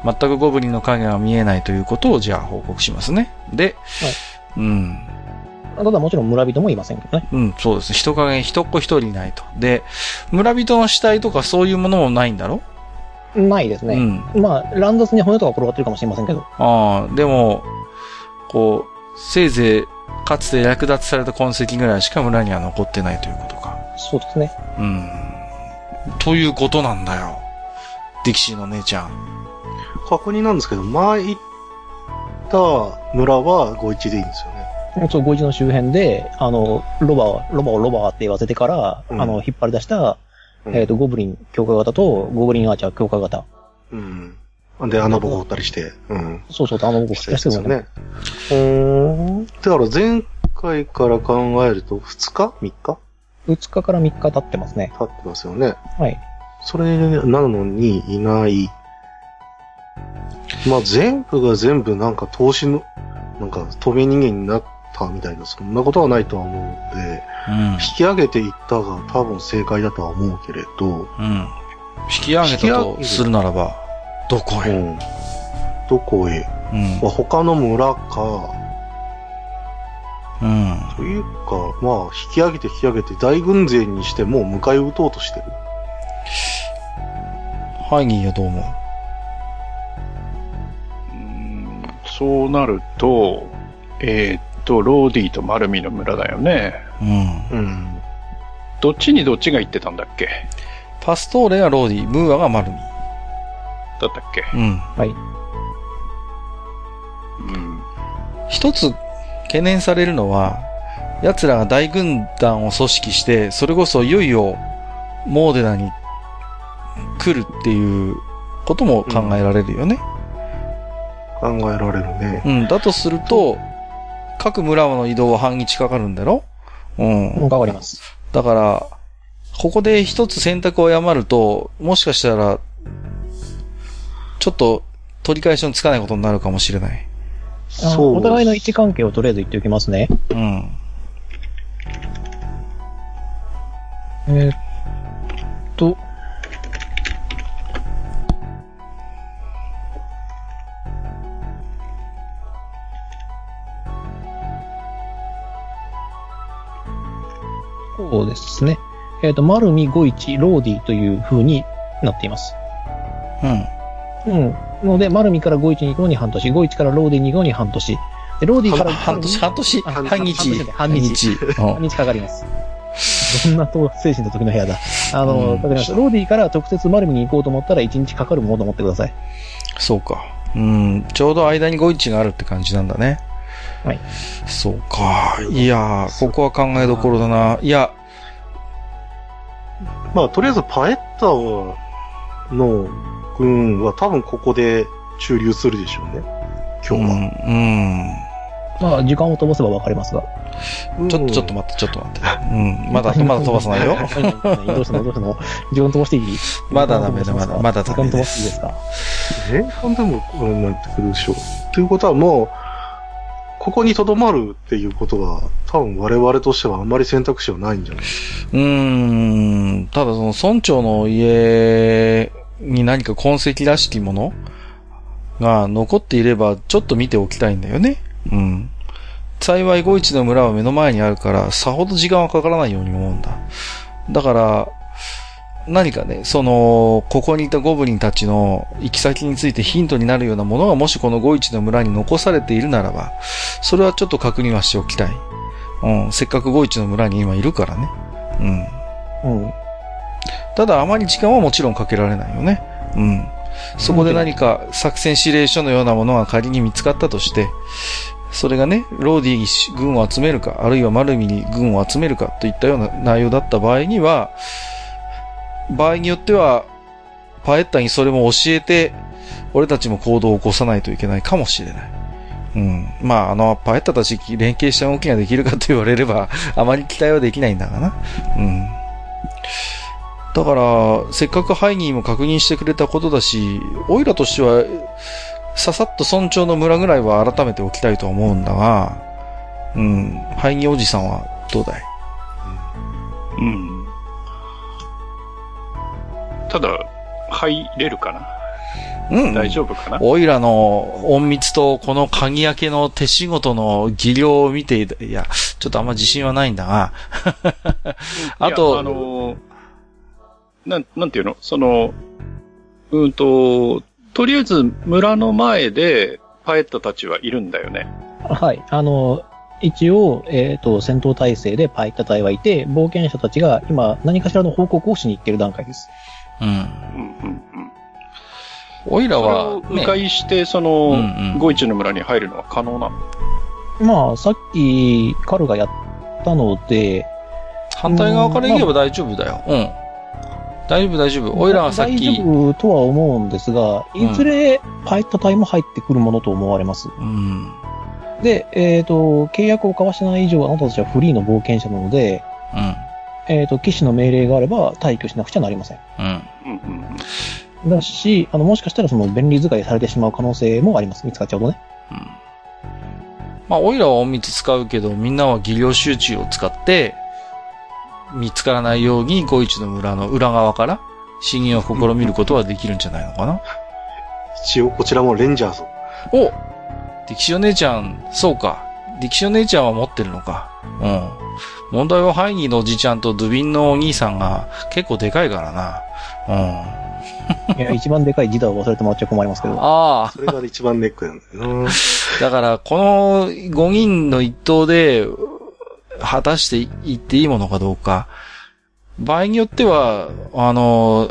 全くゴブリンの影が見えないということを、じゃあ報告しますね。で、うん。ただもちろん村人もいませんけどね。うん、そうです。人影、人っ子一人いないと。で、村人の死体とかそういうものもないんだろ？ないですね。うん。まあ、乱雑に骨とか転がってるかもしれませんけど。ああ、でも、こう、せいぜい、かつて略奪された痕跡ぐらいしか村には残ってないということか。そうですね。うん。ということなんだよ。ディキシーの姉ちゃん。確認なんですけど、前行った村は51でいいんですよね。そう、ゴイチの周辺で、あの、ロバを、ロバをロバって言わせてから、うんあの、引っ張り出した、うんえっ、と、ゴブリン強化型と、ゴブリンアーチャー強化型。うん。で、穴ぼこ掘ったりして、うん。そうそう、あの、僕、したやつですよね。ね。うーん。だから前回から考えると、2日 ?3 日？2日から3日経ってますね。経ってますよね。はい。それなのにいない。まあ全部が全部なんか投資の、なんか透明人間になったみたいな、そんなことはないとは思うので、うん。引き上げていったが多分正解だとは思うけれど、うん。引き上げたとするならば、どこへ？うん。どこへ、うんまあ、他の村か、うん。というか、まあ、引き上げて引き上げて大軍勢にしてもう迎え撃とうとしてる。ハイニーはどう思う？そうなると、えーっと、ローディとマルミの村だよね。うん。うん。どっちにどっちが行ってたんだっけ？パストーレがローディ、ムーアがマルミ。だったっけ？うん。はい。うん。一つ懸念されるのは、奴らが大軍団を組織して、それこそいよいよモーデナに来るっていうことも考えられるよね。考えられるね。うん。だとすると、各村の移動は半日かかるんだろ？うん。かかります。だから、ここで一つ選択を誤ると、もしかしたら、ちょっと取り返しのつかないことになるかもしれない。そう。お互いの位置関係をとりあえず言っておきますね。うん。えーっそうですね。えーっと、マルミゴイチローディという風になっています。うん。うん。ので、マルミからゴイチに行くのに半年、ゴイチからローディに行くのに半年。で、ローディから半年、半年、あ半日。半日半日かかります。どんなと精神の時の部屋だ。あの、うんわかりました。ローディから直接マルミに行こうと思ったら1日かかるものと思ってください。そうか。うん。ちょうど間にゴイチがあるって感じなんだね。はい。そうか。いやー、ここは考えどころだな。いや、まあ、とりあえずパエッタの軍は多分ここで駐留するでしょうね。今日は。うん。まあ、時間を飛ばせばわかりますが。うん。ちょっと、ちょっと待って、ちょっと待って。うん。まだ、まだ飛ばさないよ。どうしたの？どうしたの？時間飛ばしていい？まだダメだまだまだ時間飛ばしていいですか？年間でもこうなってくるでしょう。ということはもう、ここに留まるっていうことが、多分我々としてはあんまり選択肢はないんじゃない？うーん。ただその村長の家に何か痕跡らしきものが残っていればちょっと見ておきたいんだよね。うん。幸い五一の村は目の前にあるからさほど時間はかからないように思うんだ。だから、何かね、その、ここにいたゴブリンたちの行き先についてヒントになるようなものがもしこの五一の村に残されているならば、それはちょっと確認はしておきたい。うん、せっかく五一の村に今いるからね。うん。うん。ただ、あまり時間はもちろんかけられないよね。うん。そこで何か作戦指令書のようなものが仮に見つかったとして、それがね、ローディに軍を集めるか、あるいはマルミに軍を集めるかといったような内容だった場合には、場合によっては、パエッタにそれも教えて、俺たちも行動を起こさないといけないかもしれない。うん。まあ、あの、パエッタたち連携した動きができるかと言われれば、あまり期待はできないんだがな。うん。だから、せっかくハイニーも確認してくれたことだし、オイラとしては、ささっと村長の村ぐらいは改めておきたいと思うんだが、うん、ハイニーおじさんはどうだい？うん。ただ、入れるかな？うん。大丈夫かな？オイラの隠密とこの鍵開けの手仕事の技量を見ていや、ちょっとあんま自信はないんだが、あとあのーなん、なんていうの？その、うんと、とりあえず村の前でパエッタたちはいるんだよね。はい。あの、一応、えっ、と、戦闘態勢でパイッタ隊はいて、冒険者たちが今何かしらの報告をしに行っている段階です。うん。うんうんうん。オイラは、を迂ね、回して、その、うんうんゴイチの村に入るのは可能なの？まあ、さっき、カルがやったので、反対側から行けば大丈夫だよ。うん。大丈夫、大丈夫。オイラはさっ大き、丈夫とは思うんですが、うんいずれパイッタ隊も入ってくるものと思われます。うん。で、えっ、と、契約を交わしてない以上、あなたたちはフリーの冒険者なので、うん。えっ、と、騎士の命令があれば退去しなくちゃなりません。うん。うんうんだし、あの、もしかしたらその便利使いされてしまう可能性もあります。見つかっちゃうとね。うん。まあ、オイラは隠密使うけど、みんなは技量集中を使って、見つからないように、ゴイチの村の裏側から、侵入を試みることはできるんじゃないのかな。一応こちらもレンジャーズ。おディキシお姉ちゃん、そうか。ディキシお姉ちゃんは持ってるのか。うん。問題はハイニーのおじちゃんとドゥビンのお兄さんが結構でかいからな。うん。いや、一番でかいジダを忘れてもらっちゃ困りますけど。ああ。それが一番ネックなんだよな。だから、この5人の一投で、果たしていっていいものかどうか。場合によっては、あの、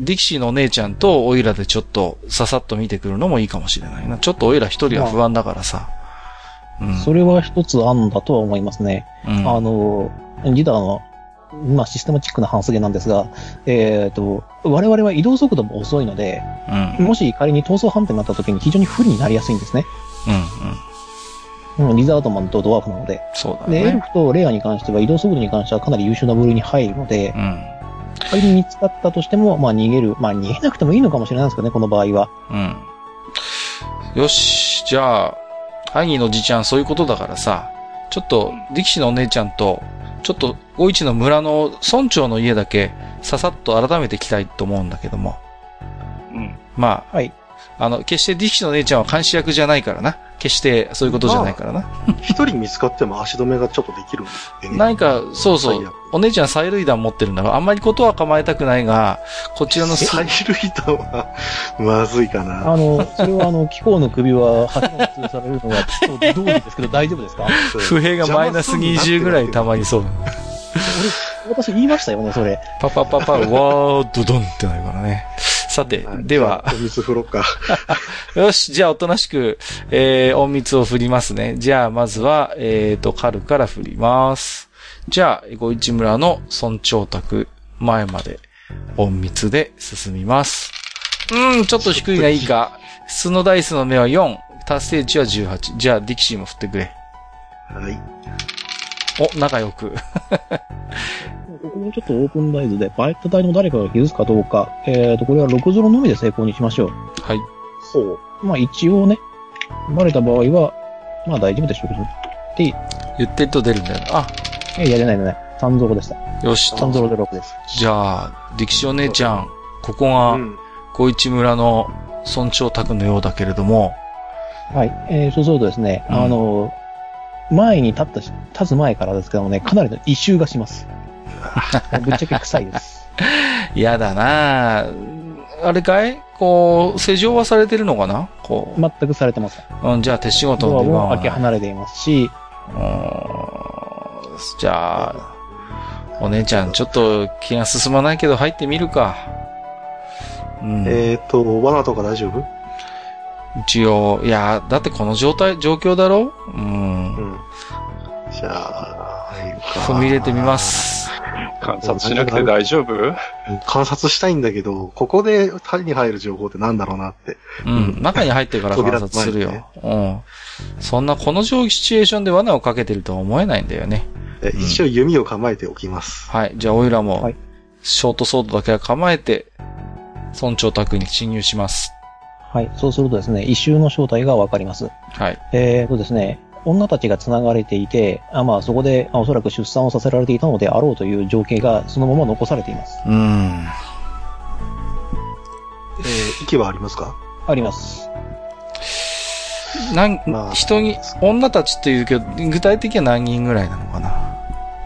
ディキシーのお姉ちゃんとオイラでちょっとささっと見てくるのもいいかもしれないな。ちょっとオイラ一人は不安だからさ。うん。それは一つ案だとは思いますね。うん、あの、ジダの、まあ、システマチックな発言なんですが、えっ、と、我々は移動速度も遅いので、うん。もし仮に逃走判定になった時に非常に不利になりやすいんですね。うん。うん。うん、リザードマンとドワーフなので。そうだで、エルね。フとレアに関しては移動速度に関してはかなり優秀な部類に入るのでう、ん。仮に見つかったとしても、まあ逃げる。まあ逃げなくてもいいのかもしれないですけどね、この場合は。うん。よし、じゃあ、ハイニーのじちゃんそういうことだからさ、ちょっと、力士のお姉ちゃんと、ちょっと、五一の村の村長の家だけ、ささっと改めて来たいと思うんだけども。うん。まあ、はい。あの、決して力士のお姉ちゃんは監視役じゃないからな。決してそういうことじゃないからな。一人見つかっても足止めがちょっとできるんでね。何か、そうそうお姉ちゃん催涙弾持ってるんだから、あんまりことは構えたくないが、こちらのすサイルイダは、まずいかな。あの、それはあの、気候の首は8が通されるのは、ちょっと同時ですけど大丈夫ですか？不平がマイナス20ぐらいたまにそう。俺、私言いましたよね、それ。パパパパ、わー、ドドンってなるからね。さて、では、お水振ろうか。よし、じゃあおとなしく、えー、隠密を振りますね。じゃあ、まずは、えーと、カルから振ります。じゃあ、五一村の村長宅前まで、隠密で進みます。うん、ちょっと低いがいいか。普通のダイスの目は4、達成値は18。じゃあ、ディキシーも振ってくれ。はい。お、仲良く。ここもちょっとオープンダイズで、バイト隊の誰かが気づくかどうか、えーと、これは6ゾロのみで成功にしましょう。はい。ほう。まあ一応ね、バレた場合は、まあ大丈夫でしょうけど。って、言ってると出るんだよな。あ、いや、じゃないじゃない。3ゾロでした。よし。3ゾロで6です。じゃあ、力士お姉ちゃん、ここがう、ん。小一村の村長宅のようだけれども、はい。えー、そうするとですね、うんあの、前に立ったし、立つ前からですけどもね、かなりの異臭がします。ぶっちゃけ臭いです。嫌だなああれかい？こう、施錠はされてるのかな？こ全くされてません。う。うん、じゃあ手仕事ドアの出番はも開け離れていますし、うんじゃあ、お姉ちゃん、ちょっと気が進まないけど入ってみるか。うん。えっ、と、罠とか大丈夫？一応、いや、だってこの状態、状況だろ？うん。うん。じゃあ、踏み入れてみま。す。観察しなくて大丈夫？観察したいんだけど、ここで手に入る情報ってなんだろうなって。うん。中に入ってから観察するよ。うん。そんな、この状シチュエーションで罠をかけてるとは思えないんだよね。え一応弓を構えておきます。はい。じゃあ、オイラもはい、ショートソードだけは構えて、村長宅に侵入します。はい。そうするとですね、異臭の正体がわかります。はい。えーとですね、女たちが繋がれていて、あまあそこであおそらく出産をさせられていたのであろうという情景がそのまま残されています。うん。えー息はありますか？あります。なん、まあ人に、女たちって言うけど、具体的には何人ぐらいなのかな？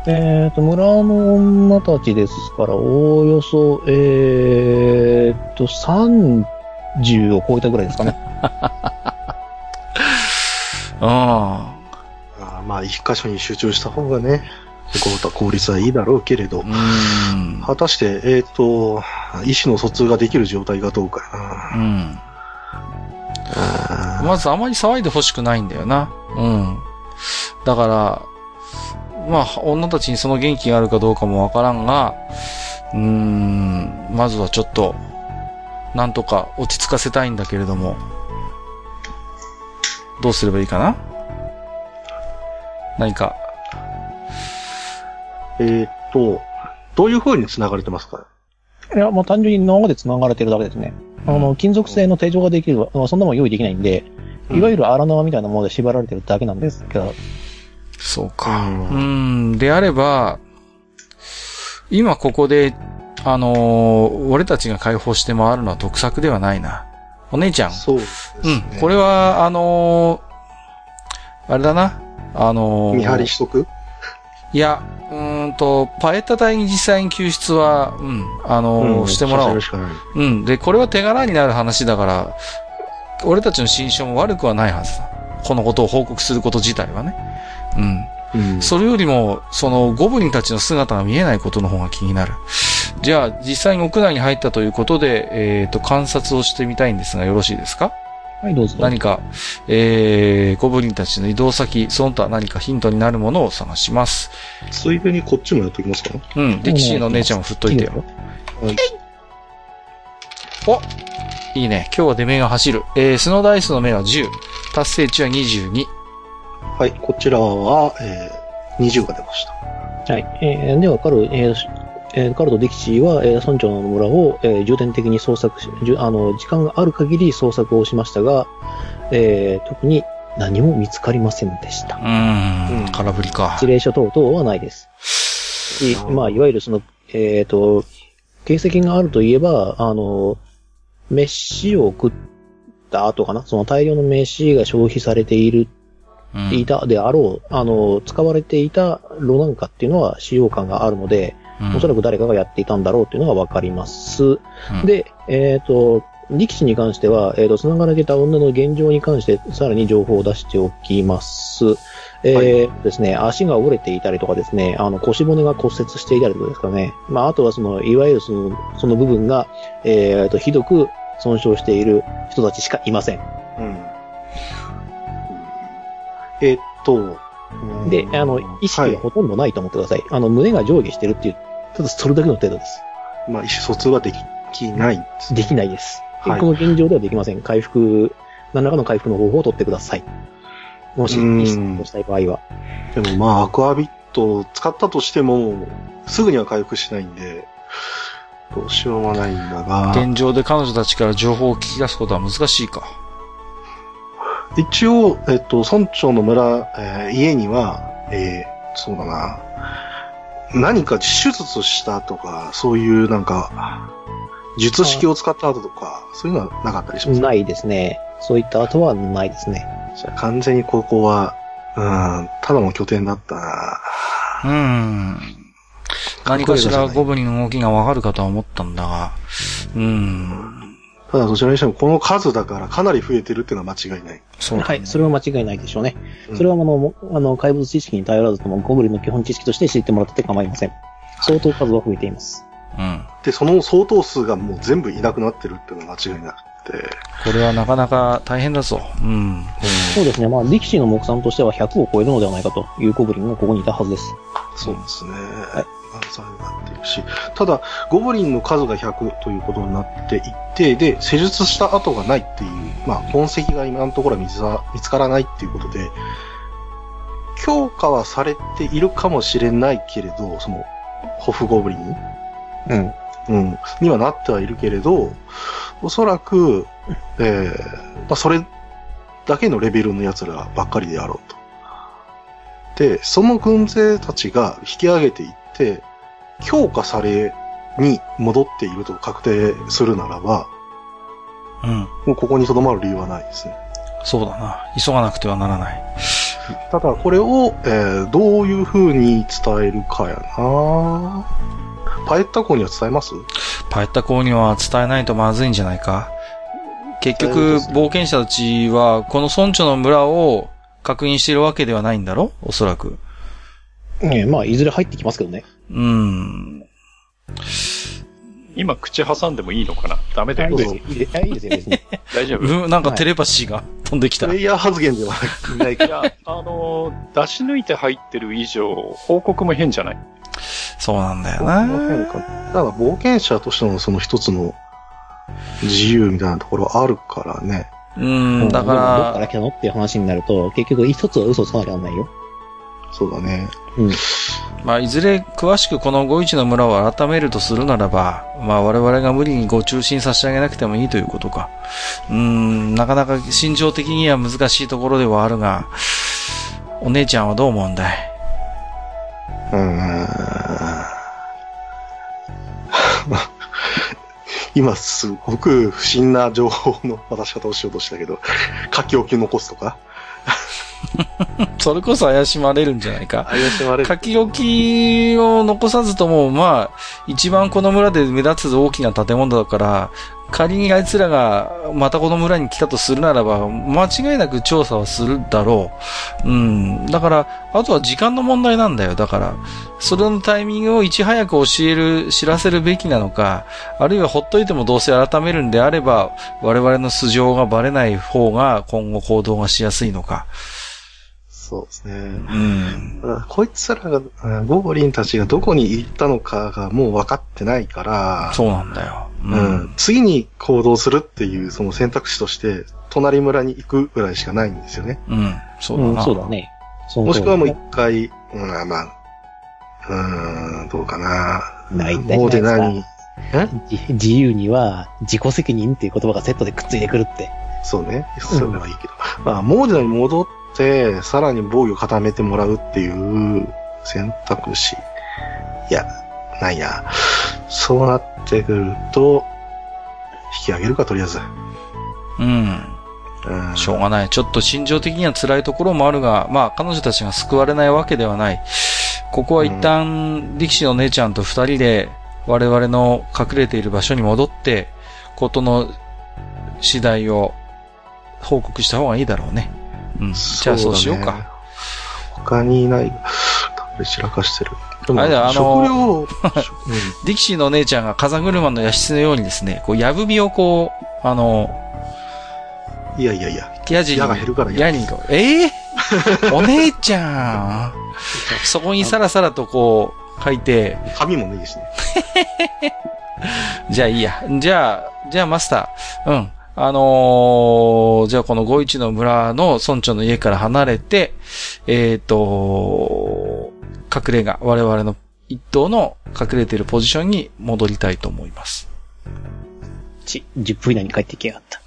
えーと、村の女たちですから、おおよそ、えーと、30を超えたぐらいですかね。ああーまあ、一箇所に集中した方がね、こう効率はいいだろうけれど。果たして、えっ、と、意思の疎通ができる状態かどうかやな。うん。まずあまり騒いでほしくないんだよな。うん。だから、まあ、女たちにその元気があるかどうかもわからんが、うーん、まずはちょっと、なんとか落ち着かせたいんだけれども、どうすればいいかな？何か、えっ、と、どういう風に繋がれてますか？いや、まあ単純に縄で繋がれてるだけですね。あの、金属製の手錠ができる、まあそんなもん用意できないんで、いわゆる荒縄みたいなもので縛られてるだけなんですけど、そうか。うん、であれば、今ここで、あのー俺たちが解放して回るのは得策ではないな。お姉ちゃん。そうですうね。ん、これは、あのーあれだな。あのー見張りしとく？いや、うーんと、パエッタ隊に実際に救出は、うん、あのーうんしてもらおう。うん。で、これは手柄になる話だから、俺たちの心象も悪くはないはずだ。このことを報告すること自体はね。うん。うん。それよりも、そのゴブリンたちの姿が見えないことの方が気になる。じゃあ、実際に屋内に入ったということで、えっ、と、観察をしてみたいんですが、よろしいですか？はい、どうぞ。何か、えー、ゴブリンたちの移動先、その他何かヒントになるものを探します。ついでにこっちもやっときますか？うん。で、キシーの姉ちゃんも振っといてよ。はい。おいいね。今日は出目が走る。えー、スノーダイスの目は10。達成値は22。はい、こちらは、えー、20が出ました。はい。えー、では、カル、えーしえーカルとデキシーは、えー村長の村を、えー重点的に捜索し、じゅあの、時間がある限り捜索をしましたが、えー特に何も見つかりませんでしたう。んん。空振りか。指令書等々はないです。しまあ、いわゆるその、えっ、と、形跡があるといえば、あの、飯を食った後かな？その大量の飯が消費されている、うんいたであろう、あの、使われていた炉なんかっていうのは使用感があるので、うんおそらく誰かがやっていたんだろうっていうのがわかります。うんで、えっ、と、力士に関しては、えっ、と、繋がれていた女の現状に関して、さらに情報を出しておきます。えーですね、足が折れていたりとかですね、あの、腰骨が骨折していたりとかですかね。まあ、あとはその、いわゆるその、その部分が、えっ、と、ひどく損傷している人たちしかいません。うん。えーっと、うんで、あの、意識はほとんどないと思ってください。あの、胸が上下してるっていう、ただそれだけの程度です。まあ、意思疎通はできないんですね。できないです。はいこの現状ではできません。回復、何らかの回復の方法を取ってください。もし、うん意識をしたい場合は。でもまあ、アクアビットを使ったとしても、すぐには回復しないんで、どうしようもないんだが、現状で彼女たちから情報を聞き出すことは難しいか。一応、えっと、村長の村、えー家には、えーそうだな、何か手術したとか、そういうなんか、術式を使った後とか、そういうのはなかったりしますか？ないですね。そういった後はないですね。じゃあ完全にここは、うん、ただの拠点だったな。うーん。何かしらゴブリンの動きがわかるかとは思ったんだが、うーん。ただどちらにしてもこの数だからかなり増えてるっていうのは間違いない。そうだねはい。それは間違いないでしょうね。うんそれはあの、もあの、怪物知識に頼らずとも、ゴブリンの基本知識として知ってもらってて構いません。相当数は増えています。うん。で、その相当数がもう全部いなくなってるっていうのは間違いなくて、これはなかなか大変だぞ。うん。そうですね。まあ、力士の目算としては100を超えるのではないかというゴブリンがここにいたはずです。そうですね。犯罪になっているし、ただ、ゴブリンの数が100ということになっていって、で、施術した跡がないっていう、まあ、痕跡が今のところは見つか見つからないっていうことで、強化はされているかもしれないけれど、その、ホフゴブリンうん。うん、にはなってはいるけれど、おそらく、えーまあ、それだけのレベルの奴らばっかりであろうと。で、その軍勢たちが引き上げていって、強化されに戻っていると確定するならば、うん。もうここに留まる理由はないですね。そうだな。急がなくてはならない。ただ、これを、えーどういう風に伝えるかやなパエッタ校には伝えます？パエッタ校には伝えないとまずいんじゃないか。結局、そうですね冒険者たちは、この村長の村を確認しているわけではないんだろ？おそらく。ええまあ、いずれ入ってきますけどね。うん。今口挟んでもいいのかな？ダメだよいい。ですよ。いいですいいですよ、別に。大丈夫？うん、なんかテレパシーが飛んできた。プレイヤー発言ではないけど。いや、あのー出し抜いて入ってる以上、報告も変じゃない？そうなんだよな。かだから冒険者としてのその一つの自由みたいなところあるからね。うん、だかどっからら来、たの？っていう話になると、結局一つは嘘をつかなきゃならないよ。そうだね。まあ、いずれ詳しくこの五一の村を改めるとするならば、まあ、我々が無理にご中心差し上げなくてもいいということか。うん、なかなか心情的には難しいところではあるが、お姉ちゃんはどう思うんだい？うーん。今すごく不審な情報の渡し方をしようとしたけど、書き置き残すとか？それこそ怪しまれるんじゃないか。怪しまれる。書き置きを残さずとも、まあ、一番この村で目立つ大きな建物だから、仮にあいつらがまたこの村に来たとするならば、間違いなく調査はするだろう。うん。だから、あとは時間の問題なんだよ。だから、それのタイミングをいち早く教える、知らせるべきなのか、あるいはほっといてもどうせ改めるんであれば、我々の素性がバレない方が今後行動がしやすいのか。そうですね。うん。こいつらが、うんゴブリンたちがどこに行ったのかがもう分かってないから、そうなんだよ。うん、次に行動するっていうその選択肢として、隣村に行くぐらいしかないんですよね。うん。そうだうん、な。そうだね。もしくはもう一回、うん、まあ、うーん、どうかな。ないんだもうで何？じ自由には自己責任っていう言葉がセットでくっついてくるって。そうね。それはいいけど。まあ、モーデナに戻って、さらに防御を固めてもらうっていう選択肢。いや、ないや。そうなってくると、引き上げるか、とりあえず。うん。うん。しょうがない。ちょっと心情的には辛いところもあるが、まあ彼女たちが救われないわけではない。ここは一旦、力士の姉ちゃんと二人で我々の隠れている場所に戻って、ことの次第を報告した方がいいだろうね。うん。じゃあそうしようだねか。。他にいない。散らかしてる。でもあれだあの食料、うん力士の姉ちゃんが風車の野室のようにですね、こう、やぶみをこう、あの、いやいやいや。ヤジが減るから矢にこう、ええ お姉ちゃん。そこにさらさらとこう、書いて、髪もねいいしね。じゃあいいや。じゃあ、じゃあマスター。うん。あのーじゃあこの五一の村の村長の家から離れて、えっ、と、隠れ家、我々の一棟の隠れているポジションに戻りたいと思います。ち、10分以内に帰ってきやがった。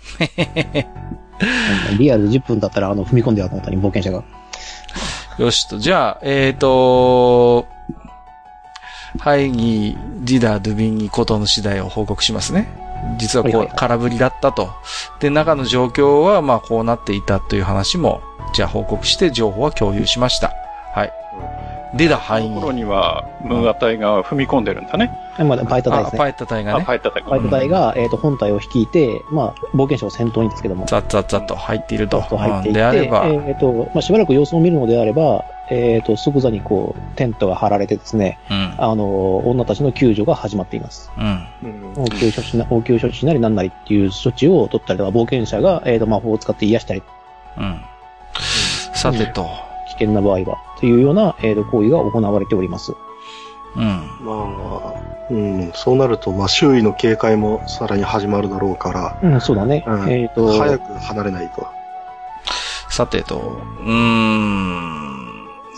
リアルで10分だったら、あの、踏み込んでやったに、冒険者が。よしと。じゃあ、えっ、と、ハイに、ジダ、ドゥビンにことの次第を報告しますね。実はこう、空振りだったと。で、中の状況は、まあ、こうなっていたという話も、じゃあ報告して情報は共有しました。はい。出た範囲頃には、ムーア隊が踏み込んでるんだね。まあ、パイタ隊ですね。あパイタ隊があ、ね、パイタ隊パイタ隊が、えっ、と、本体を率いて、まあ、冒険者を先頭にですけども、ザッザッザッと入っていると。と入っていって、うんであれば、えっ、と、まあ、しばらく様子を見るのであれば、えっ、と、即座にこう、テントが張られてですね、うん。あの、女たちの救助が始まっています。うん。うん応急処置な、応急処置なりなんなりっていう処置を取ったりとか、冒険者が、えっ、と、魔法を使って癒したり、うん。さてと。危険な場合は、というような、えっ、と、行為が行われております。うん。まあ、うん、そうなると、まあ、周囲の警戒もさらに始まるだろうから、うん、そうだね。うんえっ、と、早く離れないと。さてと。うーん。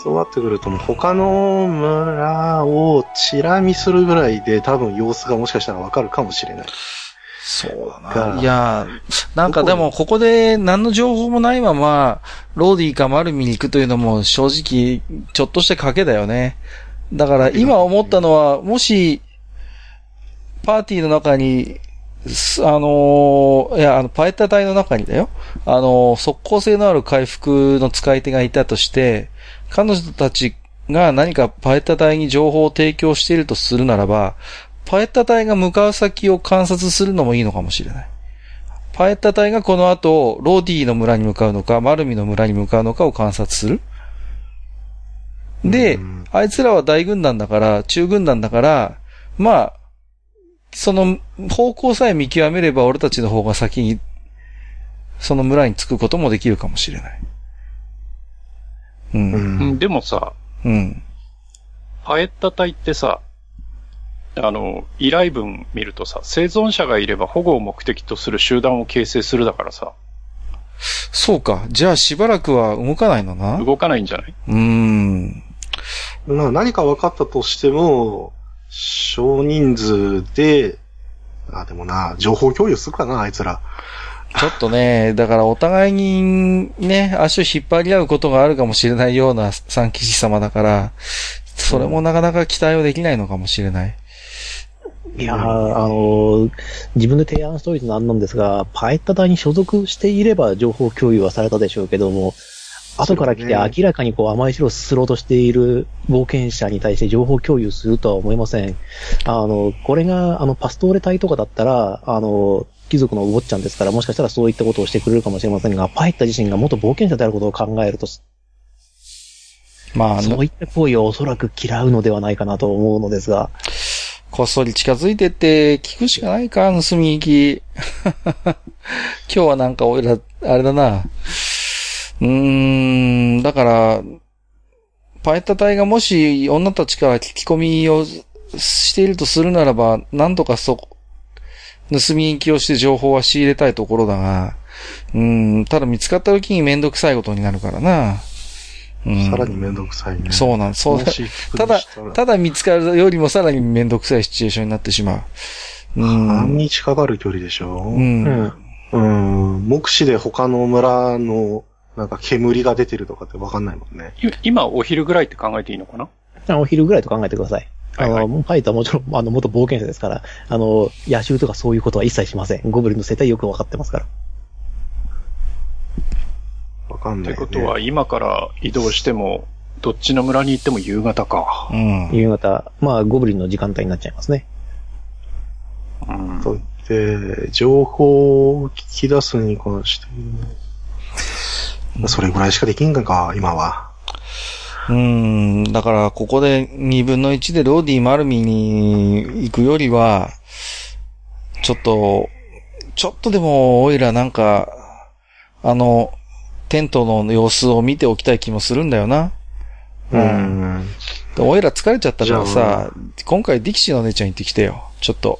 そうなってくると、もう他の村をチラ見するぐらいで多分様子がもしかしたらわかるかもしれない。そうだな。がいや、なんかでも、ここで何の情報もないまま、ローディーかマルミに行くというのも正直、ちょっとした賭けだよね。だから今思ったのは、もし、パーティーの中に、すあのーいや、あの、パエッタ隊の中にだよ。あのー速攻性のある回復の使い手がいたとして、彼女たちが何かパエッタ隊に情報を提供しているとするならば、パエッタ隊が向かう先を観察するのもいいのかもしれない。パエッタ隊がこの後、ローディーの村に向かうのか、マルミの村に向かうのかを観察する。でうん、あいつらは大軍団だから、中軍団だから、まあ、その方向さえ見極めれば俺たちの方が先に、その村に着くこともできるかもしれない。う。うん。うんん、でもさ、うん。パエッタ隊ってさ、あの、依頼文見るとさ、生存者がいれば保護を目的とする集団を形成するだからさ、そうか。じゃあしばらくは動かないのなう動かないんじゃない？ーん。まあ何か分かったとしても、少人数で、あ、でもな、情報共有するかな、あいつら。ちょっとね、だからお互いにね、足を引っ張り合うことがあるかもしれないような三騎士様だから、それもなかなか期待はできないのかもしれない。いやー、あのー自分で提案しておいてなんなんですが、パエッタ隊に所属していれば情報共有はされたでしょうけども、後から来て明らかにこう甘い汁をすろうとしている冒険者に対して情報共有するとは思いません。あの、これが、あの、パストーレ隊とかだったら、あの、貴族のお坊ちゃんですから、もしかしたらそういったことをしてくれるかもしれませんが、パエッタ自身が元冒険者であることを考えると、まあ、そういった行為をおそらく嫌うのではないかなと思うのですが、こっそり近づいてって聞くしかないか、盗み行き。今日はなんかおいら、あれだな。うーん、だから、パエッタ隊がもし女たちから聞き込みをしているとするならば、なんとかそ、盗み行きをして情報は仕入れたいところだが、うん、ただ見つかった時にめんどくさいことになるからな。うん、さらにめんどくさいね。そうなん、そうだただただ見つかるよりもさらにめんどくさいシチュエーションになってしまう。うん。半日かかる距離でしょ？う。うんん。うん。目視で他の村の、なんか煙が出てるとかってわかんないもんね。い今お昼ぐらいって考えていいのかな？あお昼ぐらいと考えてください。あはいの、ファイトはもちろん、あの、元冒険者ですから、あの、野襲とかそういうことは一切しません。ゴブリンの生態よくわかってますから。わかんない、ね。ってことは、今から移動しても、どっちの村に行っても夕方か。うん。夕方、まあ、ゴブリンの時間帯になっちゃいますね。うん。と言って、情報を聞き出すに関して、それぐらいしかできんのか、今は。うん。だから、ここで2分の1でローディ・マルミに行くよりは、ちょっと、ちょっとでも、オイラなんか、あの、テントの様子を見ておきたい気もするんだよな。う。ん。でオイラ疲れちゃったからさ、今回ディキシーの姉ちゃん行ってきてよ。ちょっと。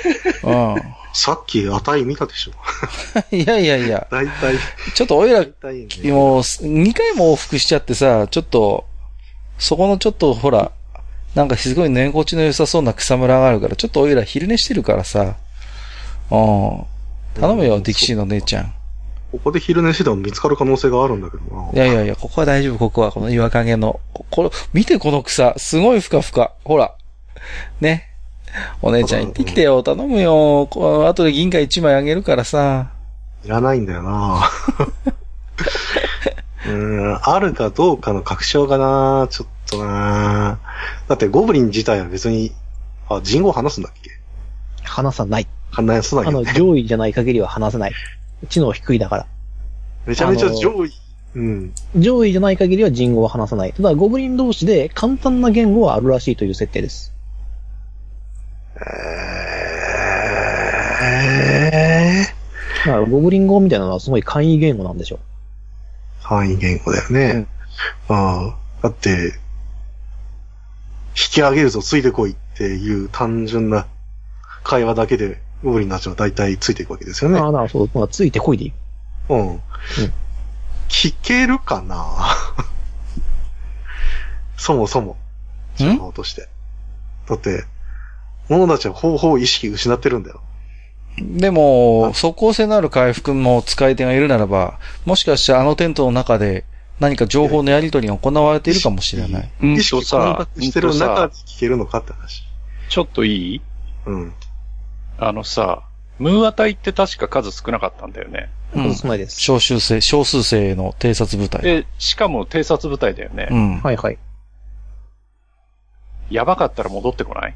うん。さっき値見たでしょ。いやいやいや、だいたい、ちょっとオイラだいたいね。もう、2回も往復しちゃってさ、ちょっと、そこのちょっと、ほら、なんかすごい寝心地の良さそうな草むらがあるから、ちょっとおいら昼寝してるからさ、うん。頼むよ、うんディキシーの姉ちゃん。ここで昼寝してても見つかる可能性があるんだけどな。いやいやいや、ここは大丈夫、ここは、この岩陰の。ここれ、見てこの草、すごいふかふか。ほら。ね。お姉ちゃん行ってきてよ、頼むよ。こう後で銀貨1枚あげるからさ。いらないんだよな うん、あるかどうかの確証がな、ちょっとなだってゴブリン自体は別に、あ、人語話すんだっけ？話さない。話さないあの。上位じゃない限りは話せない。知能低いだから。めちゃめちゃ上位。うん。上位じゃない限りは人語は話さない。ただ、ゴブリン同士で簡単な言語はあるらしいという設定です。えだから、ゴブリン語みたいなのはすごい簡易言語なんでしょー、範囲言語だよね。ああ、だって、引き上げるぞ、ついてこいっていう単純な会話だけで、ゴブリンたちは大体ついていくわけですよう。ね。ああ、だからそう、まあ、ついてこいでいい。うん。聞けるかな？そもそも。情報として。だって、者たちは方法意識失ってるんだよ。でも、即効性のある回復も使い手がいるならば、もしかしたらあのテントの中で何か情報のやり取りが行われているかもしれない。うん意識とさ混濁してる中で聞けるのかって話。ちょっといい？うん。あのさ、ムーア隊って確か数少なかったんだよね。うん少ないです。少数生、少数生の偵察部隊。で、しかも偵察部隊だよね。うん。はいはい。やばかったら戻ってこない？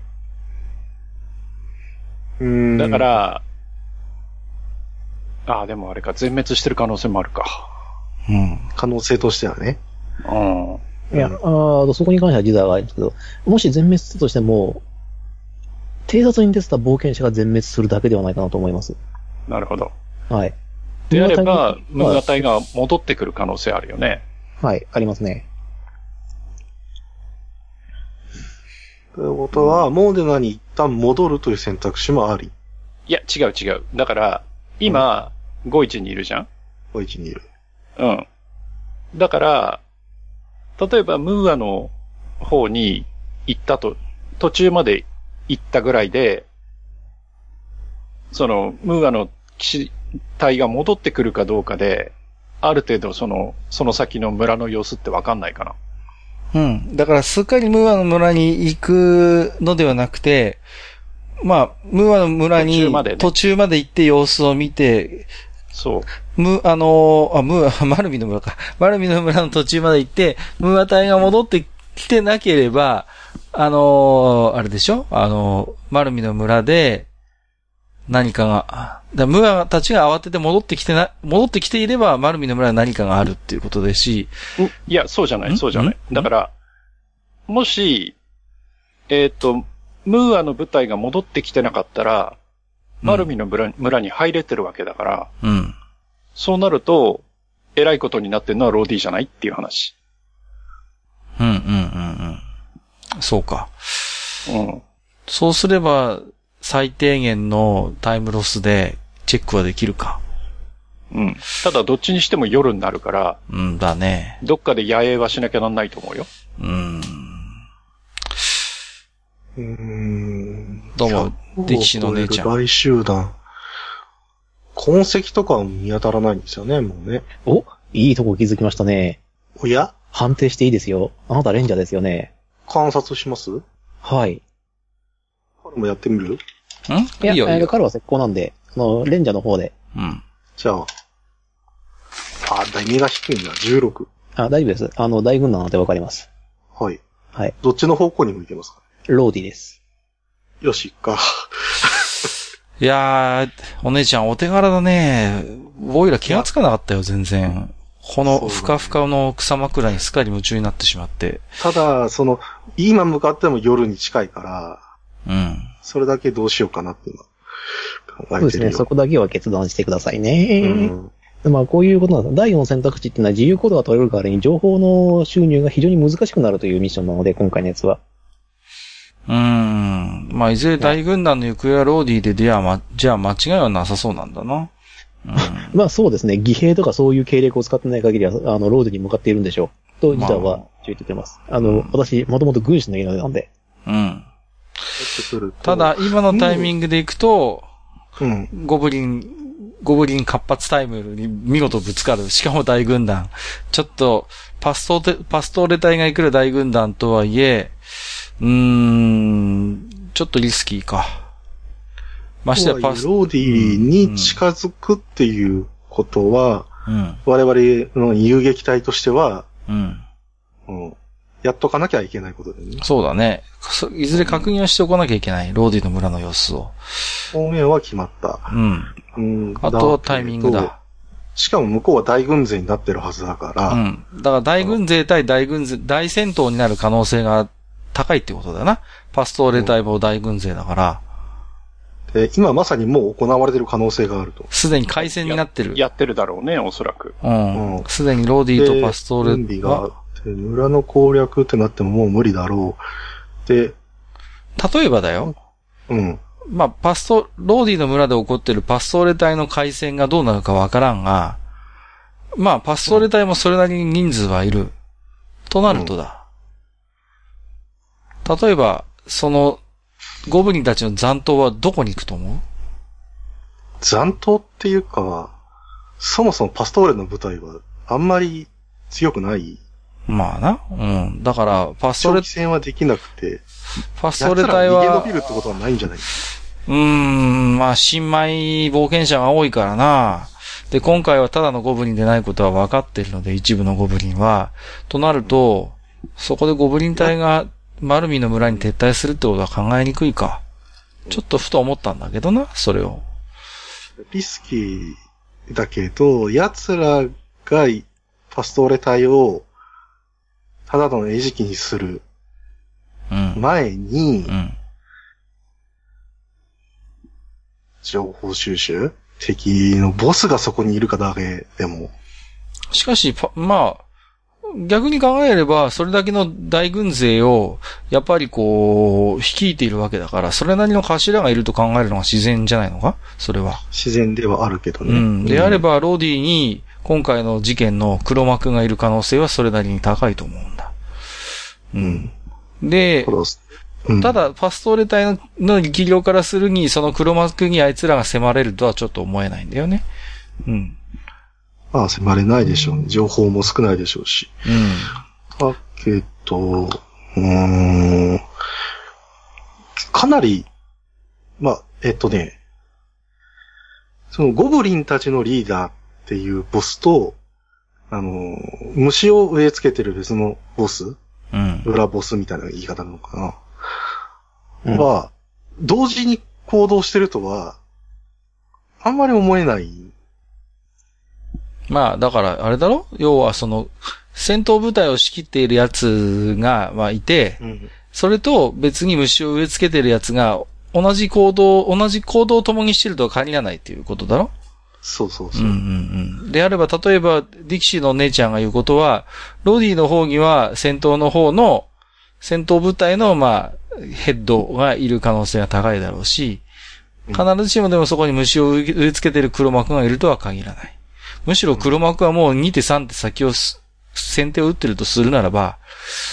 うん。だか、ら、ああ、でもあれか、全滅してる可能性もあるか。うん。可能性としてはね。うん。いや、あーそこに関しては時代があるんですけど、もし全滅したとしても、偵察に出てた冒険者が全滅するだけではないかなと思います。なるほど。はい。であれば、ムーア隊隊が戻ってくる可能性あるよね。はい、ありますね。ということは、モーデナに一旦戻るという選択肢もあり？いや、違う違う。だから、今、51にいるじゃん？お位置にいる。うん。だから、例えばムーアの方に行ったと、途中まで行ったぐらいで、その、ムーアの騎士隊が戻ってくるかどうかで、ある程度その、その先の村の様子ってわかんないかな。うん。だから、すっかりムーアの村に行くのではなくて、まあ、ムーアの村に途中までね途中まで行って様子を見て、そう。ム、あのーあ、ムーア、マルミの村か。マルミの村の途中まで行って、ムーア隊が戻ってきてなければ、あのーあれでしょ？あのーマルミの村で、何かが、だムーアたちが慌てて戻ってきてな、戻ってきていれば、マルミの村に何かがあるっていうことですし、んいや、そうじゃない、ん？そうじゃない。ん？だから、もし、えっ、と、ムーアの部隊が戻ってきてなかったら、マルミの村村に入れてるわけだから、うん。そうなると、偉いことになってるのはローディじゃないっていう話。うん、うん。そうか。うん。そうすれば、最低限のタイムロスでチェックはできるか。うん。ただ、どっちにしても夜になるから、うんだね。どっかで野営はしなきゃなんないと思うよ。うん。うーん。どうも、歴史の姉ちゃん。大集団。痕跡とかは見当たらないんですよね、もうね。おいいとこ気づきましたね。おや？判定していいですよ。あなたレンジャーですよね。観察します？はい。これもやってみる？ん？いや、いいよ、いいよ。えー彼は石膏なんで、あの、レンジャーの方で。うん。じゃあ。あ、だい目が低いんだ。16。あ、大丈夫です。あの、大軍団なんてわかります。はい。はい。どっちの方向に向いてますか？ローディです。よし、か。いやー、お姉ちゃんお手柄だね。おいら気がつかなかったよ、全然。このふかふかの草枕にすっかり夢中になってしまって。ただ、その、今向かっても夜に近いから、うん。それだけどうしようかなっていうのは考そうですね。そこだけは決断してくださいね。うんまあ、こういうことなんです。第4選択肢っていうのは自由行動が取れる代わりに情報の収入が非常に難しくなるというミッションなので、今回のやつは。うーん。まあ、いずれ大軍団の行方はローディで出会ま、じゃあ間違いはなさそうなんだな。うん。まあそうですね。義兵とかそういう経歴を使ってない限りは、あの、ロードに向かっているんでしょう。と、自体は注意っててます。あの、私、もともと軍師の家なんで。うん。ただ、今のタイミングで行くと、うん。ゴブリン、ゴブリン活発タイムに見事ぶつかる。しかも大軍団。ちょっと、パストパストーレ隊が行くる大軍団とはいえ、うーん、ちょっとリスキーか。ましてやパス、ローディに近づくっていうことは、うん、我々の遊撃隊としては、うん。うん、やっとかなきゃいけないことでね。そうだね。そいずれ確認をしておかなきゃいけない。ローディの村の様子を。方面は決まった。うん。うん。あとはタイミングだ。。しかも向こうは大軍勢になってるはずだから、うん。だから大軍勢対大軍勢、大戦闘になる可能性が高いってことだよな。パストーレ隊も大軍勢だから、で今まさにもう行われてる可能性があると。すでに開戦になってる。やってるだろうね、おそらく。うんう。んすでにローディーとパストーレ準備があって、村の攻略ってなってももう無理だろう。で、例えばだよ。うん。まあ、パスト、ローディの村で起こってるパストーレ隊の海戦がどうなるかわからんが、まあ、パストーレ隊もそれなりに人数はいる。となるとだ。例えば、その、ゴブリンたちの残党はどこに行くと思う？残党っていうか、そもそもパストーレの部隊はあんまり強くない。まあな。うん。だから、パストーレ長期、戦はできなくて、パストーレ隊はが逃げ延び、るってことはないんじゃない？うーん、まあ、新米冒険者が多いからな。で、今回はただのゴブリンでないことは分かっているので、一部のゴブリンは。となると、そこでゴブリン隊がマルミの村に撤退するってことは考えにくいか。ちょっとふと思ったんだけどな、それを。リスキーだけど、奴らがパストーレ隊をただの餌食にするうん。前にう、ん。情報収集？敵のボスがそこにいるかだけでも、しかし、パまあ、逆に考えれば、それだけの大軍勢を、やっぱりこう、率いているわけだから、それなりの頭がいると考えるのが自然じゃないのか？それは。自然ではあるけどね。うん。であれば、ローディに、今回の事件の黒幕がいる可能性はそれなりに高いと思うんだ。うん。でた、だ、うんただ、パストーレ隊のの力量からするに、その黒幕にあいつらが迫れるとはちょっと思えないんだよね。うん。まあ迫れないでしょうね。情報も少ないでしょうし。うん。だけど、うーん、かなり、まあ、えっとね、そのゴブリンたちのリーダーっていうボスと、あの、虫を植え付けてる別のボスうん。裏ボスみたいな言い方なのかな、うんは、同時に行動してるとは、あんまり思えない。まあ、だから、あれだろ？要は、その、戦闘部隊を仕切っているやつが、まあ、いて、うん。それと別に虫を植え付けてるやつが、同じ行動、同じ行動を共にしてるとは限らないっていうことだろ？そうそうそう。うんうんうん。であれば、例えば、ディキシーのお姉ちゃんが言うことは、ロディの方には戦闘の方の、戦闘部隊の、まあ、ヘッドがいる可能性が高いだろうし、必ずしもでもそこに虫を植え付けてる黒幕がいるとは限らない。むしろ黒幕はもう2手3手先をす先手を打ってるとするならば、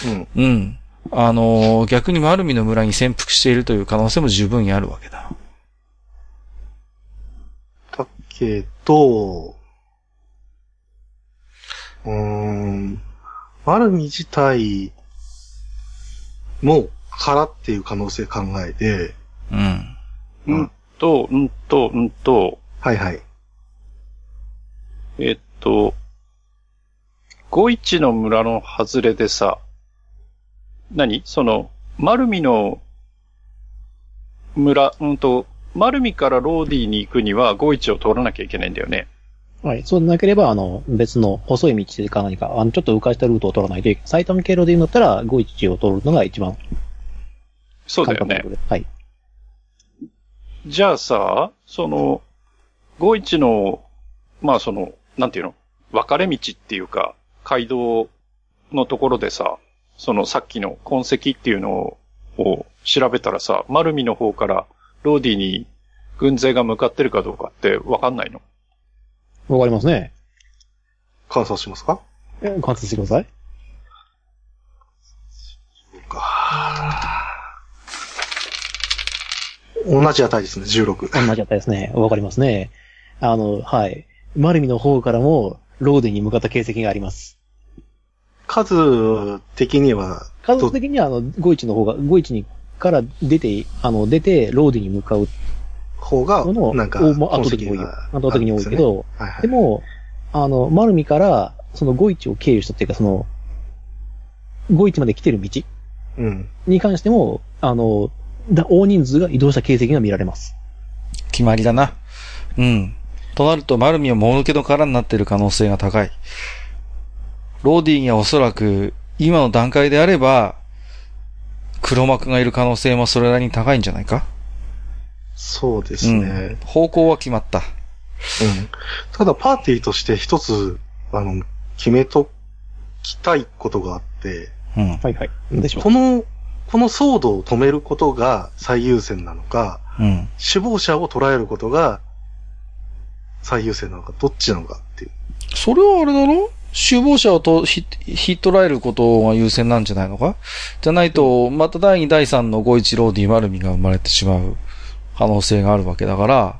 うん。うん。あのー逆に丸見の村に潜伏しているという可能性も十分にあるわけだ。だけど、うーん、マルミ自体も空っていう可能性考えて、うん。うんと、うんと、うんと、はいはい。えっと、五一の村の外れでさ、何？その、丸見の村、うんと、丸見からローディに行くには五一を通らなきゃいけないんだよね。はい。そうでなければ、あの、別の細い道か何か、あの、ちょっと迂回したルートを取らないといけない。埼玉経路で言うんだったら、511を取るのが一番そうだよね。はい。じゃあさ、その、五一の、まあその、なんていうの？分かれ道っていうか、街道のところでさ、そのさっきの痕跡っていうのを調べたらさ、丸見の方からローディに軍勢が向かってるかどうかって分かんないの？わかりますね。観察しますか？え観察してください。同じ値ですね、16。同じだったですね。わかりますね。あの、はい。丸見の方からも、ローデンに向かった形跡があります。数的には、数的には、あの、51の方が、51にから出て、あの、出て、ローデンに向かう方がなんか、おまあ圧倒的に多い。痕跡が圧倒的に多いけど、はいはいでも、あの、丸見から、その51を経由したっていうか、その、51まで来てる道うん。に関しても、あの、だ大人数が移動した形跡が見られます。決まりだな。うん。となると、マルミはもぬけの殻になっている可能性が高い。ローディにはおそらく、今の段階であれば、黒幕がいる可能性もそれなりに高いんじゃないか？そうですうんね。。方向は決まった。うん。ただ、パーティーとして一つ、あの、決めときたいことがあって、うん。はいはい。でしょう？この、この騒動を止めることが最優先なのか、うん。死亡者を捉えることが最優先なのか、どっちなのかっていう。それはあれだろ？首謀者をとひ、ひっ捕らえることが優先なんじゃないのか？じゃないと、また第2、第3の五一ローディマルミが生まれてしまう可能性があるわけだから、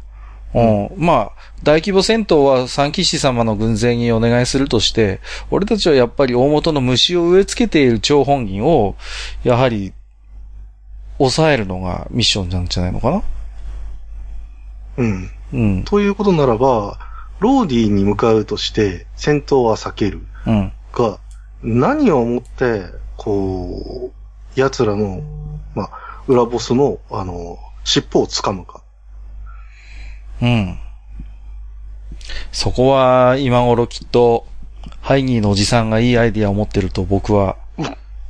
うん。まあ、大規模戦闘は三騎士様の軍勢にお願いするとして、俺たちはやっぱり大元の虫を植え付けている張本人を、やはり、抑えるのがミッションなんじゃないのかな？うん。うん。ということならば、ローディに向かうとして戦闘は避けるうん。が、何をもって、こう、奴らの、まあ、裏ボスの、あの、尻尾を掴むか。うん。そこは今頃きっと、ハイニーのおじさんがいいアイディアを持ってると僕は、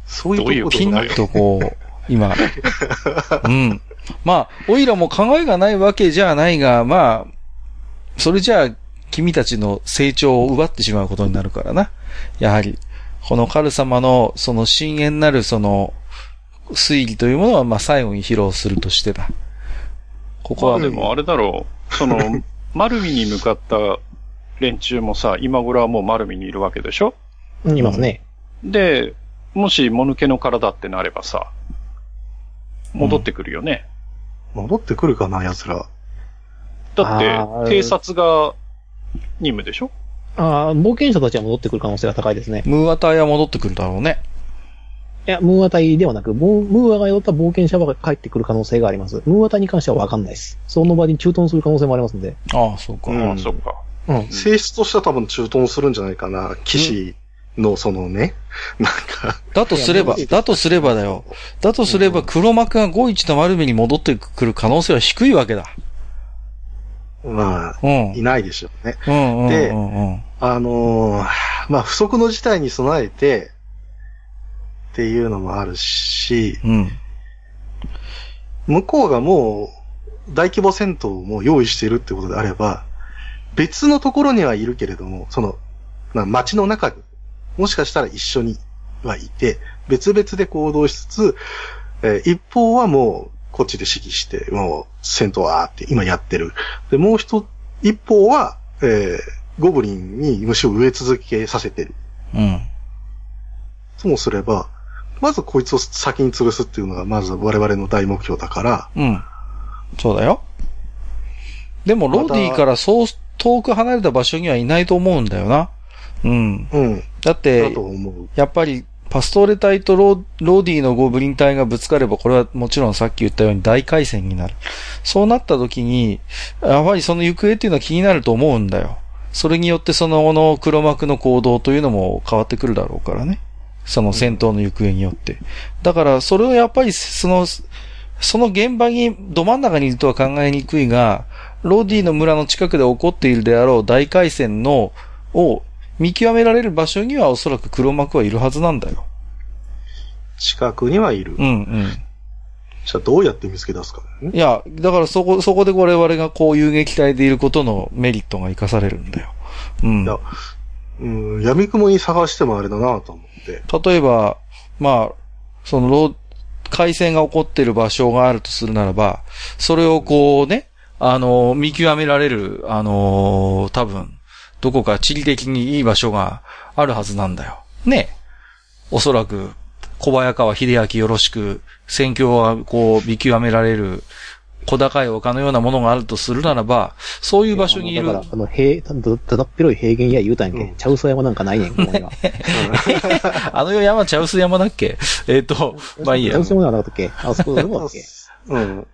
そういうことピン。とこう、今、うん。まあ、オイラも考えがないわけじゃないが、まあ、それじゃあ、君たちの成長を奪ってしまうことになるからな。やはり、このカル様の、その深淵なるその、推理というものは、まあ最後に披露するとしてだ。ここは、まあでもあれだろう、その、丸見に向かった連中もさ、今頃はもう丸見にいるわけでしょ？うんいますね。で、もし、もぬけの体ってなればさ、戻ってくるよね。戻ってくるかな、奴ら。だってあー、偵察が任務でしょ？ああ、冒険者たちは戻ってくる可能性が高いですね。ムーア隊は戻ってくるだろうね。いや、ムーア隊ではなく、ムームーアが寄った冒険者は帰ってくる可能性があります。ムーア隊に関してはわかんないです。その場に駐屯する可能性もありますんで。ああ、そうか。うんああ、そっか。うん。性質としては多分中東するんじゃないかな。騎士のそのね、なんか。だとすればだとすればだよ。だとすれば黒幕が51と丸目に戻ってくる可能性は低いわけだ。まあ、うん。いないでしょうね。うんうんでうんうん。あのーまあ、不測の事態に備えて、っていうのもあるし、うん。向こうがもう、大規模戦闘をもう用意しているってことであれば、別のところにはいるけれども、その、まあ、街の中に、もしかしたら一緒にはいて、別々で行動しつつ、えー一方はもう、こっちで指揮して、もう、戦闘はーって今やってる。で、もう一、一方は、えーゴブリンに虫を植え続けさせてる。うん。ともすれば、まずこいつを先に潰すっていうのが、まず我々の大目標だから、うん。そうだよ。でも、ローディからそう遠く離れた場所にはいないと思うんだよな。うん。うん、だだって。やっぱり、パストーレ隊とローローディのゴブリン隊がぶつかれば、これはもちろんさっき言ったように大会戦になる。そうなった時に、やはりその行方っていうのは気になると思うんだよ。それによってその後の黒幕の行動というのも変わってくるだろうからね。その戦闘の行方によって。だから、それをやっぱり、その、その現場に、ど真ん中にいるとは考えにくいが、ローディの村の近くで起こっているであろう大回戦の、を見極められる場所にはおそらく黒幕はいるはずなんだよ。近くにはいる。うんうん。じゃあどうやって見つけ出すかね。いや、だからそこ、そこで我々がこう遊撃隊でいることのメリットが活かされるんだよ。うん。いやうん、闇雲に探してもあれだなと思って。例えば、まあ、そのロー、海戦が起こっている場所があるとするならば、それをこうね、あの、見極められる、あの、多分、どこか地理的にいい場所があるはずなんだよ。ね。おそらく、小早川秀明よろしく、戦況はこう見極められる、小高い丘のようなものがあるとするならば、そういう場所にいる。だから、あの、平、ただだだっぺろい平原や言うたんやけ、うんん、茶臼山なんかないねん、こ。あの山、茶臼山だっけ？えっ、と、まあいいや茶。臼山なかったっけ？あそこどこだっけ？うん。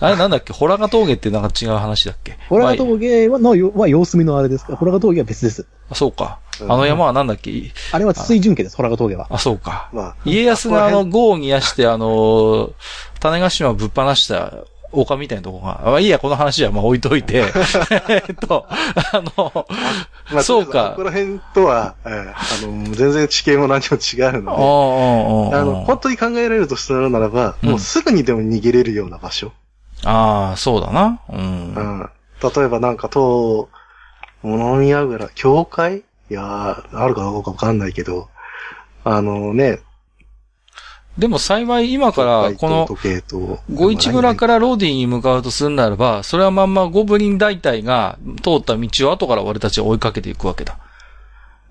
あれなんだっけ？ホラガ峠ってなんか違う話だっけ？ホラガま峠はのよは様子見のあれです。かホラガ峠は別です。あ、そうか。あの山はなんだっけ？あれは筒井純家です、ホラガ峠は。あ、そうか。まあ、家康があの、豪を煮やして、あの、種子島をぶっ放した丘みたいなとこが、まあいいや、この話はまあ置いといて、えっと、あの、辺まあそうか。ここら辺とは、えーあの、全然地形も何も違うあのあ、で、あの、本当に考えられるとするならば、うん。もうすぐにでも逃げれるような場所。ああ、そうだな。う。うんん。例えばなんか、と、物見櫓、教会？いやー、あるかどうかわかんないけど、あのね、でも幸い今から、この、ゴイチ村からローディに向かうとするならば、それはまんまゴブリン大隊が通った道を後から俺たちは追いかけていくわけだ。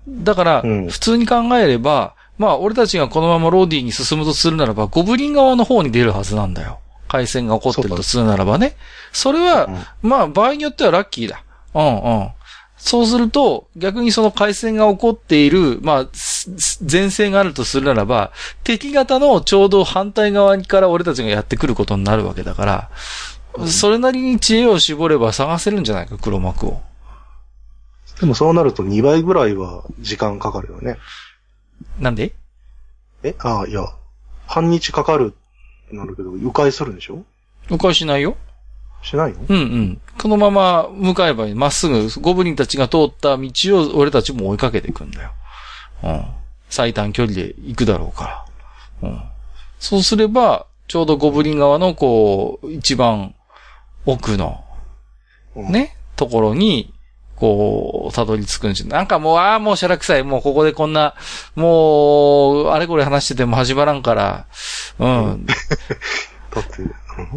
だから、うん普通に考えれば、まあ俺たちがこのままローディに進むとするならば、ゴブリン側の方に出るはずなんだよ。会戦が起こってるとするならばね。それは、まあ場合によってはラッキーだ。うんうん。そうすると、逆にその海戦が起こっている、まあ、前線があるとするならば、敵方のちょうど反対側から俺たちがやってくることになるわけだから、それなりに知恵を絞れば探せるんじゃないか、黒幕を。でもそうなると2倍ぐらいは時間かかるよね。なんで？え？ああ、いや、半日かかるなるけど、迂回するんでしょ？迂回しないよしないの？うんうん。このまま向かえば。まっすぐ、ゴブリンたちが通った道を俺たちも追いかけていくんだよ。うん。最短距離で行くだろうから。うん。そうすれば、ちょうどゴブリン側の、こう、一番奥の、うんね、ところに、こう、たどり着くんですよ。なんかもう、ああ、もうしゃらくさい。もうここでこんな、もう、あれこれ話してても始まらんから、うん、だって、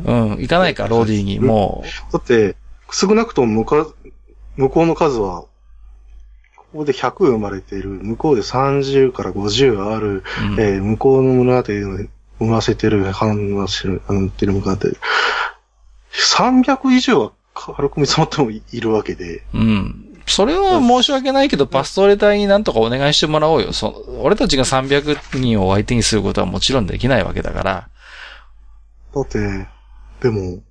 うん、行かないか、ローディーに、もだって、少なくとも向か、向こうの数は、ここで100生まれている、向こうで30から50ある、う、うん。えー向こうの村で産ませてる、話してる、産ってる向かって、300以上は軽く見積もってもいいるわけで、うん。それは申し訳ないけど、パストーレ隊になんとかお願いしてもらおうよ。そ俺たちが300人を相手にすることはもちろんできないわけだから。だって、でも、ん？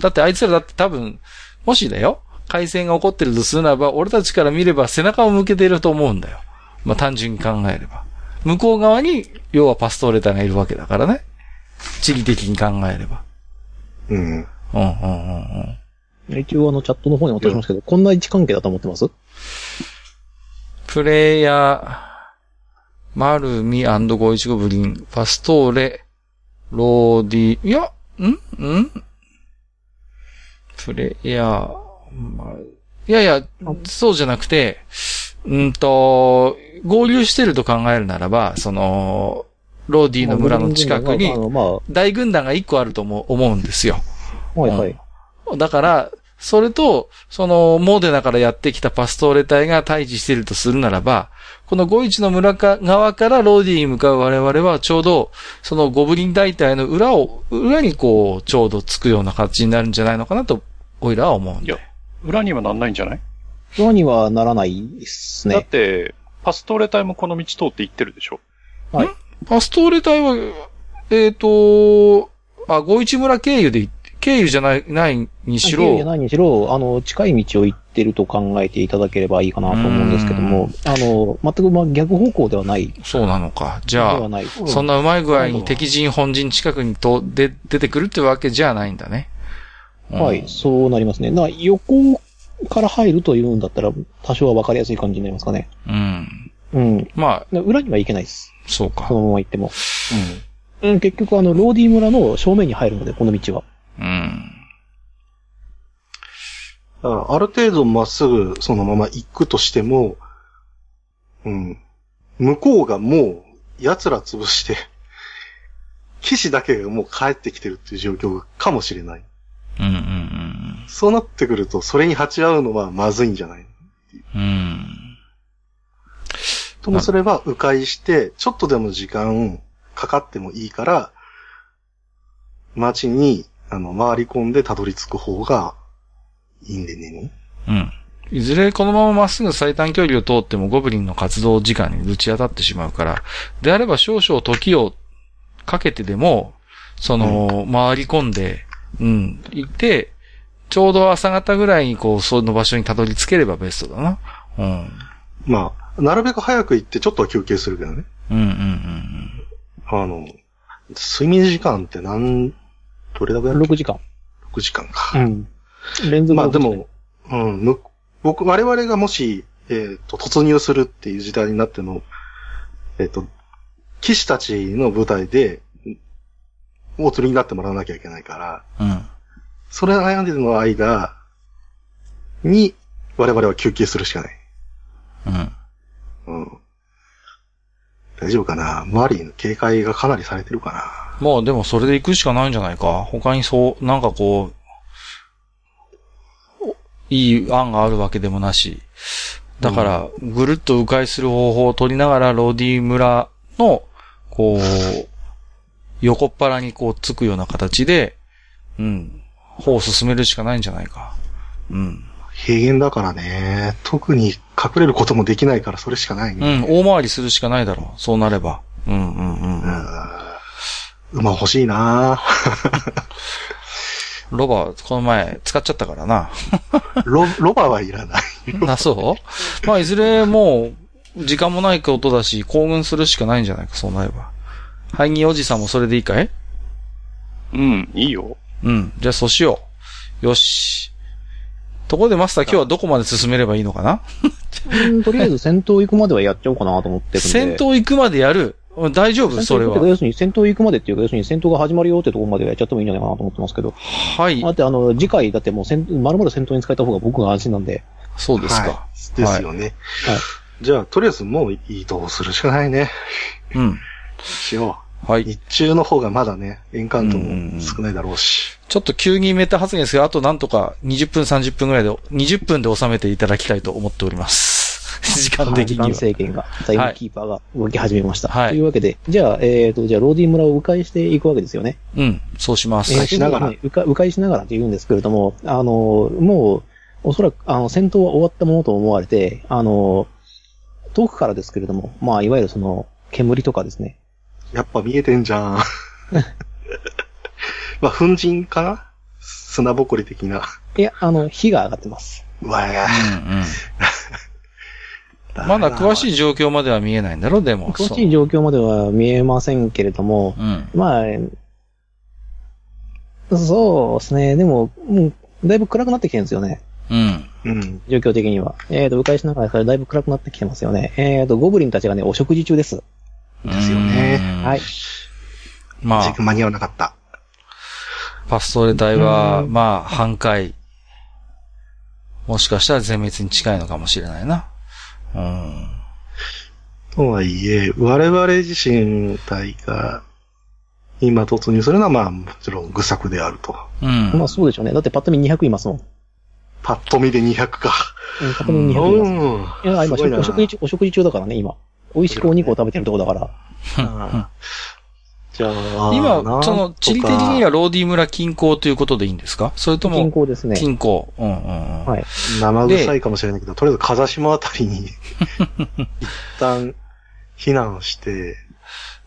だってあいつらだって多分、もしだよ、海戦が起こってるとするならば、俺たちから見れば背中を向けていると思うんだよ。まあ単純に考えれば。向こう側に、要はパストーレ隊がいるわけだからね。地理的に考えれば。うん。うん、うん、うん、うん。一応あのチャットの方に落としますけど、こんな位置関係だと思ってます？プレイヤー、マルミゴイチゴブリン、パストーレ、ローディ、いや、ん？ん？プレイヤー、まいやいや、そうじゃなくて、うんと、合流してると考えるならば、その、ローディの村の近くに大軍団が一個あると思う思うんですよ。あ、はいはい。だから、それと、その、モーデナからやってきたパストーレ隊が対峙しているとするならば、このゴイチの村か側からローディに向かう我々はちょうど、そのゴブリン大隊の裏を、裏にこう、ちょうどつくような形になるんじゃないのかなと、オイラは思うんいやで。裏にはなんないんじゃない、裏にはならないですだっね。て、パストーレ隊もこの道通って行ってるでしょはい。パストーレ隊は、えっ、と、あ、ゴイチ村経由で行って、経由じゃない、ないにしろ経由じゃ、ないにしろ、あの、近い道を行ってると考えていただければいいかなと思うんですけども、あの、全くまあ逆方向ではない。そうなのか。じでゃあ、はない。そんなうまい具合に敵陣本陣近くにと、で、出てくるってわけじゃないんだね。うんはい、そうなりますね。だから横から入るというんだったら、多少は分かりやすい感じになりますかね。うん。うん。まあ、裏には行けないです。そうかそ。のまま行っても。うん。うん、結局あの、ローディ村の正面に入るので、この道は。うん。だからある程度まっすぐそのまま行くとしても、うん。向こうがもう奴ら潰して、騎士だけがもう帰ってきてるっていう状況かもしれない。うんうんそうなってくると、それに鉢合うのはまずいんじゃない？うん。うん。ともすれば、迂回して、ちょっとでも時間かかってもいいから、街に、あの、回り込んでたどり着く方がいいんでね。うん。いずれこのまままっすぐ最短距離を通ってもゴブリンの活動時間にぶち当たってしまうから、であれば少々時をかけてでも、その、回り込んで、うん。行って、ちょうど朝方ぐらいにこう、その場所にたどり着ければベストだな。うん。まあ、なるべく早く行ってちょっとは休憩するけどね。うんうんうんあの、睡眠時間って何、どれだけやる6時間。?6 時間か。ん。連続まあで6時間も、うん、む僕、我々がもし、えっ、と、突入するっていう時代になっても、えっ、と、騎士たちの舞台で、お釣りになってもらわなきゃいけないから、うん。うん。それ悩んでるの間に、我々は休憩するしかない。うん。うん。大丈夫かな？周りの警戒がかなりされてるかな？まあでもそれで行くしかないんじゃないか。他にそう、なんかこう、おいい案があるわけでもなし。だから、ぐるっと迂回する方法を取りながら、ローディ村の、こう、横っ腹にこうつくような形で、うん、方を進めるしかないんじゃないか。うん。平原だからね、特に隠れることもできないからそれしかないね。うん、大回りするしかないだろう。そうなれば。うん、うん、うん。ううんん。馬欲しいな ロバ、この前使っちゃったからな。ロ、ロバはいらない。あ、そう？まあ、いずれもう、時間もないことだし、行軍するしかないんじゃないか、そうなれば。ハイニーおじさんもそれでいいかい？うん、いいよ。うん。じゃあ、そうしよう。よし。ところでマスター、今日はどこまで進めればいいのかな？うんとりあえず戦闘行くまではやっちゃおうかなと思ってるんで。戦闘行くまでやるうん大丈夫？それは。要するに戦闘行くまでっていうか、要するに戦闘が始まるよってところまではやっちゃってもいいんじゃないかなと思ってますけど。はいだ。ってあの、次回だってもう戦、まるまる戦闘に使えた方が僕が安心なんで。そうですか。はい。ですよね。はいじゃあ、とりあえずもう移動するしかないね。うん。しよう。はい。日中の方がまだね、エンカウントも少ないだろうし。ちょっと急にメタ発言ですが、あとなんとか20分30分ぐらいで、20分で収めていただきたいと思っております。時間的時間には。制限が、タイムキーパーが動き始めました。はいというわけで、じゃあ、えっ、と、じゃあ、ローディ村を迂回していくわけですよね。うん、そうします。えーしながらね迂回迂回しながらって言うんですけれども、あの、もう、おそらく、あの、戦闘は終わったものと思われて、あの、遠くからですけれども、まあ、いわゆるその、煙とかですね。やっぱ見えてんじゃん。まあ、粉塵かな？砂ぼこり的な。いや、あの、火が上がってます。うわぁ。うんうんまだ詳しい状況までは見えないんだろでも。詳しい状況までは見えませんけれども、うん。まあ、そうですね。でも、もう、だいぶ暗くなってきてるんですよね。うん。うん。状況的には。えっ、と、迂回しながらからだいぶ暗くなってきてますよね。えっ、と、ゴブリンたちがね、お食事中です。ですよねうんはい。まあ時、間間に合わなかった。パストレ隊は、うんまあ、半壊。もしかしたら全滅に近いのかもしれないな。うん。とはいえ、我々自身体が今突入するのはまあもちろん愚策であると。うん。まあそうでしょうね。だってパッと見200いますもん。パッと見で200か。うん、パッと見200います。うん。いや、今、お食事中、お食事中だからね、今。美味しくお肉を食べてるとこだから。あじゃあ、今その、地理的にはローディ村近郊ということでいいんですか？それと近も、郊ですね。近郊。うんうんうん。はい。生臭いかもしれないけど、とりあえず風島あたりに 一旦避難して、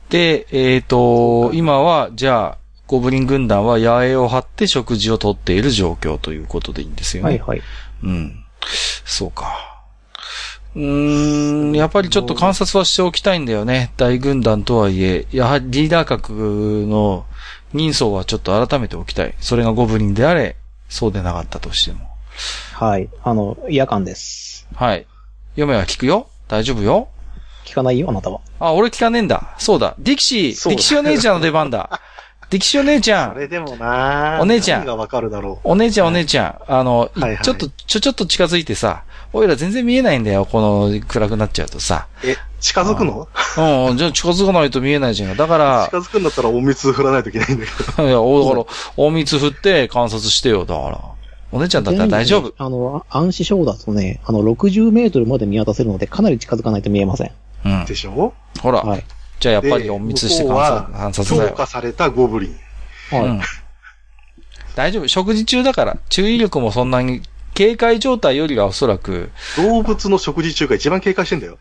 で、えっ、と、今は、じゃあ、ゴブリン軍団は野営を張って食事をとっている状況ということでいいんですよね。はいはい。うん。そうか。うーん、やっぱりちょっと観察はしておきたいんだよね。大軍団とはいえ、やはりリーダー格の人相はちょっと改めておきたい。それがゴブリンであれ、そうでなかったとしても。はい。あの、夜間です。はい。嫁は聞くよ大丈夫よ聞かないよ、あなたは。あ、俺聞かねえんだ。そうだ。ディキシー、ディキシーお姉ちゃんの出番だ。ディキシーお姉ちゃん。それでもなお姉ちゃん何がわかるだろお姉ちゃんお姉ちゃん。あの、いはいはいちょっと、ちょ、ちょっと近づいてさ、おいら全然見えないんだよ。この暗くなっちゃうとさ。う。え、近づくの？うん、じゃあ近づかないと見えないじゃん。だから、近づくんだったらお水振らないといけないんだけど。いや、お、だから、大蜜振って観察してよ。だから。お姉ちゃんだったら大丈夫？あの、暗視症だとね、あの、60メートルまで見渡せるので、かなり近づかないと見えません。うん。でしょ？ほら。はい。じゃあやっぱりで隠密して向こうは観察観察だ強よ。化されたゴブリン。はい。うん。大丈夫。食事中だから、注意力もそんなに警戒状態よりはおそらく、動物の食事中が一番警戒してんだよ。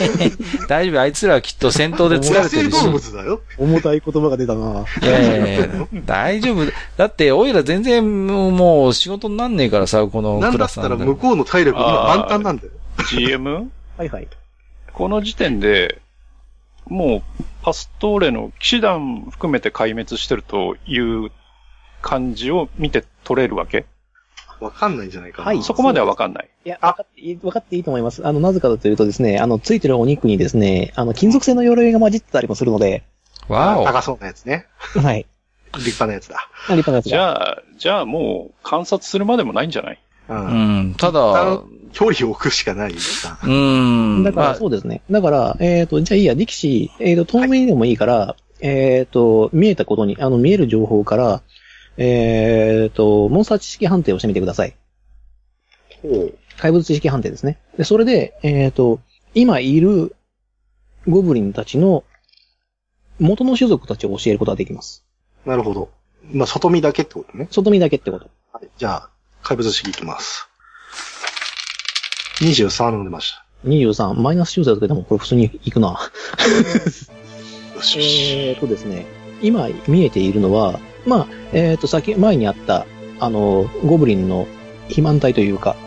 大丈夫、あいつらはきっと戦闘で疲れ野生動てるし。物だよ。重たい言葉が出たな。いやいやいや大丈夫。だって、おいら全然もう仕事になんねえからさ、このクなんだっラスなんだたら向こうの体力今満タンなんだよ。GM? はいはい。この時点で、もう、パストーレの騎士団含めて壊滅してるという感じを見て取れるわけ？わかんないんじゃないかな。はいそこまではわかんない。いや、分かっていい、分かっていいと思います。あの、なぜかというとですね、あの、ついてるお肉にですね、あの、金属製の鎧が混じってたりもするので、わお。高そうなやつね。はい。立派なやつだ。立派なやつが。じゃあ、じゃあもう観察するまでもないんじゃない？う。うんん、たあだの、距離を置くしかないさ。うん、だから、そうですね。だから、えっ、と、じゃあいいや、力士、えっ、と、透明でもいいから、えっ、と、見えたことに、あの、見える情報から、えっ、と、モンスター知識判定をしてみてください。怪物知識判定ですね。で、それで、えっ、と、今いるゴブリンたちの元の種族たちを教えることができます。なるほど。まあ、外見だけってことね。外見だけってこと。はい。じゃあ、怪物式いきます。23の出まし23、マイナス修正だけでもこれ普通にいくな。た。よしよし。えーとですね、今見えているのは、まあ、えっ、と、先、前にあった、あの、ゴブリンの肥満体というか、はい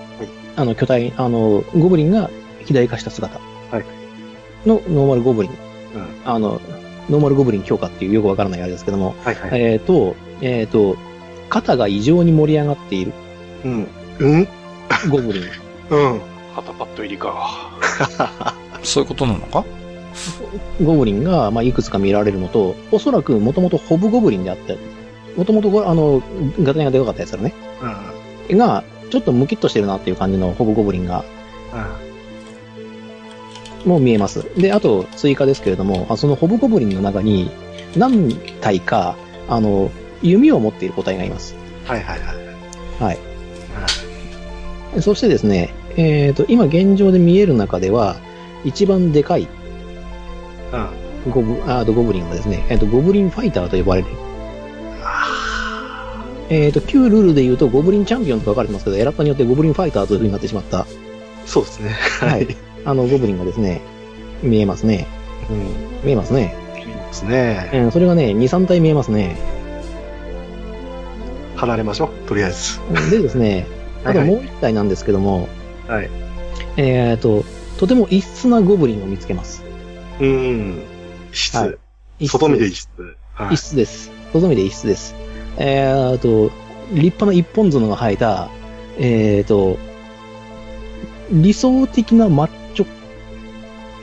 あの、巨体、あの、ゴブリンが肥大化した姿はいのノーマルゴブリン。うん。あの、ノーマルゴブリン強化っていうよくわからないあれですけども、はいはい。えっ、と、えっ、と、肩が異常に盛り上がっているうん。うん？ゴブリン。うん。肩パッド入りか。そういうことなのか？ゴブリンが、まあ、いくつか見られるのと、おそらくもともとホブゴブリンであったり、もともとあの、ガタネがでかかったやつだね。うん。が、ちょっとムキッとしてるなっていう感じのホブゴブリンが、もう見えます。で、あと追加ですけれども、あそのホブゴブリンの中に、何体か、あの、弓を持っている個体がいます。はいはいはい。はい。そしてですね、えっ、と、今現状で見える中では、一番でかいうん。ゴブ、あゴブリンがですね、えっ、と、ゴブリンファイターと呼ばれる。えっ、と、旧ルールで言うと、ゴブリンチャンピオンと書かれてますけど、エラッタによってゴブリンファイターという風になってしまった、そうですね。はい。あの、ゴブリンがですね、見えますね。うん。見えますね。いいですね。うん、それがね、2、3体見えますね。離れましょう。とりあえず。でですね、あともう1体なんですけども、はい。えっ、と、とても異質なゴブリンを見つけます。うん。質。はい異質外見で異質。はい異。質です。外見で異質です。えっ、と、立派な一本角が生えた、えっ、と、理想的なマッチョ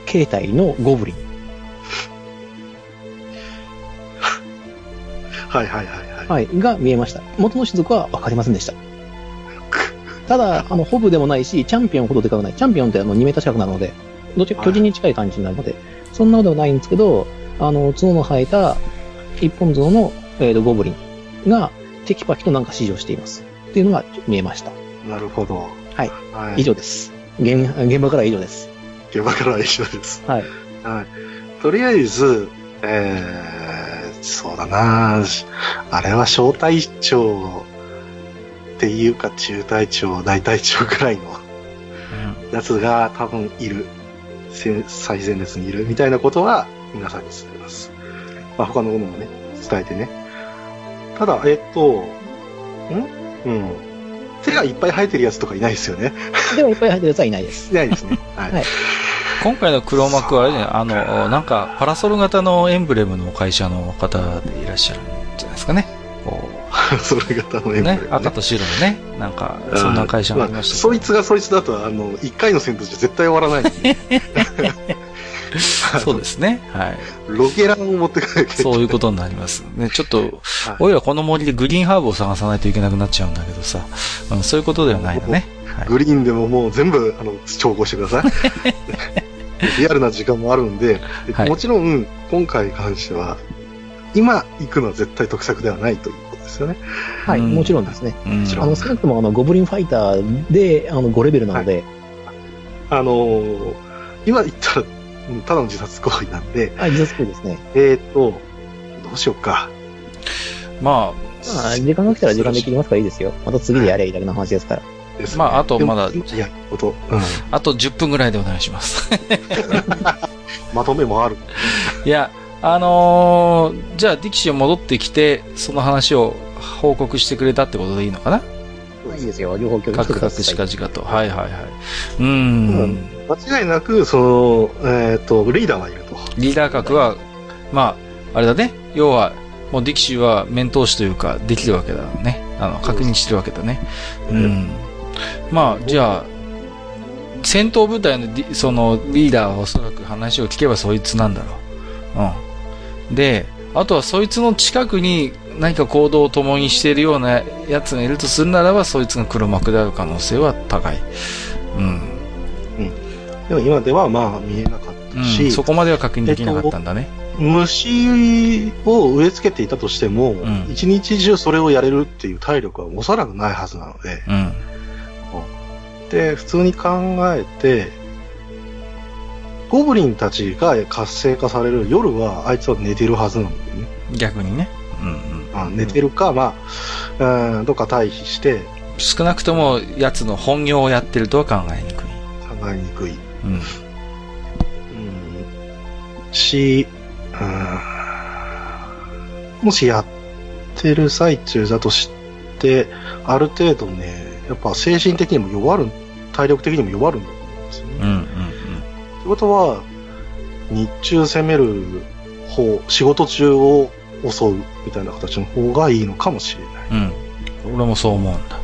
形態のゴブリン。はいはいはいはい。はい、が見えました。元の種族は分かりませんでした。ただ、あの、ホブでもないし、チャンピオンほどでかくない。チャンピオンってあの2メーター近くなるので、どっちか巨人に近い感じになるので、そんなことはないんですけど、あの、角の生えた一本角の、えーとゴブリンがテキパキとなんか指示をしています。っていうのが見えました。なるほど。はい。はい。以上です。現現場からは以上です。現場からは以上です。はい。はい。とりあえず、えー、そうだなあれは小隊長っていうか中隊長、大隊長くらいのやつが多分いる。せ最前列にいるみたいなことは皆さんに伝えます。まあ、他のものもね、伝えてね。ただ、えっと、ん？うん。手がいっぱい生えてるやつとかいないですよね。でもいっぱい入ってるやつはいないです。いないですね。はい。はい今回の黒幕はあれね、あの、なんか、パラソル型のエンブレムの会社の方でいらっしゃるんじゃないですかね。こそれ型のエう、ンブレム、ね、赤と白のね、なんか、そんな会社がありましたけどそいつがそいつだと、あの、一回の戦闘じゃ絶対終わらないんで。そうですね。はい。ロケランを持ってかなきゃいけない。そういうことになります。ね、ちょっと、はいおいらこの森でグリーンハーブを探さないといけなくなっちゃうんだけどさ、うん、そういうことではないのね。はいグリーンでももう全部、あの、調合してください。リアルな時間もあるんで、ではいもちろん、今回に関しては、今行くのは絶対得策ではないということですよね。はい、うんもちろんですね。うんあの、少なくともあの、ゴブリンファイターで、あの、5レベルなので、あのー今言ったら、うんただの自殺行為なんで、はい、自殺行為ですね。えーと、どうしようか。ままあ、時間が来たら時間で切りますからいいですよ。また次でやればいいだけの話ですから。ね。まああとまだでもやること、うん。あと10分ぐらいでお願いします。まとめもある。いや、あのーじゃあ、ディキシー戻ってきて、その話を報告してくれたってことでいいのかな？いいですよ。両方共有カクカしてください。クしかじかと。はいはいはい。うーん。間違いなく、その、えっ、と、リーダーはいると。リーダー格は、まあ、あれだね。要は、もうディキシーは面通しというか、できるわけだね。あの、確認してるわけだね。うん。まあ、じゃあ、戦闘部隊のディそのリーダーはおそらく話を聞けばそいつなんだろう。うん。で、あとはそいつの近くに何か行動を共にしているようなやつがいるとするならば、そいつが黒幕である可能性は高い。うん。でも今ではまあ見えなかっうん、たし、そこまでは確認できなかったんだね。虫を植え付けていたとしても、ん一日中それをやれるっていう体力はおそらくないはずなので、うん。で、普通に考えて、ゴブリンたちが活性化される夜はあいつは寝てるはずなんだよね。逆にね。うんうん。あ寝てるか、まあ、うん、どっか退避して少なくとも奴の本業をやってるとは考えにくい。考えにくい。うん。うん、し、うん、もしやってる最中だとして、ある程度ね、やっぱ精神的にも弱る、体力的にも弱るんだと思うんですよね。うんうんってことは、日中攻める方、仕事中を襲うみたいな形の方がいいのかもしれない。うん。うん。俺もそう思うんだ。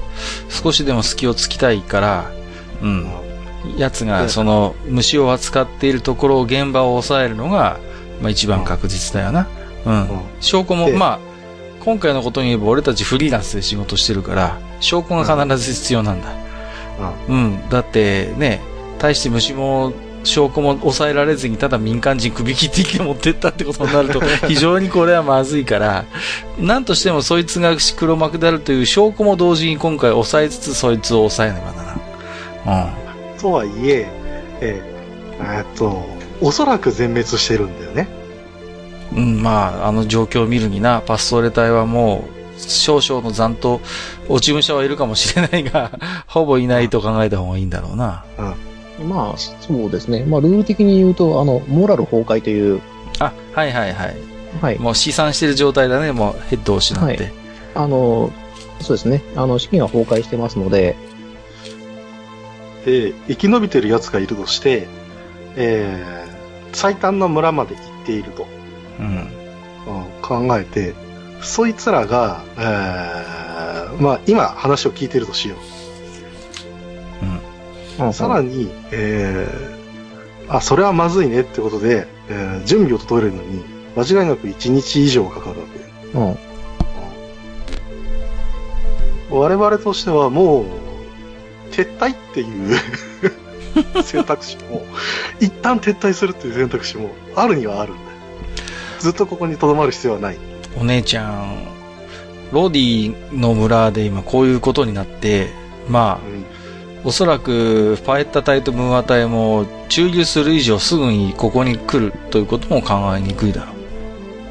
少しでも隙をつきたいから、うん。奴がその虫を扱っているところを現場を抑えるのが、まあ一番確実だよな。うん。うん証拠も、でまあ、今回のことに言えば俺たちフリーランスで仕事してるから、証拠が必ず必要なんだ。うん。だってね、対して虫も、証拠も抑えられずにただ民間人首切ってきて持ってったってことになると 非常にこれはまずいから、なんとしてもそいつが黒幕であるという証拠も同時に今回抑えつつそいつを抑えねばならん。とはいえ、えっと、おそらく全滅してるんだよね。うん。うん、まあ、あの状況を見るにな、パストレ隊はもう、少々の残党、落ち武者はいるかもしれないが、ほぼいないと考えた方がいいんだろうな。まあ、そうですね。まあ、ルール的に言うと、あの、モラル崩壊という、あ、はいはいはい。はい。もう試算してる状態だね、もうヘッドを失って。はいあの、そうですね。あの、資金は崩壊してますので、で、生き延びてる奴がいるとして、えー、最短の村まで行っていると、うん。うん考えて、そいつらが、えー、まあ今話を聞いてるとしよう。さらに、えー、あ、それはまずいねってことで、えー準備を整えるのに、間違いなく1日以上かかるわけ。うん。我々としてはもう、撤退っていう 選択肢も、一旦撤退するっていう選択肢もあるにはあるんだよ。ずっとここに留まる必要はない。お姉ちゃん、ロディの村で今こういうことになって、まうんあ、おそらくファエッタ隊とムーア隊も駐留する以上すぐにここに来るということも考えにくいだろう。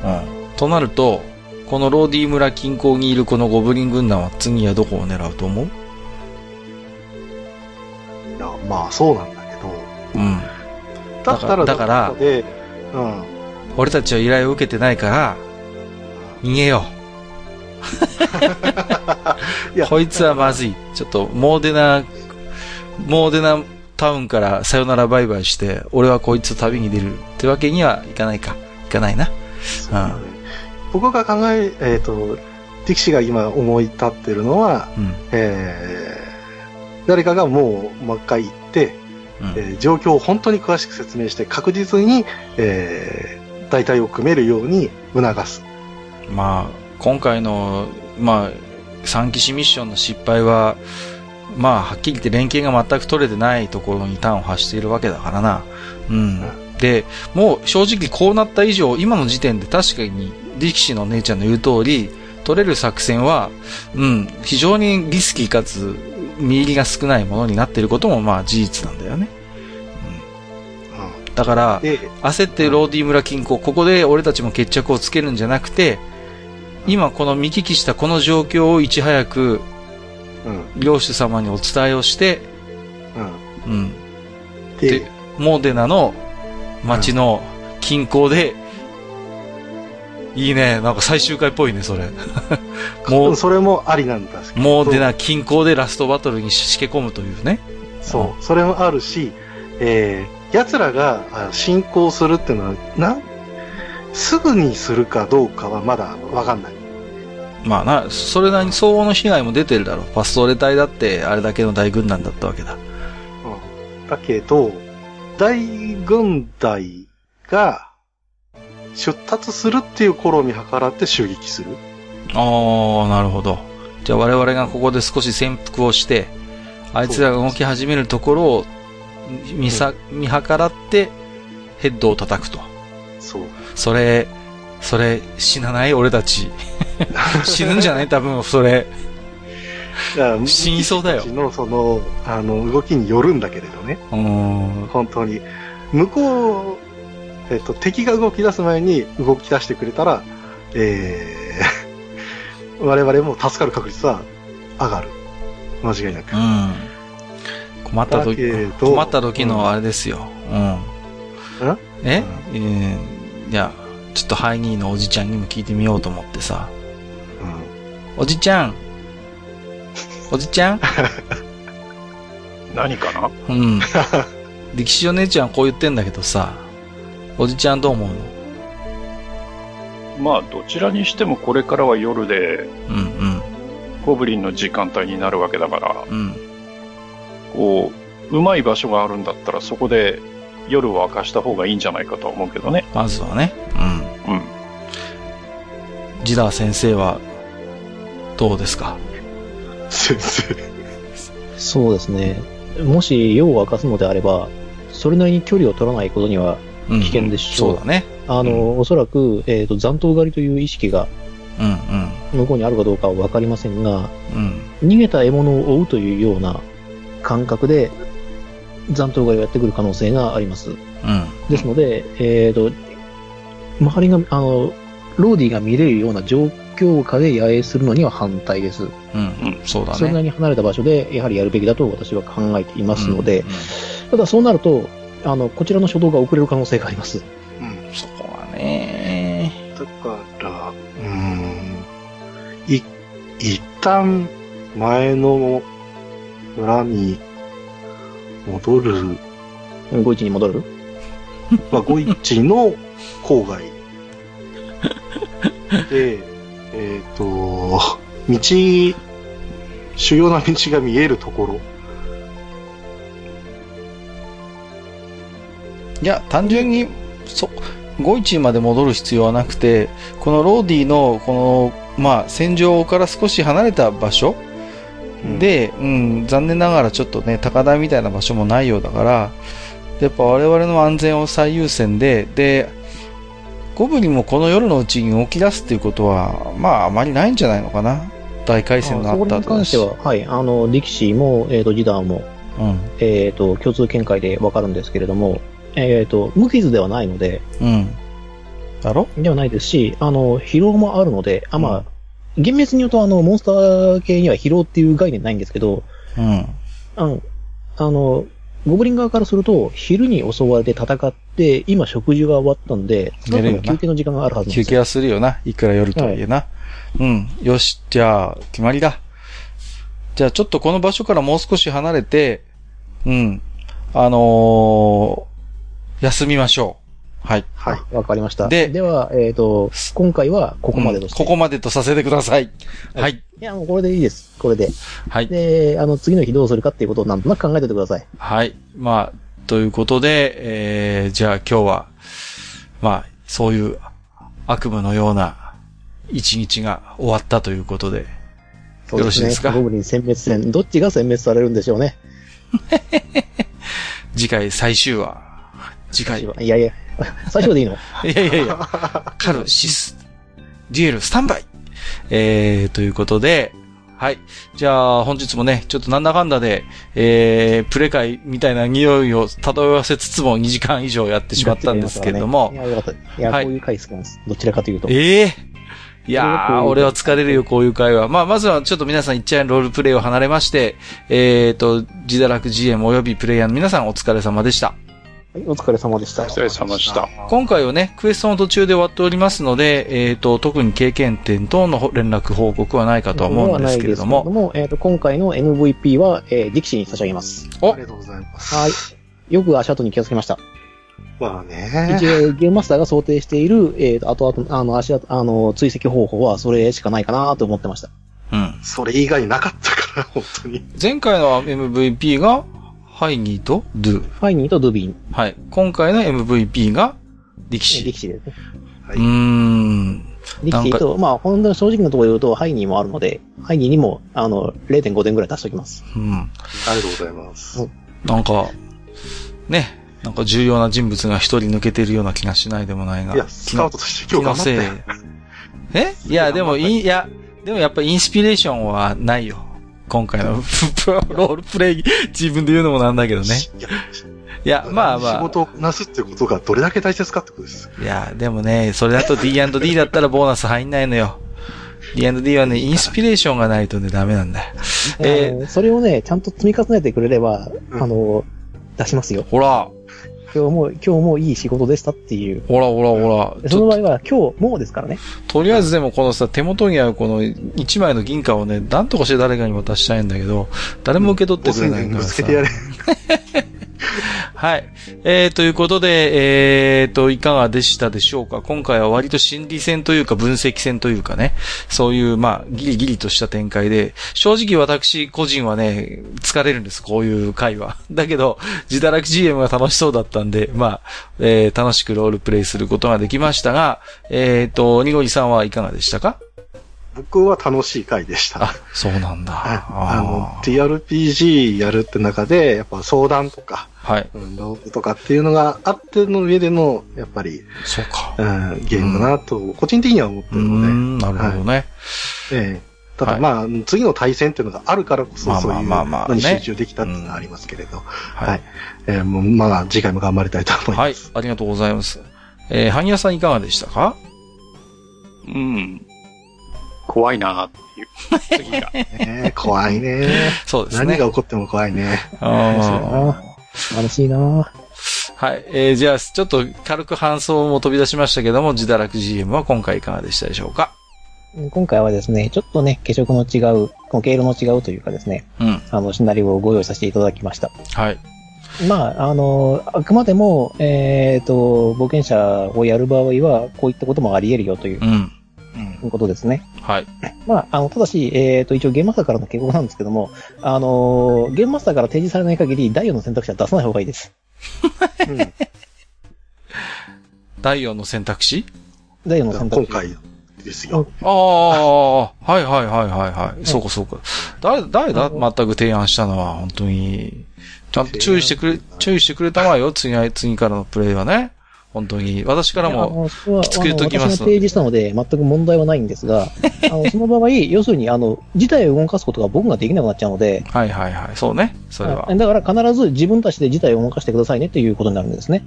うん。となると、このローディ村近郊にいるこのゴブリン軍団は次はどこを狙うと思う？いや、まあそうなんだけど、うん。だったらだからうん。俺たちは依頼を受けてないから、逃げよいうや こいつはまずい。ちょっと、モーデナ、モーデナタウンからさよならバイバイして、俺はこいつと旅に出るってわけにはいかないか。いかないな。そうだね僕が考え、えっ、と、ティキシが今思い立ってるのは、うん。えー、誰かがもう、もう一回行って、うんえー状況を本当に詳しく説明して確実に、えー、代替を組めるように促す。まあ、今回の、まあ、三騎士ミッションの失敗は、まあ、はっきり言って連携が全く取れてないところに端を発しているわけだからな。うん。で、もう正直こうなった以上、今の時点で確かに力士の姉ちゃんの言う通り、取れる作戦は、うん、非常にリスキーかつ、見入りが少ないものになっていることもまあ事実なんだよね。うだから焦ってローディ村近郊、ここで俺たちも決着をつけるんじゃなくて、今この見聞きしたこの状況をいち早く、うん。領主様にお伝えをして、うん。うん。でで、モーデナの街の近郊で、いいね。なんか最終回っぽいね、それ。もう、それもありなんだし。モーデナ近郊でラストバトルにしけ込むというね。そう。それもあるし、えー、奴らがあ進行するっていうのは、なん、すぐにするかどうかはまだわかんない。まあな、それなりに相応の被害も出てるだろう。パストーレ隊だって、あれだけの大軍団だったわけだ。うん。だけど、大軍隊が出立するっていう頃に計らって襲撃する。ああ、なるほど。じゃあ我々がここで少し潜伏をして、あいつらが動き始めるところを見さ、見計らって、ヘッドを叩くと。そう。それ、それ、死なない俺たち。死ぬんじゃない？多分、それ。死にそうだよのその、あの、動きによるんだけれどね。うーん。本当に。向こう、えっと、敵が動き出す前に動き出してくれたら、えー、我々も助かる確率は上がる。間違いなく。うん。困った時困った時のあれですよ。うん。うんえ、えーいや、ちょっとハイニーのおじちゃんにも聞いてみようと思ってさ。うんおじちゃんおじちゃん？何かな？うん。歴史お姉ちゃんこう言ってんだけどさ、おじちゃんどう思うの？まあ、どちらにしてもこれからは夜で、うんゴブリンの時間帯になるわけだから、うん。うん。こう、うまい場所があるんだったらそこで夜を明かした方がいいんじゃないかとは思うけどね。まずはね。うん。うん。ジダー先生は、どうですか？先生。そうですね。もし夜を明かすのであれば、それなりに距離を取らないことには、うん。危険でしょうそうだね。あの、おそらく、えっ、と、残党狩りという意識がうん向こうにあるかどうかはわかりませんが、うん。うん。逃げた獲物を追うというような感覚で、残党狩りをやってくる可能性があります。うん。ですので、えっ、と、周りが、あの、ローディが見れるような状況下で野営するのには反対です。うん。そうだね。それなりに離れた場所で、やはりやるべきだと私は考えていますので、うんうんただそうなると、あの、こちらの初動が遅れる可能性があります。うん。そこはね。だから、うーん。い、一旦、前の村に戻る、ゴイチに戻る？まあ、ゴイチの郊外。で、えっ、と、道、主要な道が見えるところ。いや、単純に、そ、ゴイチまで戻る必要はなくて、このローディの、この、まあ、戦場から少し離れた場所で、うん、残念ながらちょっとね、高台みたいな場所もないようだから、やっぱ我々の安全を最優先で、で、ゴブリンもこの夜のうちに動き出すっていうことは、まあ、あまりないんじゃないのかな。大回戦があそこった後だし。に関しては、はい、あの、力士も、えっ、と、ジダーも、うん。えっ、と、共通見解でわかるんですけれども、えっ、と、無傷ではないので、うん。だろ？ではないですし、あの、疲労もあるので、あ、まあ、厳密に言うと、あの、モンスター系には疲労っていう概念ないんですけど、うん。あの、あの、ゴブリン側からすると、昼に襲われて戦って、今食事が終わったんで、寝るよな休憩の時間があるはず。休憩はするよな。いくら夜とはいえな。うん。よし、じゃあ、決まりだ。じゃあ、ちょっとこの場所からもう少し離れて、うん。あのー休みましょう。はい。はい。わかりました。ででは、えっ、と、今回はここまでと。うんここまでとさせてください。はいはい。いや、もうこれでいいです。これで。はい。で、あの、次の日どうするかっていうことをなんとなく考えておいてください。はい。まあ、ということで、えー、じゃあ今日は、まあ、そういう悪夢のような一日が終わったということで、そうよろしいですか？ゴブリン殲滅戦。どっちが殲滅されるんでしょうね。次回最終話。次回。いいやいや、最初でいいの？やいやいや。カルシス、デュエル、スタンバイ。えー、ということで、はい。じゃあ、本日もね、ちょっとなんだかんだで、えー、プレ会みたいな匂いを漂わせつつも2時間以上やってしまったんですけれどもい、や、よかった。いや、はいこういう回好きなんです。どちらかというと。ええいやー、俺は疲れるよ、こういう会話。まあ、まずはちょっと皆さん一応ロールプレイを離れまして、えっ、と、自堕落 GM 及びプレイヤーの皆さんお疲れ様でした。はい、お疲れ様でした。お疲れ様でした。今回はね、クエストの途中で終わっておりますので、えっ、と、特に経験点等の連絡報告はないかとは思うんですけれども。はないですけれどもえっ、と、今回の MVP は、えー、ディキシーに差し上げます。おありがとうございます。はい。よく足跡に気をつけました。まあね。一応、ゲームマスターが想定している、えっ、と、後々、あの、足跡、あの、追跡方法はそれしかないかなと思ってました。うん。それ以外なかったから、本当に。前回の MVP が、ハイニーとドゥ。ファイニーとドゥビン、はい。今回の MVP が、ディキシー。ディキシーですね。はいうーん。ディキシーと、まあ、本当に正直なところ言うと、ハイニーもあるので、ハイニーにも、あの、0.5点ぐらい足しておきます。うん。ありがとうございます。なんか、ね。なんか重要な人物が一人抜けてるような気がしないでもないが。いや、スカウトとして今日頑張ったよ。え？いや、でも、いい、いや、でもやっぱインスピレーションはないよ。今回の ロールプレイ、自分で言うのもなんだけどね。いや、まあまあ。仕事をこなすっていうことがどれだけ大切かってことです。いや、でもね、それだと D&D だったらボーナス入んないのよ。D&D はね、インスピレーションがないとね、ダメなんだよ。えあのそれをね、ちゃんと積み重ねてくれれば、うんあの、出しますよ。ほら、今日も、今日もいい仕事でしたっていう。ほらほらほら。その場合は、今日もうですからね。とりあえずでもこのさ、手元にあるこの1枚の銀貨をね、なんとかして誰かに渡したいんだけど、誰も受け取ってくれないからさぶつけ。てやれ。はい。えー、ということで、えー、と、いかがでしたでしょうか？今回は割と心理戦というか分析戦というかね、そういう、まあ、ギリギリとした展開で、正直私個人はね、疲れるんです、こういう回は。だけど、自堕落 GM が楽しそうだったんで、まあ、えー、楽しくロールプレイすることができましたが、えー、と、ニゴリさんはいかがでしたか？僕は楽しい回でした。あ、そうなんだ。はい。あのあ、TRPG やるって中で、やっぱ相談とか、ーはい。うん、ロールとかっていうのがあっての上での、やっぱり、そうか。うん、ゲームだなと、個人的には思ってるので、ん、なるほどね。ええ。たはいだまあ、次の対戦っていうのがあるからこそ、まあそういうまあまあまあのにね集中できたっていうのはありますけれど、ははいい。えーもう、まあ、次回も頑張りたいと思いはいます。、ありがとうございます。えー、ハニヤさんいかがでしたか？うん。怖いなっていう。次が。ね怖いね。そうですね。何が起こっても怖いね。あ素晴らしいなーはい。えー、じゃあ、ちょっと軽く感想も飛び出しましたけども、自堕落 GM は今回いかがでしたでしょうか？今回はですね、ちょっとね、化色の違う、この経路の違うというかですね、うん。あの、シナリオをご用意させていただきました。はい。まあ、あの、あくまでも、えっ、と、冒険者をやる場合は、こういったこともあり得るよといううん。ことですね。はい。まあ、あの、ただし、えっ、と、一応ゲームマスターからの警告なんですけども、あの、ゲームマスターから提示されない限り、第4の選択肢は出さない方がいいです。うん第4の選択肢？第4の選択肢。今回ですよ。ああ、はいはいはいはいはい。そうかそうか。誰、誰だ？全く提案したのは、本当に。ちゃんと注意してくれ、注意してくれたわよ。次は、次からのプレイはね。本当に。私からあも、きつく言っときます私が提示したので、全く問題はないんですが、あの、その場合、要するに、あの、事態を動かすことが僕ができなくなっちゃうので、はいはいはい。そうね。それは。だから必ず自分たちで事態を動かしてくださいねっていうことになるんですね。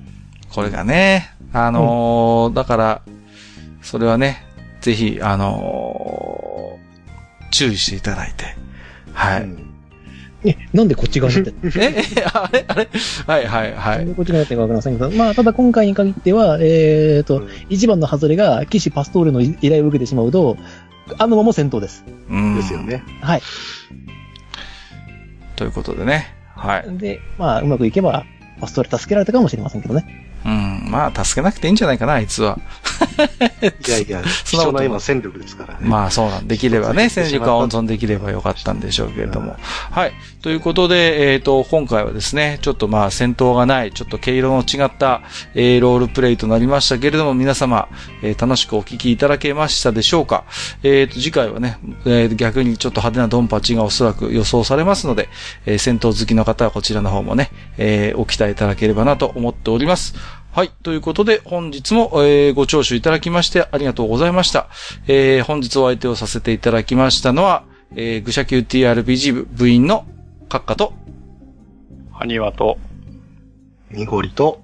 これがね、あのーだから、それはね、ぜひ、あのー注意していただいて。はい。うんえ、なんでこっち側になってえ、え、あれ？あれ？はいはいはい。なんでこっち側になってるかわかりませんけど、まあ、ただ今回に限っては、えっ、と、うん一番の外れが、騎士パストールの依頼を受けてしまうと、あのまま戦闘です。うんですよ。ね。はい。ということでね。はい。で、まあ、うまくいけば、パストール助けられたかもしれませんけどね。うん。まあ、助けなくていいんじゃないかな、あいつは。いやいや、貴重な今戦力ですからね。まあそうなん、できればね、戦力が温存できればよかったんでしょうけれども。はい。ということで、えっ、と、今回はですね、ちょっとまあ戦闘がない、ちょっと毛色の違った、えーロールプレイとなりましたけれども、皆様、えー楽しくお聞きいただけましたでしょうかえっ、と、次回はね、えー逆にちょっと派手なドンパチがおそらく予想されますので、えー戦闘好きの方はこちらの方もね、えーお期待いただければなと思っております。はい。ということで、本日も、えー、ご聴取いただきましてありがとうございました。えー、本日お相手をさせていただきましたのは、えー、愚者級 TRPG 部部員の閣下と、ハニワと、ニゴリと、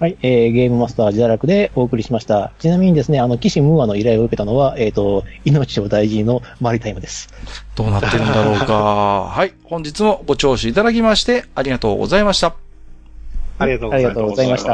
はい、えー、ゲームマスター自堕落でお送りしました。ちなみにですね、あの、岸ムーアの依頼を受けたのは、えっ、ー、と、命を大事のマリタイムです。どうなってるんだろうか。はい、本日もご聴取いただきましてありがとうございました。ありがとうございました。